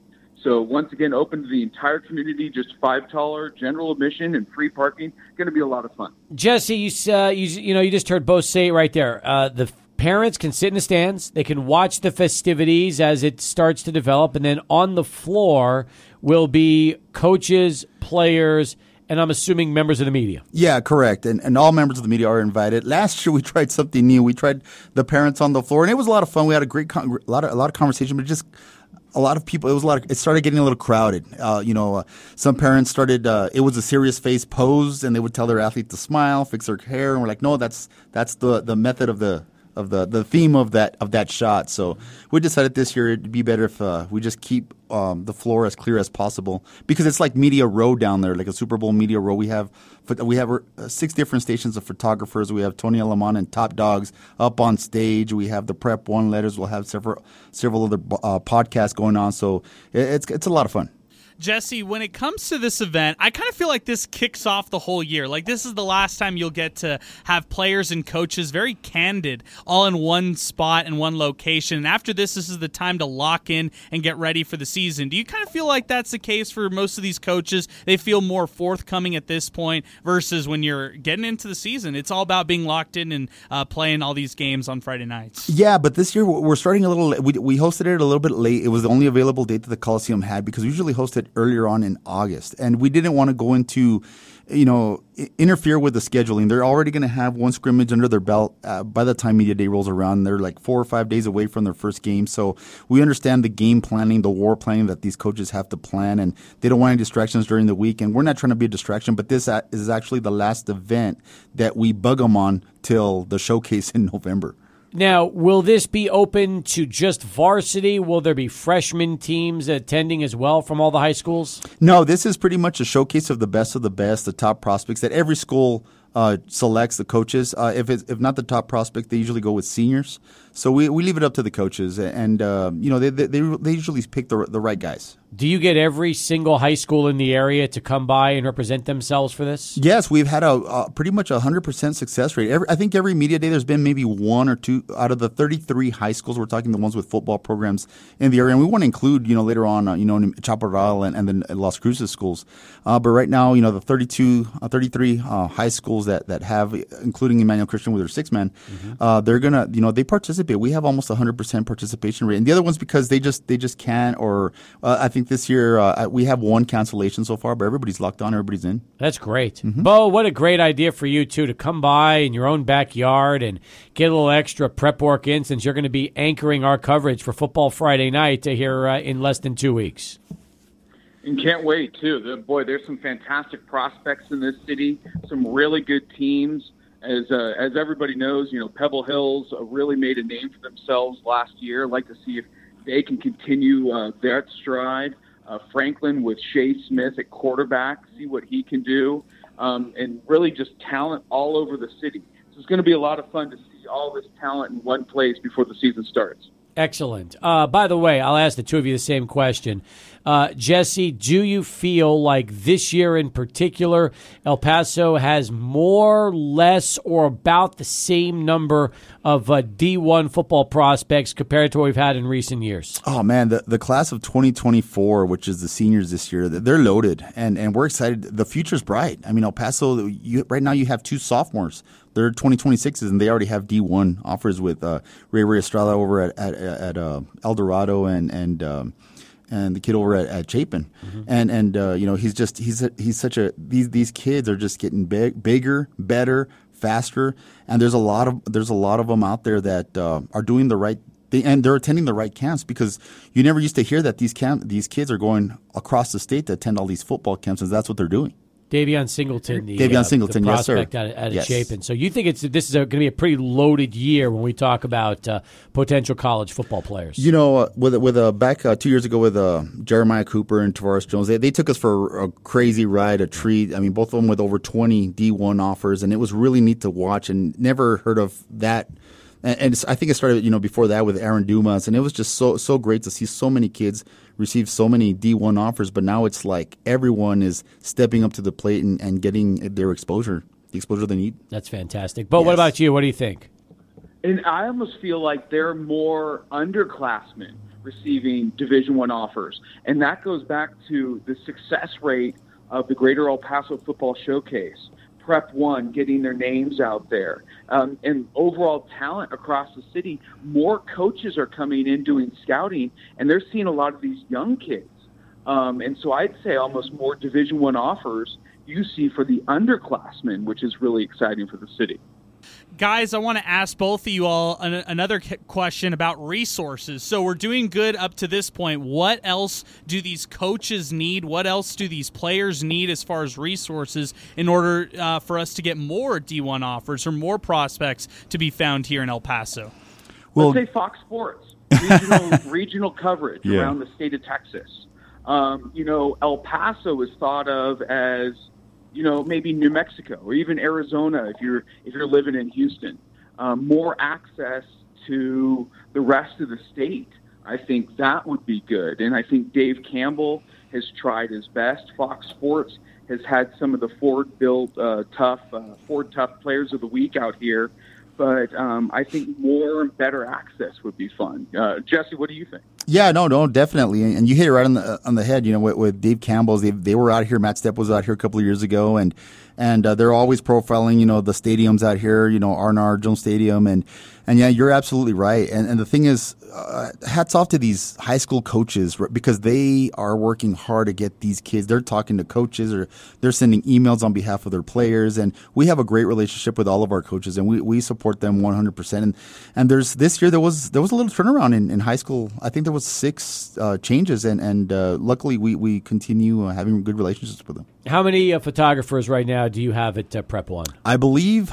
Speaker 7: so once again, open to the entire community, just five dollar general admission and free parking. Going to be a lot of fun.
Speaker 1: Jesse, you uh, you, you know you just heard both say it right there. Uh, the parents can sit in the stands. They can watch the festivities as it starts to develop, and then on the floor will be coaches, players. And I'm assuming members of the media.
Speaker 6: Yeah, correct. And, and all members of the media are invited. Last year we *laughs* tried something new. We tried the parents on the floor, and it was a lot of fun. We had a great, con- a lot of a lot of conversation, but just a lot of people. It was a lot. Of, it started getting a little crowded. Uh, you know, uh, some parents started. Uh, it was a serious face pose, and they would tell their athlete to smile, fix their hair, and we're like, no, that's that's the the method of the of the the theme of that of that shot. So we decided this year it'd be better if uh, we just keep um, the floor as clear as possible because it's like media row down there, like a Super Bowl media row. We have we have uh, six different stations of photographers. We have Tony Aleman and Top Dogs up on stage. We have the Prep One letters. We'll have several several other uh, podcasts going on. So it's it's a lot of fun.
Speaker 2: Jesse, when it comes to this event, I kind of feel like this kicks off the whole year. Like this is the last time you'll get to have players and coaches very candid, all in one spot and one location. And after this, this is the time to lock in and get ready for the season. Do you kind of feel like that's the case for most of these coaches? They feel more forthcoming at this point versus when you're getting into the season. It's all about being locked in and uh, playing all these games on Friday nights.
Speaker 6: Yeah, but this year we're starting a little. We, we hosted it a little bit late. It was the only available date that the Coliseum had because we usually host it earlier on in August, and we didn't want to go into, you know, interfere with the scheduling. They're already going to have one scrimmage under their belt uh, by the time media day rolls around. They're like four or five days away from their first game, so we understand the game planning, the war planning that these coaches have to plan, and they don't want any distractions during the week. And we're not trying to be a distraction, but this is actually the last event that we bug them on till the showcase *laughs* in November.
Speaker 1: Now, will this be open to just varsity? Will there be freshman teams attending as well from all the high schools?
Speaker 6: No, this is pretty much a showcase of the best of the best, the top prospects that every school uh, selects the coaches. Uh, if if not the top prospect, they usually go with seniors. So we, we leave it up to the coaches, and uh, you know they, they they usually pick the the right guys.
Speaker 1: Do you get every single high school in the area to come by and represent themselves for this?
Speaker 6: Yes, we've had a, a pretty much a hundred percent success rate. Every, I think every media day there's been maybe one or two out of the 33 high schools. We're talking the ones with football programs in the area, and we want to include you know later on uh, you know Chaparral and, and then Las Cruces schools. Uh, but right now, you know the 32, uh, 33 uh, high schools that that have, including Emmanuel Christian with their six men, mm-hmm. Uh, they're gonna you know they participate participate. We have almost 100% participation rate, and the other ones because they just they just can't. Or uh, I think this year uh, we have one cancellation so far, but everybody's locked on. Everybody's in.
Speaker 1: That's great, Beau. What a great idea for you too to come by in your own backyard and get a little extra prep work in, since you're going to be anchoring our coverage for Football Friday night here uh, in less than two weeks.
Speaker 7: And can't wait too. The, boy, there's some fantastic prospects in this city. Some really good teams. As uh, as everybody knows, you know Pebble Hills uh, really made a name for themselves last year. I'd like to see if they can continue uh, that stride. Uh, Franklin with Shea Smith at quarterback, see what he can do, um, and really just talent all over the city. So it's going to be a lot of fun to see all this talent in one place before the season starts.
Speaker 1: Excellent. Uh, by the way, I'll ask the two of you the same question. Uh, Jesse, do you feel like this year in particular, El Paso has more, less, or about the same number of uh, D1 football prospects compared to what we've had in recent years?
Speaker 6: Oh man, the, the class of 2024, which is the seniors this year, they're loaded, and and we're excited. The future's bright. I mean, El Paso, you, right now you have two sophomores. They're 2026s, and they already have D1 offers with uh, Ray Ray Estrada over at at, at uh, El Dorado and and. Um, and the kid over at, at Chapin, and and uh, you know he's just he's he's such a these these kids are just getting big, bigger, better, faster, and there's a lot of there's a lot of them out there that uh, are doing the right thing, and they're attending the right camps because you never used to hear that these camp these kids are going across the state to attend all these football camps, and that's what they're doing.
Speaker 1: Davion Singleton, the,
Speaker 6: Davion
Speaker 1: uh,
Speaker 6: Singleton,
Speaker 1: the
Speaker 6: yes, sir.
Speaker 1: prospect out of, out of
Speaker 6: Yes.
Speaker 1: Chapin. So you think it's this is going to be a pretty loaded year when we talk about uh, potential college football players?
Speaker 6: You know, uh, with with uh, back uh, two years ago with uh, Jeremiah Cooper and Tavares Jones, they, they took us for a crazy ride, a treat. I mean, both of them with over twenty D one offers, and it was really neat to watch. And never heard of that. And, and it's, I think it started, you know, before that with Aaron Dumas, and it was just so so great to see so many kids receive so many D one offers. But now it's like everyone is stepping up to the plate and, and getting their exposure, the exposure they need.
Speaker 1: That's fantastic. But what about you? What do you think?
Speaker 7: And I almost feel like there are more underclassmen receiving Division One offers, and that goes back to the success rate of the Greater El Paso Football Showcase, Prep One getting their names out there, um, and overall talent across the city. More coaches are coming in doing scouting, and they're seeing a lot of these young kids. Um, and so I'd say almost more Division One offers you see for the underclassmen, which is really exciting for the city.
Speaker 2: Guys, I want to ask both of you all an- another k- question about resources. So we're doing good up to this point. What else do these coaches need? What else do these players need as far as resources in order uh, for us to get more D1 offers or more prospects to be found here in El Paso?
Speaker 6: Well-
Speaker 7: Let's say Fox Sports, regional, *laughs* regional coverage
Speaker 6: Yeah.
Speaker 7: around the state of Texas. Um, you know, El Paso is thought of as, you know, maybe New Mexico or even Arizona if you're if you're living in Houston. Um, more access to the rest of the state. I think that would be good, and I think Dave Campbell has tried his best. Fox Sports has had some of the Ford built uh, tough uh, Ford tough players of the week out here but um, I think more and better access would be fun. Uh, Jesse, what do you think?
Speaker 6: Yeah, no, no, definitely, and you hit it right on the on the head. You know, with, with Dave Campbell's, they they were out here. Matt Stepp was out here a couple of years ago, and and uh, they're always profiling. You know, the stadiums out here. You know, Arnar Jones Stadium, and and yeah, you're absolutely right. And and the thing is, uh, hats off to these high school coaches because they are working hard to get these kids. They're talking to coaches, or they're sending emails on behalf of their players, and we have a great relationship with all of our coaches, and we, we support them 100. percent And and there's this year there was there was a little turnaround in, in high school. I think there was six uh, changes, and and uh, luckily we we continue uh, having good relationships with them.
Speaker 1: How many uh, photographers right now do you have at uh, Prep One?
Speaker 6: I believe.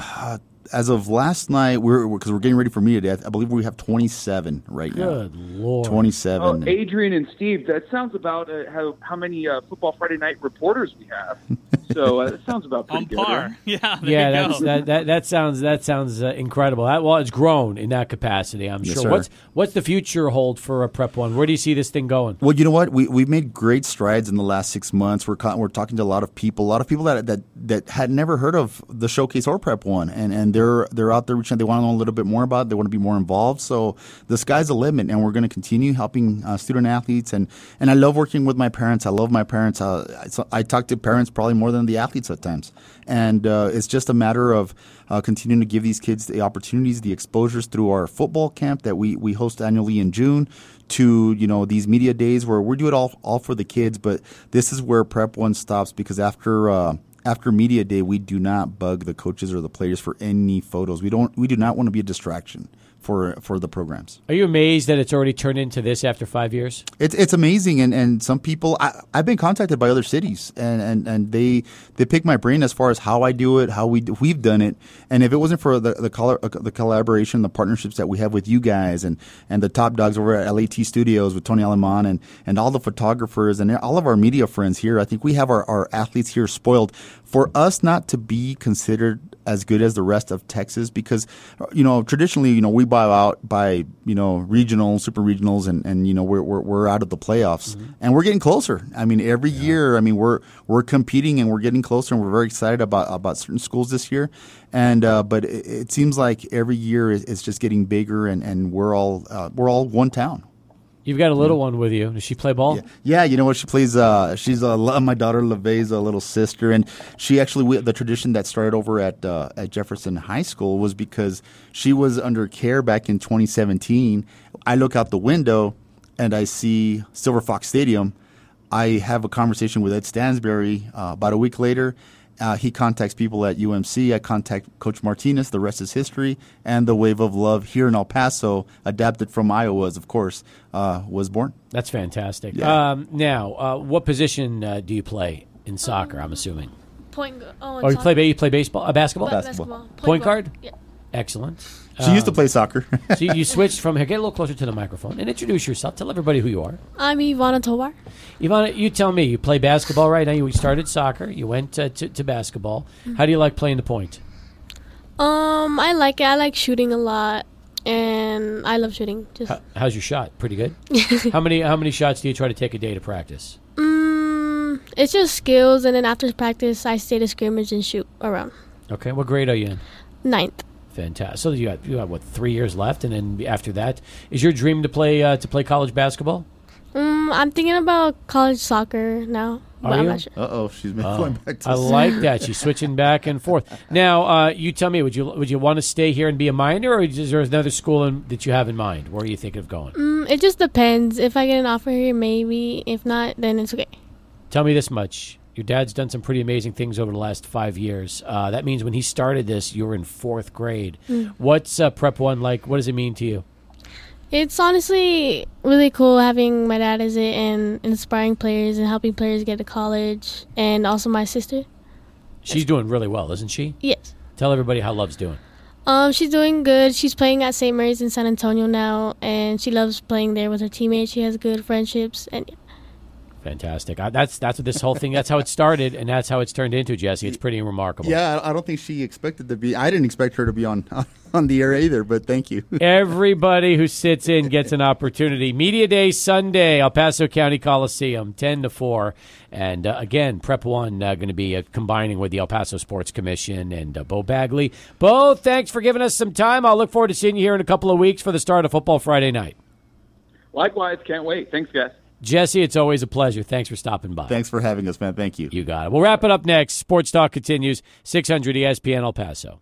Speaker 6: Uh, as of last night, we're because we're getting ready for media day. I, I believe we have 27 right now.
Speaker 1: Good lord.
Speaker 6: 27.
Speaker 7: Oh, Adrian and Steve, that sounds about uh, how how many uh, Football Friday Night reporters we have. *laughs* So uh, that sounds about pretty
Speaker 2: On
Speaker 7: good.
Speaker 2: par.
Speaker 7: right? *laughs*
Speaker 2: Yeah, there
Speaker 1: Yeah,
Speaker 2: you
Speaker 1: that's,
Speaker 2: go.
Speaker 1: that, that that sounds that sounds uh, incredible. That, well, it's grown in that capacity. I'm
Speaker 6: Yes,
Speaker 1: sure.
Speaker 6: sir.
Speaker 1: What's what's the future hold for a Prep One? Where do you see this thing going?
Speaker 6: Well, you know what? We we've made great strides in the last six months. We're we're talking to a lot of people, a lot of people that that that had never heard of the showcase or Prep One, and and they're they're out there reaching. They want to know a little bit more about. it. They want to be more involved. So the sky's the limit, and we're going to continue helping uh, student athletes. and And I love working with my parents. I love my parents. Uh, I, I talk to parents probably more than than the athletes at times. And uh, it's just a matter of uh, continuing to give these kids the opportunities, the exposures through our football camp that we, we host annually in June to you know these media days where we do it all all for the kids. But this is where Prep One stops because after uh, after media day, we do not bug the coaches or the players for any photos. We don't. We do not want to be a distraction for for the programs.
Speaker 1: Are you amazed that it's already turned into this after five years?
Speaker 6: It's it's amazing, and, and some people I, I've been contacted by other cities, and, and, and they they pick my brain as far as how I do it, how we we've done it, and if it wasn't for the the, color, the collaboration, the partnerships that we have with you guys, and, and the top dogs over at LAT Studios with Tony Aleman, and and all the photographers and all of our media friends here, I think we have our, our athletes here spoiled for us not to be considered as good as the rest of Texas because you know traditionally you know we buy out by you know regional super regionals and, and you know we're, we're, we're out of the playoffs mm-hmm. and we're getting closer I mean every yeah. year I mean we're we're competing and we're getting closer and we're very excited about about certain schools this year and uh, but it, it, seems like every year is, just getting bigger and, and we're all uh, we're all one town
Speaker 1: You've got a little one with you. Does she play ball?
Speaker 6: Yeah, yeah you know what? She plays. Uh, she's uh, my daughter LeVay's a little sister, and she actually we, the tradition that started over at uh, at Jefferson High School was because she was under care back in 2017. I look out the window and I see Silver Fox Stadium. I have a conversation with Ed Stansbury uh, about a week later, uh, he contacts people at UMC. I contact Coach Martinez. The rest is history. And the wave of love here in El Paso, adapted from Iowa's, of course, uh, was born.
Speaker 1: That's fantastic. Yeah. Um, now, uh, what position uh, do you play in soccer? I'm assuming.
Speaker 8: Point. Oh,
Speaker 1: oh you play you play baseball, uh, basketball,
Speaker 8: basketball. basketball.
Speaker 1: Point, Point guard.
Speaker 8: guard? Yeah.
Speaker 1: Excellent.
Speaker 6: She um, used to play soccer. *laughs*
Speaker 1: so you switched from here. Get a little closer to the microphone and introduce yourself. Tell everybody who you are.
Speaker 8: I'm Ivana Tovar.
Speaker 1: Ivana, you tell me. You play basketball right now. You started soccer. You went uh, to, to basketball. Mm-hmm. How do you like playing the point?
Speaker 8: Um, I like it. I like shooting a lot, and I love shooting. Just
Speaker 1: how, how's your shot? Pretty good. *laughs* how many How many shots do you try to take a day to practice?
Speaker 8: Mm, it's just skills, and then after practice, I stay to scrimmage and shoot around.
Speaker 1: Okay, what grade are you in?
Speaker 8: Ninth.
Speaker 1: Fantastic. So you got you got what three years left, and then after that, is your dream to play uh, to play college basketball?
Speaker 8: Mm, I'm thinking about college soccer now.
Speaker 1: Are you?
Speaker 6: Sure. Uh oh, she's been uh, going back to.
Speaker 1: I like that. *laughs* She's switching back and forth. Now, uh, you tell me, would you would you want to stay here and be a Miner, or is there another school in, that you have in mind? Where are you thinking of going?
Speaker 8: Mm, it just depends. If I get an offer here, maybe. If not, then it's okay.
Speaker 1: Tell me this much: your dad's done some pretty amazing things over the last five years. Uh, that means when he started this, you were in fourth grade. Mm. What's uh, Prep One like? What does it mean to you?
Speaker 8: It's honestly really cool having my dad as it and inspiring players and helping players get to college, and also my sister.
Speaker 1: She's doing really well, isn't she?
Speaker 8: Yes.
Speaker 1: Tell everybody how Love's doing.
Speaker 8: Um, she's doing good. She's playing at St. Mary's in San Antonio now, and she loves playing there with her teammates. She has good friendships, and
Speaker 1: Fantastic. I, that's that's what this whole thing. That's how it started, and that's how it's turned into. Jesse, it's pretty remarkable.
Speaker 6: Yeah, I don't think she expected to be. I didn't expect her to be on *laughs* on the air either. But thank you. *laughs*
Speaker 1: Everybody who sits in gets an opportunity. Media Day Sunday, El Paso County Coliseum, ten to four, and uh, again, Prep One uh, going to be uh, combining with the El Paso Sports Commission and uh, Beau Bagley. Beau, thanks for giving us some time. I'll look forward to seeing you here in a couple of weeks for the start of Football Friday night.
Speaker 7: Likewise, can't wait. Thanks, guys.
Speaker 1: Jesse, it's always a pleasure. Thanks for stopping by.
Speaker 6: Thanks for having us, man. Thank you.
Speaker 1: You got it. We'll wrap it up next. Sports Talk continues. 600 ESPN El Paso.